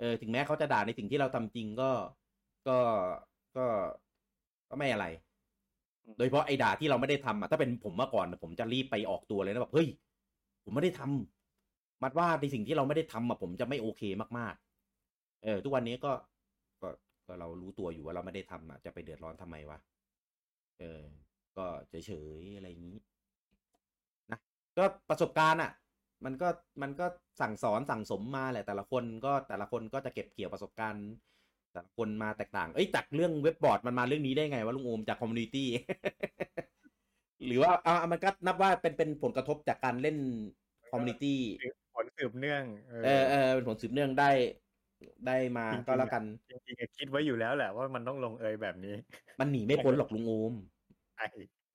เออ ถึงแม้เขาจะด่าในสิ่งที่เราทำจริงก็ก็ก็ก็ไม่อะไร โดยเฉพาะไอ้ด่าที่เราไม่ได้ทำอะถ้าเป็นผมเมื่อก่อนน่ะผมจะรีบไปออกตัวเลยนะแบบเฮ้ยผมไม่ได้ทำมัดว่าในสิ่งที่เราไม่ได้ทำอะผมจะไม่โอเคมากๆ เออ ทุกวันนี้ก็ก็ก็เรารู้ตัวอยู่ว่าเราไม่ได้ทำอะจะไปเดือดร้อนทำไมวะ เออ ก็เฉยๆอะไรอย่างนี้นะก็ประสบการณ์อะ มันก็มันก็สั่งสอนสั่งสมมาแหละแต่ละคนก็แต่ละคนก็จะเก็บเกี่ยวประสบการณ์ แต่ละคนมาแตกต่างเอ้ยจากเรื่องเว็บบอร์ดมันมาเรื่องนี้ได้ไงวะลุงโอมจาก community หรือว่าอ่ามันก็นับว่าเป็นเป็นผลกระทบจากการเล่นคอมมูนิตี้ผลสืบเนื่อง เออเออเป็นผลสืบเนื่องได้ ได้มาจริงๆก็แล้วกันจริงๆอะคิดไว้อยู่แล้วแหละว่ามันต้องลงเอยแบบนี้ มันหนีไม่พ้นหรอกลุงโอมไอ้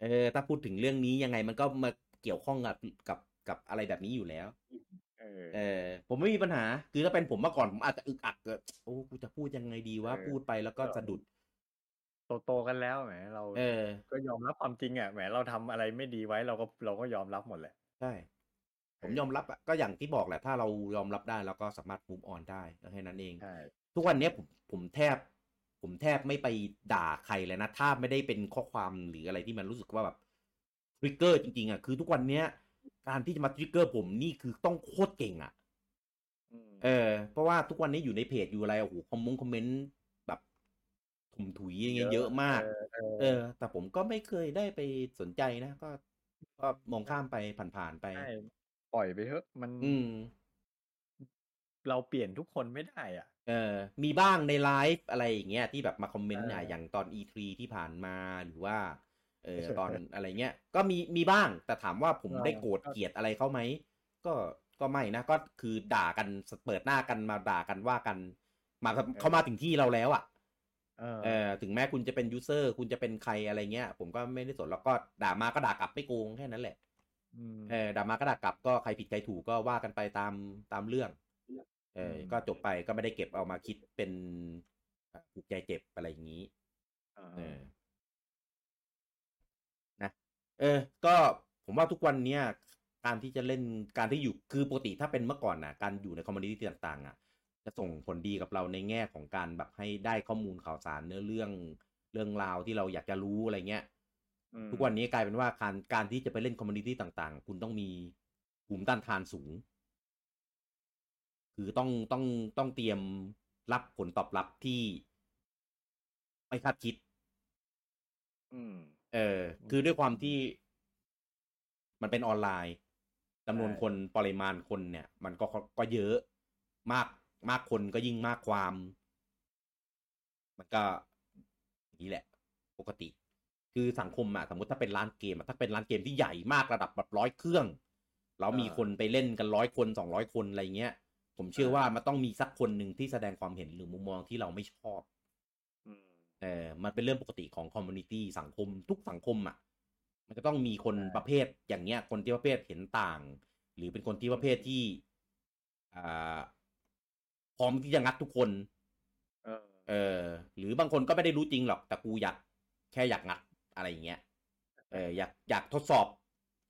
เออ ถ้าพูดถึงเรื่องนี้ยังไงมันก็มาเกี่ยวข้องกับกับกับอะไรแบบนี้อยู่แล้วเออเออผมไม่มีปัญหา คือถ้าเป็นผมเมื่อก่อนผมอาจจะอึกอักเกิดโอ้กูจะพูดยังไงดีวะเออพูดไปแล้วก็สะดุดโตโตๆกันแล้วแหมเราเออ ก็ยอมรับความจริงอะแหมเราทำอะไรไม่ดีไว้เราก็เราก็ยอมรับหมดแหละใช่ ผมยอมรับอะก็อย่างที่บอกแหละ ถ้าเรายอมรับได้เราก็สามารถ move on ได้ก็แค่นั้นเองใช่ทุกวันเนี้ยผมผมแทบ ผมแทบไม่ไปด่าใครเลยนะ ถ้าไม่ได้เป็นข้อความหรืออะไรที่มันรู้สึกว่าแบบทริกเกอร์จริงๆอะคือทุกวันเนี้ย การที่จะมาทริกเกอร์ผมนี่คือต้องโคตรเก่งอะอืมเออ เพราะว่าทุกวันนี้อยู่ในเพจอยู่อะไรโอ้โหคอมมงคอมเมนต์แบบถมถุยอย่างเงี้ยเยอะมากเออเออเออ แต่ผมก็ไม่เคยได้ไปสนใจนะ ก็ก็มองข้ามไปผ่านๆไปใช่ ปล่อยไปเถอะมันอืม เราเปลี่ยนทุกคนไม่ได้ อะ เออ มีบ้างในไลฟ์อะไรอย่างเงี้ยที่แบบมาคอมเมนต์เอออะอย่างตอน E3 ที่ผ่านมาหรือว่า เออตอนอะไรเงี้ย ก็มีมีบ้าง แต่ถามว่าผมเออได้โกรธเกลียดอะไรเขาไหมก็ก็ไม่นะก็คือด่ากันเปิดหน้ากันมาด่ากันว่ากัน มาเขามาถึงที่เราแล้วอะเออเออถึงแม้คุณจะเป็นยูเซอร์คุณจะเป็นใครอะไรเงี้ย ผมก็ไม่ได้สนแล้วก็ด่ามาก็ด่ากลับไม่โกงแค่นั้นแหละม เออด่ามาก็ด่ากลับก็ใครผิดใครถูกก็ว่ากันไปตามตามเรื่อง เอออืมก็จบไปก็ไม่ได้เก็บเอามาคิดเป็นเอ่อผูกใจเจ็บอะไรอย่างนี้เอเอออนะเออ ก็ผมว่าทุกวันเนี้ยการที่จะเล่นการที่อยู่คือปกติถ้าเป็นเมื่อก่อนนะการอยู่ใน community ต่าง ๆ อะ จะส่งผลดีกับเราในแง่ของการแบบให้ได้ข้อมูลข่าวสารเนื้อเรื่องเรื่องราวที่เราอยากจะรู้อะไรเงี้ยอืม ทุกวันนี้กลายเป็นว่าการการที่จะไปเล่น community ต่างๆ คุณต้องมีภูมิต้านทานสูง คือต้องต้องต้องเตรียมรับผลตอบรับที่ไม่คาดคิดอืมเออ คือด้วยความที่มันเป็นออนไลน์จำนวนใช่คนปริมาณคนเนี่ย มันก็ก็เยอะมากมากคนก็ยิ่งมากความ มันก็อย่างนี้แหละ ปกติ คือสังคมอะสมมติถ้าเป็นร้านเกมอะถ้าเป็นร้านเกมที่ใหญ่มากระดับแบบร้อยเครื่อง แล้วมีคนไปเล่นกันร้อยคนสองร้อยคนอะไรเงี้ย ผมเชื่อว่ามันต้องมีสักคนหนึ่งที่แสดงความเห็นหรือมุมมองที่เราไม่ชอบอืมเออมันเป็นเรื่องปกติของคอมมูนิตี้สังคมทุกสังคมอะมันจะต้องมีคนใช่ประเภทอย่างเงี้ย คนที่ประเภทเห็นต่าง หรือเป็นคนที่ประเภทที่อ่าพร้อมที่จะงัดทุกคนเออเออหรือบางคนก็ไม่ได้รู้จริงหรอกแต่กูอยากแค่อยากงัด อะไรอย่างเงี้ยเอออยากอยากทดสอบ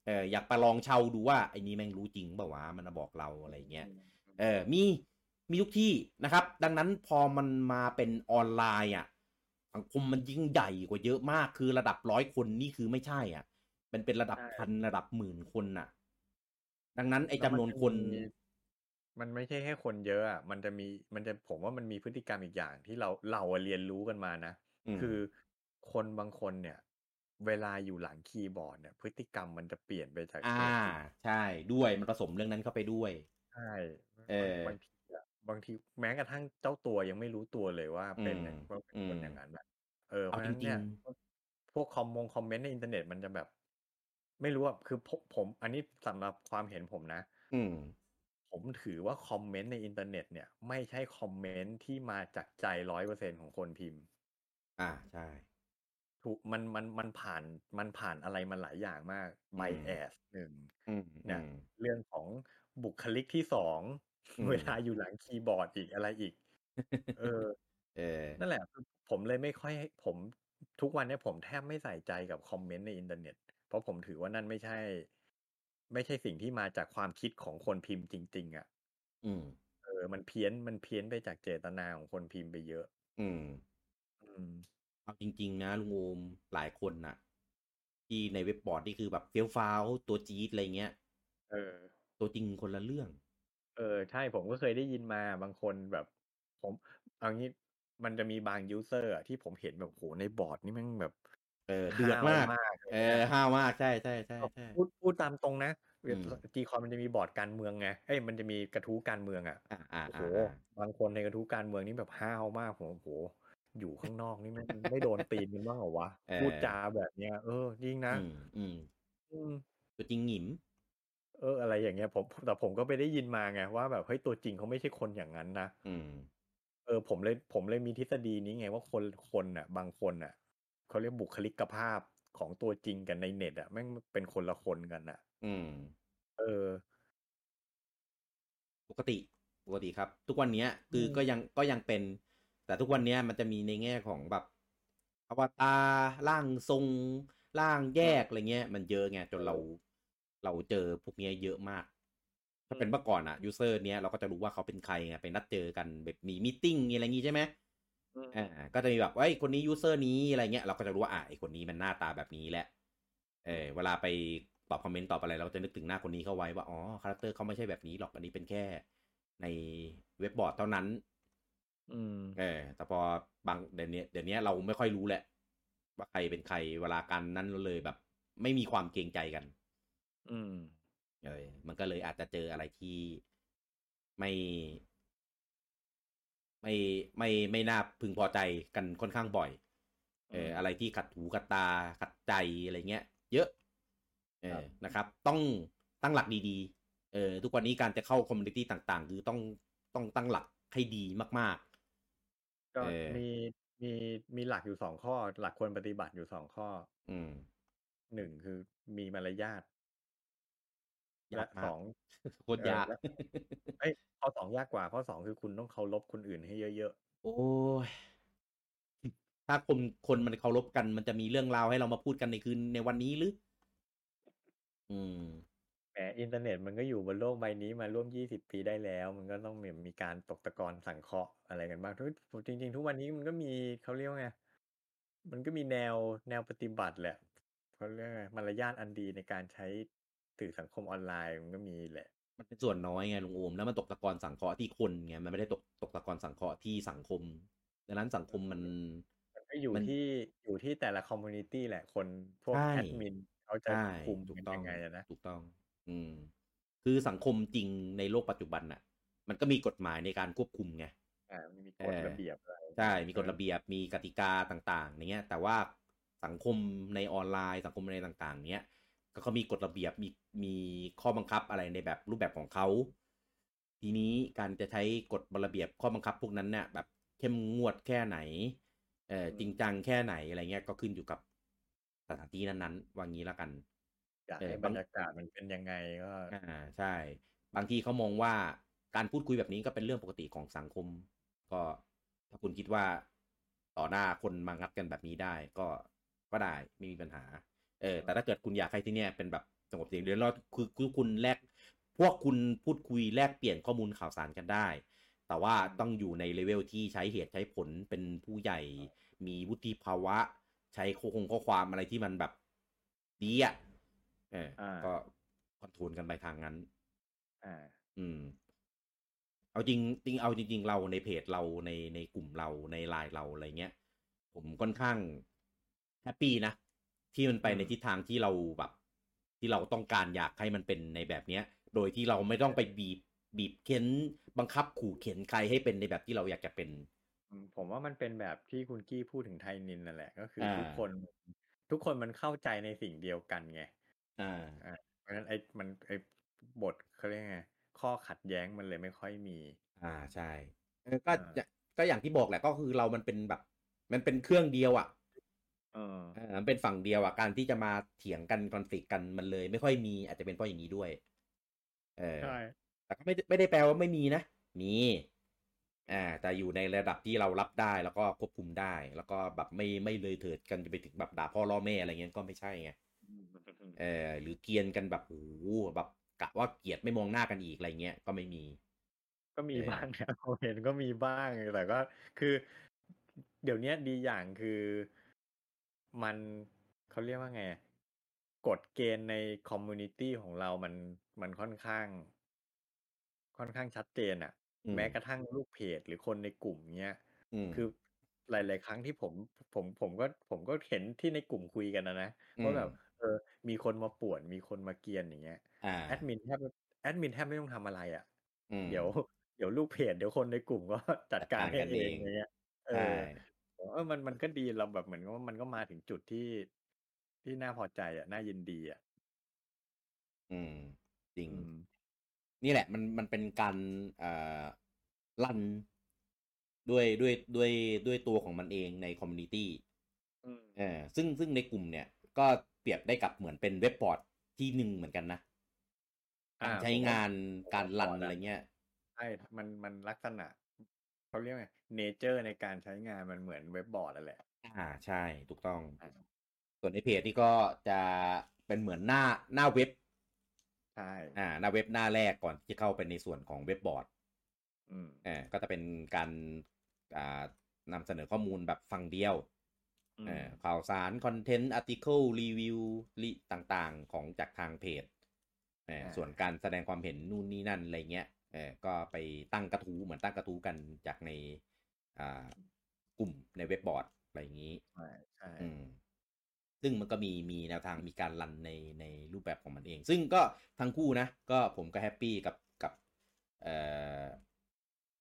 เอออยากประลองเชาดูว่าไอ้นี้แม่งรู้จริงเปล่าวะมันมาบอกเราอะไรอย่างเงี้ยเออมีมีทุกที่นะครับ ดังนั้นพอมันมาเป็นออนไลน์อะสังคมมันยิ่งใหญ่กว่าเยอะมากคือระดับร้อยคนนี่คือไม่ใช่ อะ มันเป็นระดับใช่พันระดับหมื่นคนน่ะ ดังนั้นไอ้แล้วจำนวนคนมัจะมีมันไม่ใช่แค่คนเยอะอะมันจะมีมันจะผมว่ามันมีพฤติกรรมอีกอย่างที่เราเราอะเรียนรู้กันมานะอืมคือคนบางคนเนี่ย เวลาอยู่หลังคีย์บอร์ดเนี่ยพฤติกรรมมันจะเปลี่ยนไปจากอ่าตัวจริงใช่ด้วยมันผสมเรื่องนั้นเข้าไปด้วย ใช่เออบางทีอะบางทีแม้กระทั่งเจ้าตัวยังไม่รู้ตัวเลยว่าเป็นอืมอย่างว่าเป็นคนอืมอย่างนั้นแบบเออเออเพเอาราะฉะนั้นจริงๆเนี่ยพวกคอมมงคอมเมนต์ในอินเทอร์เน็ตมันจะแบบ ไม่รู้อะคือผมผม อันนี้สำหรับความเห็นผมนะ อืมผมถือว่าคอมเมนต์ในอินเทอร์เน็ตเนี่ย ไม่ใช่คอมเมนต์ที่มาจากใจร้อยเปอร์เซ็นต์ของคนพิมพ์ อ่าใช่ ถูกมันมันมันผ่านมันผ่านอะไรมาหลายอย่างมาก bias หนึ่งอืมเนี่ยอืมเรื่องของบุคลิกที่สองอืมเวลาอยู่หลังคีย์บอร์ดอีกอะไรอีก เออ เออ นั่นแหละคือผมเลยไม่ค่อยให้ผมทุกวันเนี้ยผมแทบไม่ใส่ใจกับคอมเมนต์ในอินเทอร์เน็ต เพราะผมถือว่านั่นไม่ใช่ ไม่ใช่สิ่งที่มาจากความคิดของคนพิมพ์จริง ๆอะ อืม เออ มันเพี้ยนมันเพี้ยนไปจากเจตนาของคนพิมพ์ไปเยอะ อืม อืม เอาจริง ๆ นะลุงโอมหลายคนน่ะ ที่ในเว็บบอร์ดนี่คือแบบเฟี้ยวฟ้าวตัวจี๊ดอะไรเงี้ยเออ ตัวจริงคนละเรื่อง เออ ใช่ผมก็เคยได้ยินมาบางคนแบบ ผมเอางี้มันจะมีบาง user อะที่ผมเห็นแบบโหในบอร์ดนี่แม่งแบบ เออเดือดห้าวมากมาก เออห้าวมากใช่ใช่ใช่ใช่พูดพูดตามตรงนะอืมจีคอนมันจะมีบอร์ดการเมืองไงเอ้ยมันจะมีกระทู้การเมืองอะอ่าอ่าโอ้โหอ่าบางคนในกระทู้การเมืองนี่แบบห้าวมากผมโอ้โห อยู่ข้างนอกนี่ไม่ไม่โดนตีนกันบ้างเหรอวะพูดจาแบบเนี้ย เออจริงนะอืมอืมอืมตัวจริงหงิมเออ อะไรอย่างเงี้ย ผมแต่ผมก็ไปได้ยินมาไงว่าแบบเฮ้ยตัวจริงเขาไม่ใช่คนอย่างนั้นนะอืม เออ ผมเลยผมเลยมีทฤษฎีนี้ไงว่าคนคนอะ บางคนอะเขาเรียกบุคลิกภาพของตัวจริงกันในเน็ตอะแม่งเป็นคนละคนกันอะ อืม เออ ปกติปกติครับ ทุกวันเนี้ย คือมันก็ยังก็ยังเป็น แต่ทุกวันเนี้ยมันจะมีในแง่ของแบบอวตารร่างทรงร่างแยกอะไรเงี้ย มันเยอะไงจนเราเราเจอพวกเนี้ยเยอะมาก ถ้าเป็นเมื่อก่อนอะ user เนี้ยเราก็จะรู้ว่าเขาเป็นใครไงไปนัดเจอกันแบบมี meeting มีอะไรงี้ใช่ไหมอืมอ่าก็จะมีแบบเอ้ยคนนี้ user นี้อะไรเงี้ยเราก็จะรู้ว่าอ่าไอคนนี้มันหน้าตาแบบนี้แหละเออเวลาไปตอบคอมเมนต์ตอบอะไรเราก็จะนึกถึงหน้าคนนี้เข้าไว้ว่าอ๋อ character เขาไม่ใช่แบบนี้หรอกอันนี้เป็นแค่ในเว็บบอร์ดเท่านั้น อืมเออแต่พอบางเดี๋ยวนี้เดี๋ยวนี้เราไม่ค่อยรู้แหละ ว่าใครเป็นใครเวลากันนั้นเราเลยแบบ ไม่มีความเกรงใจกัน อืมเออมันก็เลยอาจจะเจออะไรที่ไม่ ไม่ไม่ไม่น่าพึงพอใจกันค่อนข้างบ่อย เอออะไรที่ขัดหูขัดตาขัดใจอะไรเงี้ย เยอะ เอครัอบนะครับ ต้องตั้งหลักดีๆเออทุกวันนี้การจะเข้าคอมมูนิตี้ต่าง ๆ คือต้องต้องตั้งหลักให้ดีมาก ก็เออ มี มี มีหลักอยู่สองข้อ หลักควรปฏิบัติอยู่สองข้อๆอืมหนึ่งคือมีมารยาทยาและกมาสกองโคตรยากเออและเอ้ย ข้อสองยากกว่า ข้อสองคือคุณต้องเคารพคนอื่นให้เยอะโอ้ยถ้าคน คนมันเคารพกัน มันจะมีเรื่องราวให้เรามาพูดกันในคืน ในวันนี้หรือ อืมๆ แหมอินเทอร์เน็ตมันก็อยู่บนโลกใบนี้มาร่วมยี่สิบปีได้แล้ว มันก็ต้องมีมีการตกตะกอนสังเคราะห์อะไรกันบ้างทุกจริง ๆ ทุกวันนี้มันก็มีเขาเรียกว่าไง มันก็มีแนวแนวปฏิบัติแหละเขาเรียกว่าไงมารยาทอันดีในการใช้สื่อสังคมออนไลน์มันก็มีแหละ มันเป็นส่วนน้อยไงลุงโอมแล้วมันตกตะกอนสังเคราะห์ที่คนไงมันไม่ได้ตกตกตะกอนสังเคราะห์ที่สังคมดังนั้นสังคมมัน มันก็อยู่มันที่อยู่ที่แต่ละ community แหละคนพวกใช่ แอดมินเขาจะคุมกันต้องยังไงอะนะ ใช่ถูกต้อง ถูกต้อง อืม คือสังคมจริงในโลกปัจจุบันน่ะ มันก็มีกฎหมายในการควบคุมไงอ่ามันมีกฎเออระเบียบอะไรใช่มีกฎระเบียบมีกติกาต่างๆอย่างเงี้ย แต่ว่าสังคมในออนไลน์สังคมในต่างๆ เนี้ยก็เขามีกฎระเบียบมีมีข้อบังคับอะไรในแบบรูปแบบของเขา ทีนี้การจะใช้กฎระเบียบข้อบังคับพวกนั้นเนี่ยแบบเข้มงวดแค่ไหนเออจริงจังแค่ไหนอะไรเงี้ยก็ขึ้นอยู่กับสถานที่นั้นๆว่างี้แล้วกัน อยากเออให้บางบรรยากาศมันเป็นยังไงก็อ่าใช่ บางทีเขามองว่าการพูดคุยแบบนี้ก็เป็นเรื่องปกติของสังคม ก็ถ้าคุณคิดว่าต่อหน้าคนมางัดกันแบบนี้ได้ก็ก็ได้ไม่มีปัญหา เออ แต่ถ้าเกิดคุณอยากให้ที่เนี่ยเป็นแบบสงบเสงี่ยมเรียบร้อยคือคือคุณแลกพวกคุณพูดคุยแลกเปลี่ยนข้อมูลข่าวสารกันได้ แต่ว่าต้องอยู่ในเลเวลที่ใช้เหตุใช้ผลเป็นผู้ใหญ่ มีวุฒิภาวะ ใช้ข้อคงข้อความอะไรที่มันแบบดีอะ เอออาก็ control กันไปทางนั้น อ่า อืม เอาจริงจริงเอาจริง ๆ เราในเพจเราในในกลุ่มเราในไลน์เราอะไรเงี้ย ผมค่อนข้างแฮปปี้นะ ที่มันไปอืมในทิศทางที่เราแบบ ที่เราต้องการอยากให้มันเป็นในแบบเนี้ย โดยที่เราไม่ต้องไปบีบบีบเค้นบังคับขู่เข็นใครให้เป็นในแบบที่เราอยากจะเป็นอืมผมว่ามันเป็นแบบที่คุณกี้พูดถึงไทนินนั่นแหละ ก็คืออ่าทุกคน ทุกคนมันเข้าใจในสิ่งเดียวกันไง อ่าอ่า เพราะฉะนั้นไอ้มันไอ้บทเขาเรียกไงข้อขัดแย้งมันเลยไม่ค่อยมี อ่าใช่เออก็อ่าจะก็อย่างที่บอกแหละก็คือเรามันเป็นแบบ มันเป็นเครื่องเดียวอะเออเออมันเป็นฝั่งเดียวอะการที่จะมาเถียงกันคอนฟ lict กันมันเลย ไม่ค่อยมี อาจจะเป็นเพราะอย่างนี้ด้วย เออใช่แต่ก็ไม่ได้ไม่ได้แปลว่าไม่มีนะมีอ่าแต่อยู่ในระดับที่เรารับได้แล้วก็ควบคุมได้ แล้วก็แบบไม่ไม่เลยเถิดกันจะไปถึงแบบด่าพ่อล่อแม่อะไรเงี้ยก็ไม่ใช่ไง เออหรือเกรียนกันแบบโอ้โหแบบกะว่าเกลียดไม่มองหน้ากันอีกอะไรเงี้ยก็ไม่มี ก็มีเออบ้างนะผมเห็นก็มีบ้างแต่ก็คือ เดี๋ยวเนี้ยดีอย่างคือมันเขาเรียกว่าไงกฎเกณฑ์ใน community ของเรามันมันค่อนข้าง ค่อนข้างชัดเจนอะอืมแม้กระทั่งลูกเพจหรือคนในกลุ่มเนี้ยอืมคือหลาย ๆ ครั้งที่ผมผมผมก็ผมก็เห็นที่ในกลุ่มคุยกันนะนะอืมว่าแบบเออ มีคนมาป่วน มีคนมาเกรียนอย่างเงี้ยอ่า แอดมินแทบแอดมินแทบไม่ต้องทำอะไรอะ อืม เดี๋ยวเดี๋ยวลูกเพจเดี๋ยวคนในกลุ่มก็ จัดการจัดการให้กันเอเองงอย่างเงี้ย เอใช่อผมว่ามันมันก็ดีเราแบบเหมือนกับว่ามันก็มาถึงจุดที่ที่น่าพอใจอะน่ายินดีอะ อืม จริง อืม นี่แหละ มันมันเป็นการเอ่อrun ด้วยด้วยด้วยด้วยตัวของมันเองใน community อืมเออซึ่งซึ่งในกลุ่มเนี่ย ก็ เปรียบได้กับเหมือนเป็นเว็บบอร์ดที่หนึ่งเหมือนกันนะอ่าผมว่าการใช้งานการ run board อะไรเงี้ยใช่มันมันลักษณะเขาเรียกไง nature ในการใช้งานมันเหมือนเว็บบอร์ดนั่นแหละ อ่าใช่ถูกต้องอ่าส่วนในเพจนี่ก็จะเป็นเหมือนหน้าหน้าเว็บใช่อ่า หน้าเว็บหน้าแรกก่อนที่เข้าไปในส่วนของเว็บบอร์ด อืมเออก็จะเป็นการอ่านำเสนอข้อมูลแบบฝั่งเดียวอืมเออ ข่าวสารคอนเทนต์ article รีวิวต่างๆ ของจากทางเพจเออส่วนการแสดงความเห็นนู่นนี่นั่นอะไรเงี้ยเออก็ไปตั้งกระทู้เหมือนตั้งกระทู้กันจากในอ่ากลุ่มในเว็บบอร์ดอะไรอย่างนี้ใช่ใช่อืมซึ่งมันก็มีมีแนวทางมีการรันในในรูปแบบของมันเอง ซึ่งก็ทั้งคู่นะ ก็ผมก็แฮปปี้กับกับเอ่อ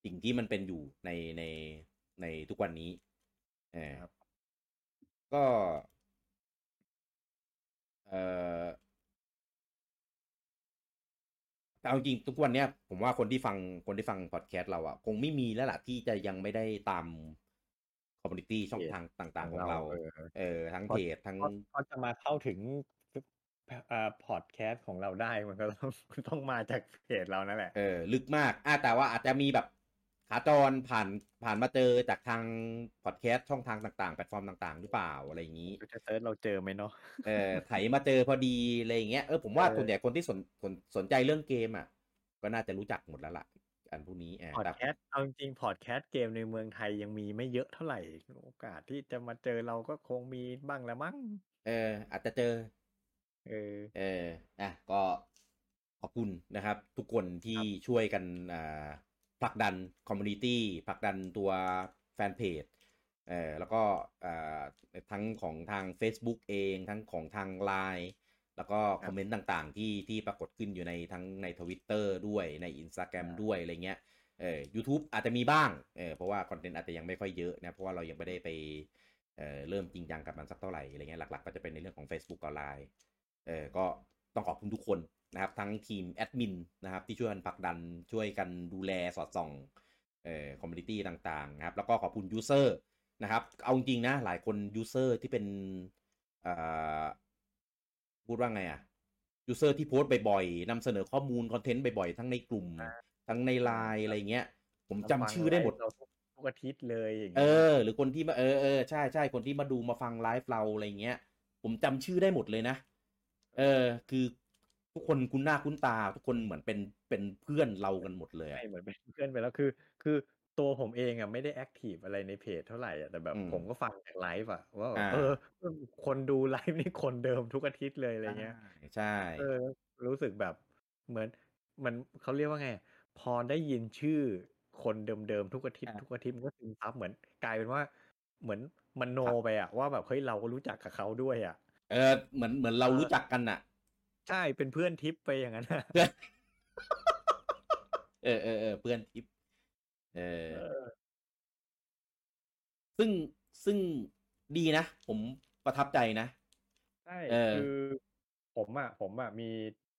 สิ่งที่มันเป็นอยู่ในในในทุกวันนี้ เออครับ ก็ เออแต่เอาจริงทุกวันเนี้ยผมว่าคนที่ฟังคนที่ฟังพอดแคสต์เราอะคงไม่มีแล้วล่ะที่จะยังไม่ได้ตาม community ช่องทางต่าง ๆ ของเรา เออเออทั้งเพราะเพจทั้งเพราะเพราะจะมาเข้าถึงอ่าพอดแคสต์ของเราได้มันก็ต้องต้องมาจากเพจเรานั่นแหละเออลึกมากอะแต่ว่าอาจจะมีแบบ ขาจรผ่านผ่านมาเจอจากทางพอดแคสต์ช่องทางต่างๆ แพลตฟอร์มต่าง ๆ หรือเปล่าอะไรอย่างนี้จะ search เราเจอไหมเนาะเออไถมาเจอพอดีอะไรอย่างเงี้ยเออผมว่าเออส่วนใหญ่คนที่สนสนสนใจเรื่องเกมอะ ก็น่าจะรู้จักหมดแล้วล่ะ อันพวกนี้เออพอดแคสต์เอาจริงพอดแคสต์เกมในเมืองไทยยังมีไม่เยอะเท่าไหร่โอกาสที่จะมาเจอเราก็คงมีบ้างละมั้งเออ อาจจะเจอ เออ เอออะก็ขอบคุณนะครับ ทุกคนที่ช่วยกันอ่า ผลักดัน community ผลักดันตัวแฟนเพจเออแล้วก็อ่าทั้งของทาง Facebook เองทั้งของทาง Line แล้วก็ครับคอมเมนต์ต่างๆ ที่ที่ปรากฏขึ้นอยู่ในทั้งใน Twitter ด้วยใน Instagram อ่าด้วยอะไรเงี้ยเออ YouTube อาจจะมีบ้างเออเพราะว่าคอนเทนต์อาจจะยังไม่ค่อยเยอะนะเพราะว่าเรายังไม่ได้ไปเอ่อเริ่มจริงจังกับมันสักเท่าไหร่อะไรเงี้ยหลักๆ ก็จะเป็นในเรื่องของ Facebook ออนไลน์เออก็ต้องขอบคุณทุกคน นะครับทั้งทีมแอดมินนะครับที่ช่วยกันผลักดันช่วยกันดูแลสอดส่องเอ่อ community ต่างๆนะครับแล้วก็ขอบคุณ user นะครับเอาจริงๆนะหลายคน user ที่เป็นเอ่อพูดว่าไงอะ user ที่โพสต์บ่อยๆนำเสนอข้อมูลคอนเทนต์บ่อยๆ ทั้งในกลุ่มอ่าทั้งในไลน์อะไรเงี้ย ผมจำชื่อได้หมดเราทุกทุกอาทิตย์เลยอย่างเองี้ยอหรือคนที่มาเออเออใช่ใช่คนที่มาดูมาฟังไลฟ์เราอะไรเงี้ย ผมจำชื่อได้หมดเลยนะ เออ คือ ทุกคนคุ้นหน้าคุ้นตา ทุกคนเหมือนเป็นเป็นเพื่อนเรากันหมดเลยอะใช่เหมือนเป็นเพื่อนไปแล้วคือ คือตัวผมเองอะไม่ได้ active อะไรในเพจเท่าไหร่อะแต่แบบอืมผมก็ฟังจากไลฟ์อะว่าแบบอ่าเออ คนดูไลฟ์นี่คนเดิมทุกอาทิตย์เลยอะไรเงี้ยใช่เออ รู้สึกแบบเหมือนมันเขาเรียกว่าไง พอได้ยินชื่อคนเดิมๆทุกอาทิตย์ทุกอาทิตย์มันก็ซึมซับเหมือนกลายเป็นว่าเหมือนมันโนไปอะว่าแบบเฮ้ยเราก็รู้จักกับเขาด้วยอะเออเหมือนเหมือนเรารู้จักกันอะ ใช่เป็นเพื่อนทิปไปอย่างนั้นอะเพื่อนเออเออเออเพื่อนทิปเออเออ ซึ่งซึ่งดีนะ ผมประทับใจนะ ใช่เออคือผมอะผมอะมี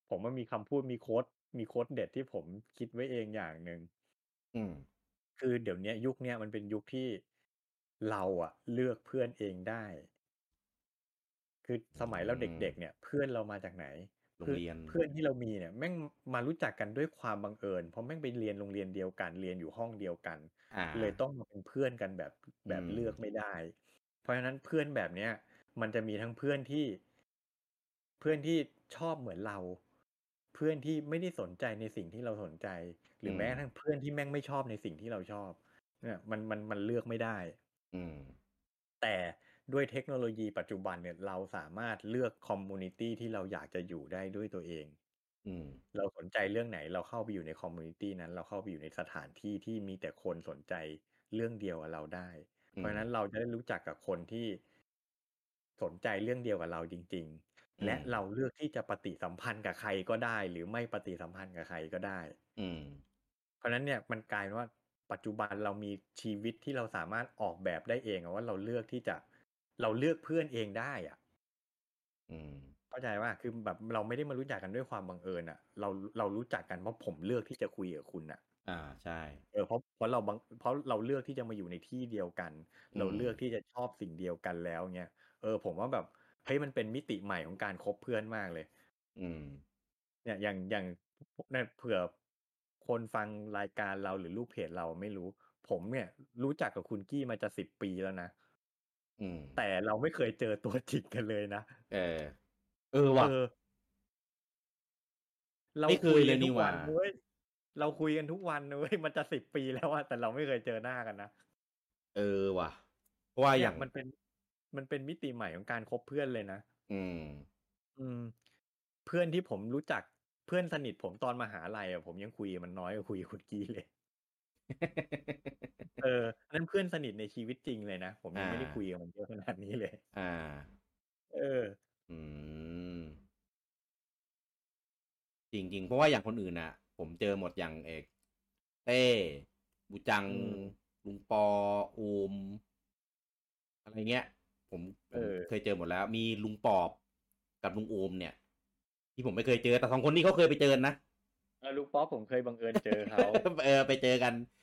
ผมมันมีคำพูดมีโค้ดมีโค้ดเด็ดที่ผมคิดไว้เองอย่างหนึ่งอืมคือเดี๋ยวเนี้ยยุคเนี้ยมันเป็นยุคที่เราอะ เลือกเพื่อนเองได้ คือสมัยเราอืมเด็กๆ เนี่ย เพื่อนเรามาจากไหนโรงเรียนเพื่อนที่เรามีเนี่ยแม่งมารู้จักกันด้วยความบังเอิญเพราะแม่งไปเรียนโรงเรียนเดียวกันเรียนอยู่ห้องเดียวกันอ่าเลยต้องมาเป็นเพื่อนกันแบบแบบอืมเลือกไม่ได้ เพราะฉะนั้นเพื่อนแบบเนี้ยมันจะมีทั้งเพื่อนที่ เพื่อนที่ชอบเหมือนเรา เพื่อนที่ไม่ได้สนใจในสิ่งที่เราสนใจ หรือแม้กระทั่งเพื่อนที่แม่งไม่ชอบในสิ่งที่เราชอบ เนี่ย มันมันมันเลือกไม่ได้ อืมแต่ ด้วยเทคโนโลยีปัจจุบันเนี่ยเราสามารถเลือก community ที่เราอยากจะอยู่ได้ด้วยตัวเอง อืม เราสนใจเรื่องไหนเราเข้าไปอยู่ใน community นั้น เราเข้าไปอยู่ในสถานที่ที่มีแต่คนสนใจเรื่องเดียวกับเราได้อืมเพราะฉะนั้นเราจะได้รู้จักกับคนที่สนใจเรื่องเดียวกับเราจริงอืมๆและเราเลือกที่จะปฏิสัมพันธ์กับใครก็ได้ หรือไม่ปฏิสัมพันธ์กับใครก็ได้ อืม เพราะฉะนั้นเนี่ยมันกลายเป็นว่าปัจจุบันเรามีชีวิตที่เราสามารถออกแบบได้เองอะว่าเราเลือกที่จะ เราเลือกเพื่อนเองได้อะอืมเข้าใจว่าคือแบบเราไม่ได้มารู้จักกันด้วยความบังเอิญอะเราเรารู้จักกันเพราะผมเลือกที่จะคุยกับคุณอะอ่าใช่ เออเพราะเพราะเราบังเพราะเราเลือกที่จะมาอยู่ในที่เดียวกันอืมเราเลือกที่จะชอบสิ่งเดียวกันแล้วเงี้ยเออ ผมว่าแบบเฮ้ยมันเป็นมิติใหม่ของการคบเพื่อนมากเลย อืม เนี่ยอย่างอย่างเนี่ยเผื่อคนฟังรายการเราหรือลูกเพจเราไม่รู้ ผมเนี่ย รู้จักกับคุณกี้มาจะสิบปีแล้วนะอืม แต่เราไม่เคยเจอตัวจริงกันเลยนะ เออ เออว่ะเออเราไม่เคยคุยเลกัยนนี่ทุกหว่าวันเว้ยเราคุยกันทุกวันเว้ยมันจะสิบปีแล้วอะแต่เราไม่เคยเจอหน้ากันนะ เออว่ะ เพราะว่าอเนี่ย่ายงมันเป็น มันเป็นมิติใหม่ของการคบเพื่อนเลยนะ อืม อืม เพื่อนที่ผมรู้จักเพื่อนสนิทผมตอนมหาลัยอะผมยังคุยกับมันน้อยกว่าคุยกับคุณกี้เลย เอออันนั้นเพื่อนสนิทในชีวิตจริงเลยนะ ผมยังไม่ได้อ่าคุยกับมันเยอะขนาดนี้เลย อ่า เออ อืม จริง ๆ เพราะว่าอย่างคนอื่นน่ะ ผมเจอหมดอย่างเอกเต้บูจังอืมลุงปอโอมอะไรเงี้ย ผมผเอมอเคยเจอหมดแล้ว มีลุงปอบกับลุงโอมเนี่ย ที่ผมไม่เคยเจอแต่สองคนนี้เขาเคยไปเจอนะเออลูกป๊อปผมเคยบังเอิญเจอเขาเออไปเจอกันเอ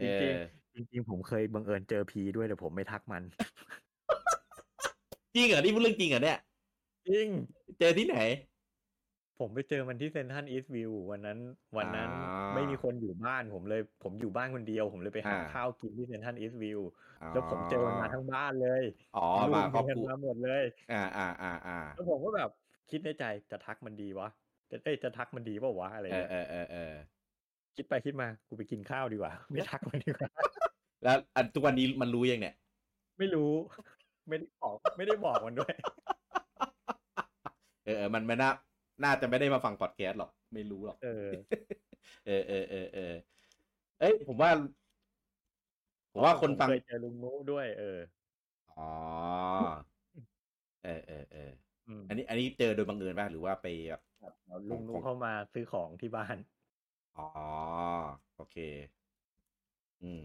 จริงอจริงๆผมเคยบังเอิญเจอพีด้วยแต่ผมไม่ทักมัน จริงเหรอนี่พูดเรื่องจริงเหรอเนี่ยจริงเจอที่ไหน ผมไปเจอมันที่ Central Eastville วันนั้น วันนั้นอ่าไม่มีคนอยู่บ้านผมเลย ผมอยู่บ้านคนเดียว ผมเลยไปหาอ่าข้าวกินที่ Central Eastvilleแล้วผมเจอมันมาทั้งบ้านเลยอ๋อลูมากครอบเมียครัวมาหมดเลย อ่าอ่าอ่าอ่าแล้วผมก็แบบคิดในใจจะทักมันดีวะจะเอ้ยจะทักมันดีเปล่าวะอะไรเออเงี้ยเออเออเออ คิดไปคิดมากูไปกินข้าวดีกว่า ไม่ทักมันดีกว่า แล้วอันทุกวันนี้มันรู้ยังเนี่ย ไม่รู้ ไม่ได้บอกไม่ได้บอกมันด้วยเออเออมันไม่น่าน่าจะไม่ได้มาฟังพอดแคสต์หรอก ไม่รู้หรอก เออ เออเออเออเออเอ้ยผมว่า ผมว่าคนฟังเคยเจอลุงนุด้วย เอออ๋อเออเออเอออืมอันนี้ อันนี้เจอโดยบังเอิญป่ะหรือว่าไปแบบครับแล้วลุงนุของเข้ามาซื้อของที่บ้าน อ๋อ โอเค อืม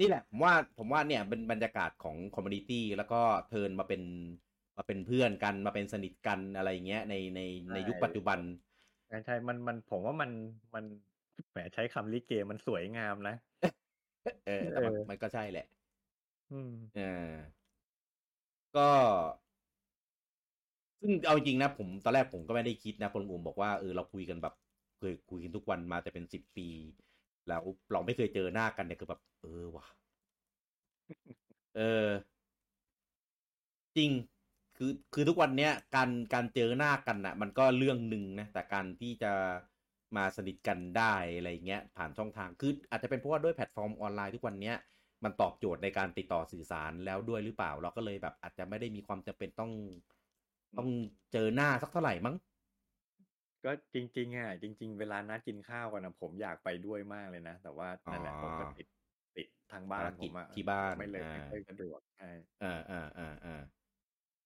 นี่แหละ ผมว่าผมว่าเนี่ยเป็นบรรยากาศของ community แล้วก็ turn มาเป็นมาเป็นเพื่อนกันมาเป็นสนิทกันอะไรอย่างเงี้ยในในในยุคใช่ปัจจุบันใช่ใช่มันมันผมว่ามันมันแหมใช้คำลิเกมันสวยงามนะเออแต่มันเออมันก็ใช่แหละ อืมเออก็ ซึ่งเอาจริงนะผมตอนแรกผมก็ไม่ได้คิดนะคนอุมบอกว่าเออเราคุยกันแบบ เคยคุยกันทุกวันมาแต่เป็นสิบปี แล้วเราไม่เคยเจอหน้ากันเนี่ยคือแบบ เออว่ะเออ จริงคือคือทุกวันเนี้ยการการเจอหน้ากันน่ะ มันก็เรื่องหนึ่งนะแต่การที่จะมาสนิทกันได้อะไรเงี้ย ผ่านช่องทางคืออาจจะเป็นเพราะว่าด้วยแพลตฟอร์มออนไลน์ทุกวันเนี้ยมันตอบโจทย์ในการติดต่อสื่อสารแล้วด้วยหรือเปล่า เราก็เลยแบบอาจจะไม่ได้มีความจำเป็นต้องต้องเจอหน้าสักเท่าไหร่มั้ง ก็จริงๆอะจริง ๆ เวลานัดกินข้าวกันนะผมอยากไปด้วยมากเลยนะ แต่ว่านั่นแหละอ๋อผมก็ติดติดทางบ้านภารผกิจมอะที่บ้านไม่เลยอ่าไม่ค่อยสะดวกใช่อ่าอ่าอ่าอ่า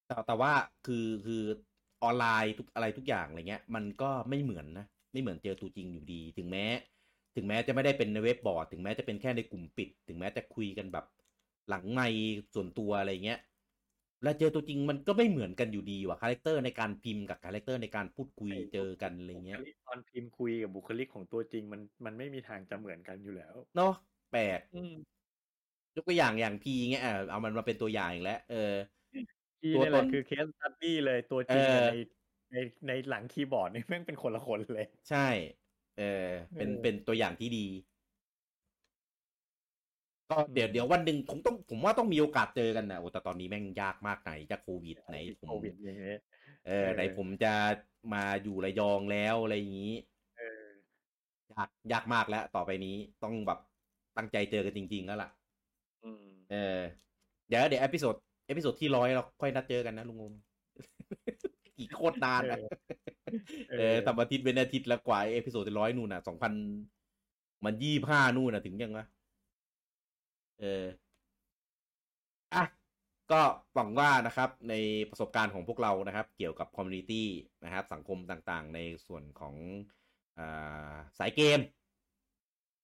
แต่แต่ว่าคือคือออนไลน์ทุกอะไรทุกอย่างอะไรเงี้ย มันก็ไม่เหมือนนะไม่เหมือนเจอตัวจริงอยู่ดี ถึงแม้ ถึงแม้จะไม่ได้เป็นในเว็บบอร์ด ถึงแม้จะเป็นแค่ในกลุ่มปิด ถึงแม้จะคุยกันแบบหลังในส่วนตัวอะไรเงี้ย แล้วเจอตัวจริงมันก็ไม่เหมือนกันอยู่ดีว่ะ character ในการพิมพ์กับ characterร์ในการพูดคุยเจอกันอะไรเงี้ยบุคลิกตอนพิมพ์คุยกับบุคลิกของตัวจริงมันมันไม่มีทางจะเหมือนกันอยู่แล้ว เนาะแปลกอืมยกตัวอย่างอย่างพีเงี้ยอะเอามันมาเป็นตัวอย่างอีกแล้วเออพี่ตัวนี่แหละตนคือ case study เลยตัวจริงเออในในในหลังคีย์บอร์ดนี่แม่งเป็นคนละคนเลย ใช่ เออเป็นเออเป็นตัวอย่างที่ดี ก็อืมเดี๋ยวเดี๋ยววันหนึ่งคงต้องผมว่าต้องมีโอกาสเจอกันนะโอ้แต่ตอนนี้แม่งยากมากไหนจะโควิดไหนผมโควิดอย่างเงี้ยเออเออไหนผมจะมาอยู่ระยองแล้วอะไรอย่างนี้เออยากยากมากแล้ว ต่อไปนี้ต้องแบบตั้งใจเจอกันจริง ๆ แล้วล่ะอืมเออ เดี๋ยวเดี๋ยว episode episode ที่ร้อยเราค่อยนัดเจอกันนะลุงงมอีกโคตรนานอะเออเออทำอาทิตย์เป็นอาทิตย์แล้วกว่า episode ที่ร้อยนู่นน่ะสองพันยี่ห้านู่นน่ะถึงยังวะ เอออะก็หวังว่านะครับในประสบการณ์ของพวกเรานะครับ เกี่ยวกับ communityนะครับ สังคมต่างๆ ในส่วนของอาสายเกม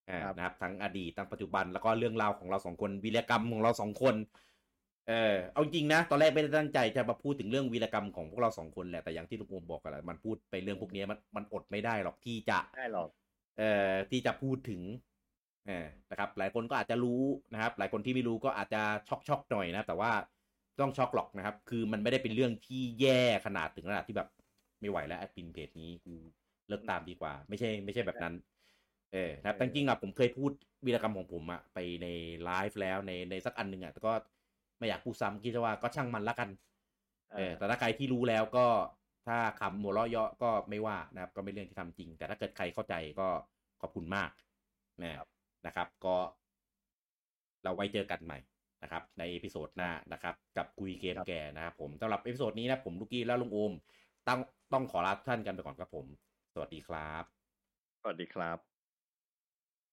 อ่าครับนะครับทั้งอดีตทั้งปัจจุบันแล้วก็เรื่องราวของเราสองคนวีรกรรมของเราสองคน เออเอาจริงนะ ตอนแรกไม่ได้ตั้งใจจะมาพูดถึงเรื่องวีรกรรมของพวกเราสองคนแหละแต่อย่างที่ลุงโอมบอกกันแหละมันพูดไปเรื่องพวกนี้มันมันอดไม่ได้หรอกที่จะได้หรอกเอ่อที่จะพูดถึงเออ นะครับหลายคนก็อาจจะรู้นะครับ หลายคนที่ไม่รู้ก็อาจจะช็อกช็อกๆหน่อยนะแต่ว่าต้องช็อกหรอกนะครับ คือมันไม่ได้เป็นเรื่องที่แย่ขนาดถึงขนาดที่แบบไม่ไหวแล้วแอดมินเพจนี้กูเลิกตามดีกว่า ไม่ใช่ไม่ใช่แบบนั้น เออนะครับแต่จริงๆอะผมเคยพูดวีรกรรมของผมอะไปในไลฟ์แล้วในในสักอันหนึ่งอะแต่ก็ไม่อยากพูดซ้ำคิดว่าก็ช่างมันละกันเออแต่ถ้าใครที่รู้แล้วก็ถ้าคำหัวเราะเยาะก็ไม่ว่านะครับ ก็ไม่เรื่องที่ทำจริง แต่ถ้าเกิดใครเข้าใจก็ขอบคุณมากนะครับ นะครับ ก็ เราไว้เจอกันใหม่นะครับ ใน episode หน้านะครับ กับคุยเกมแก่นะครับผมสำหรับ episode นี้นะผมลูกกี้และลุงโอมต้องต้องขอลาทุกท่านกันไปก่อนครับผม สวัสดีครับ สวัสดีครับ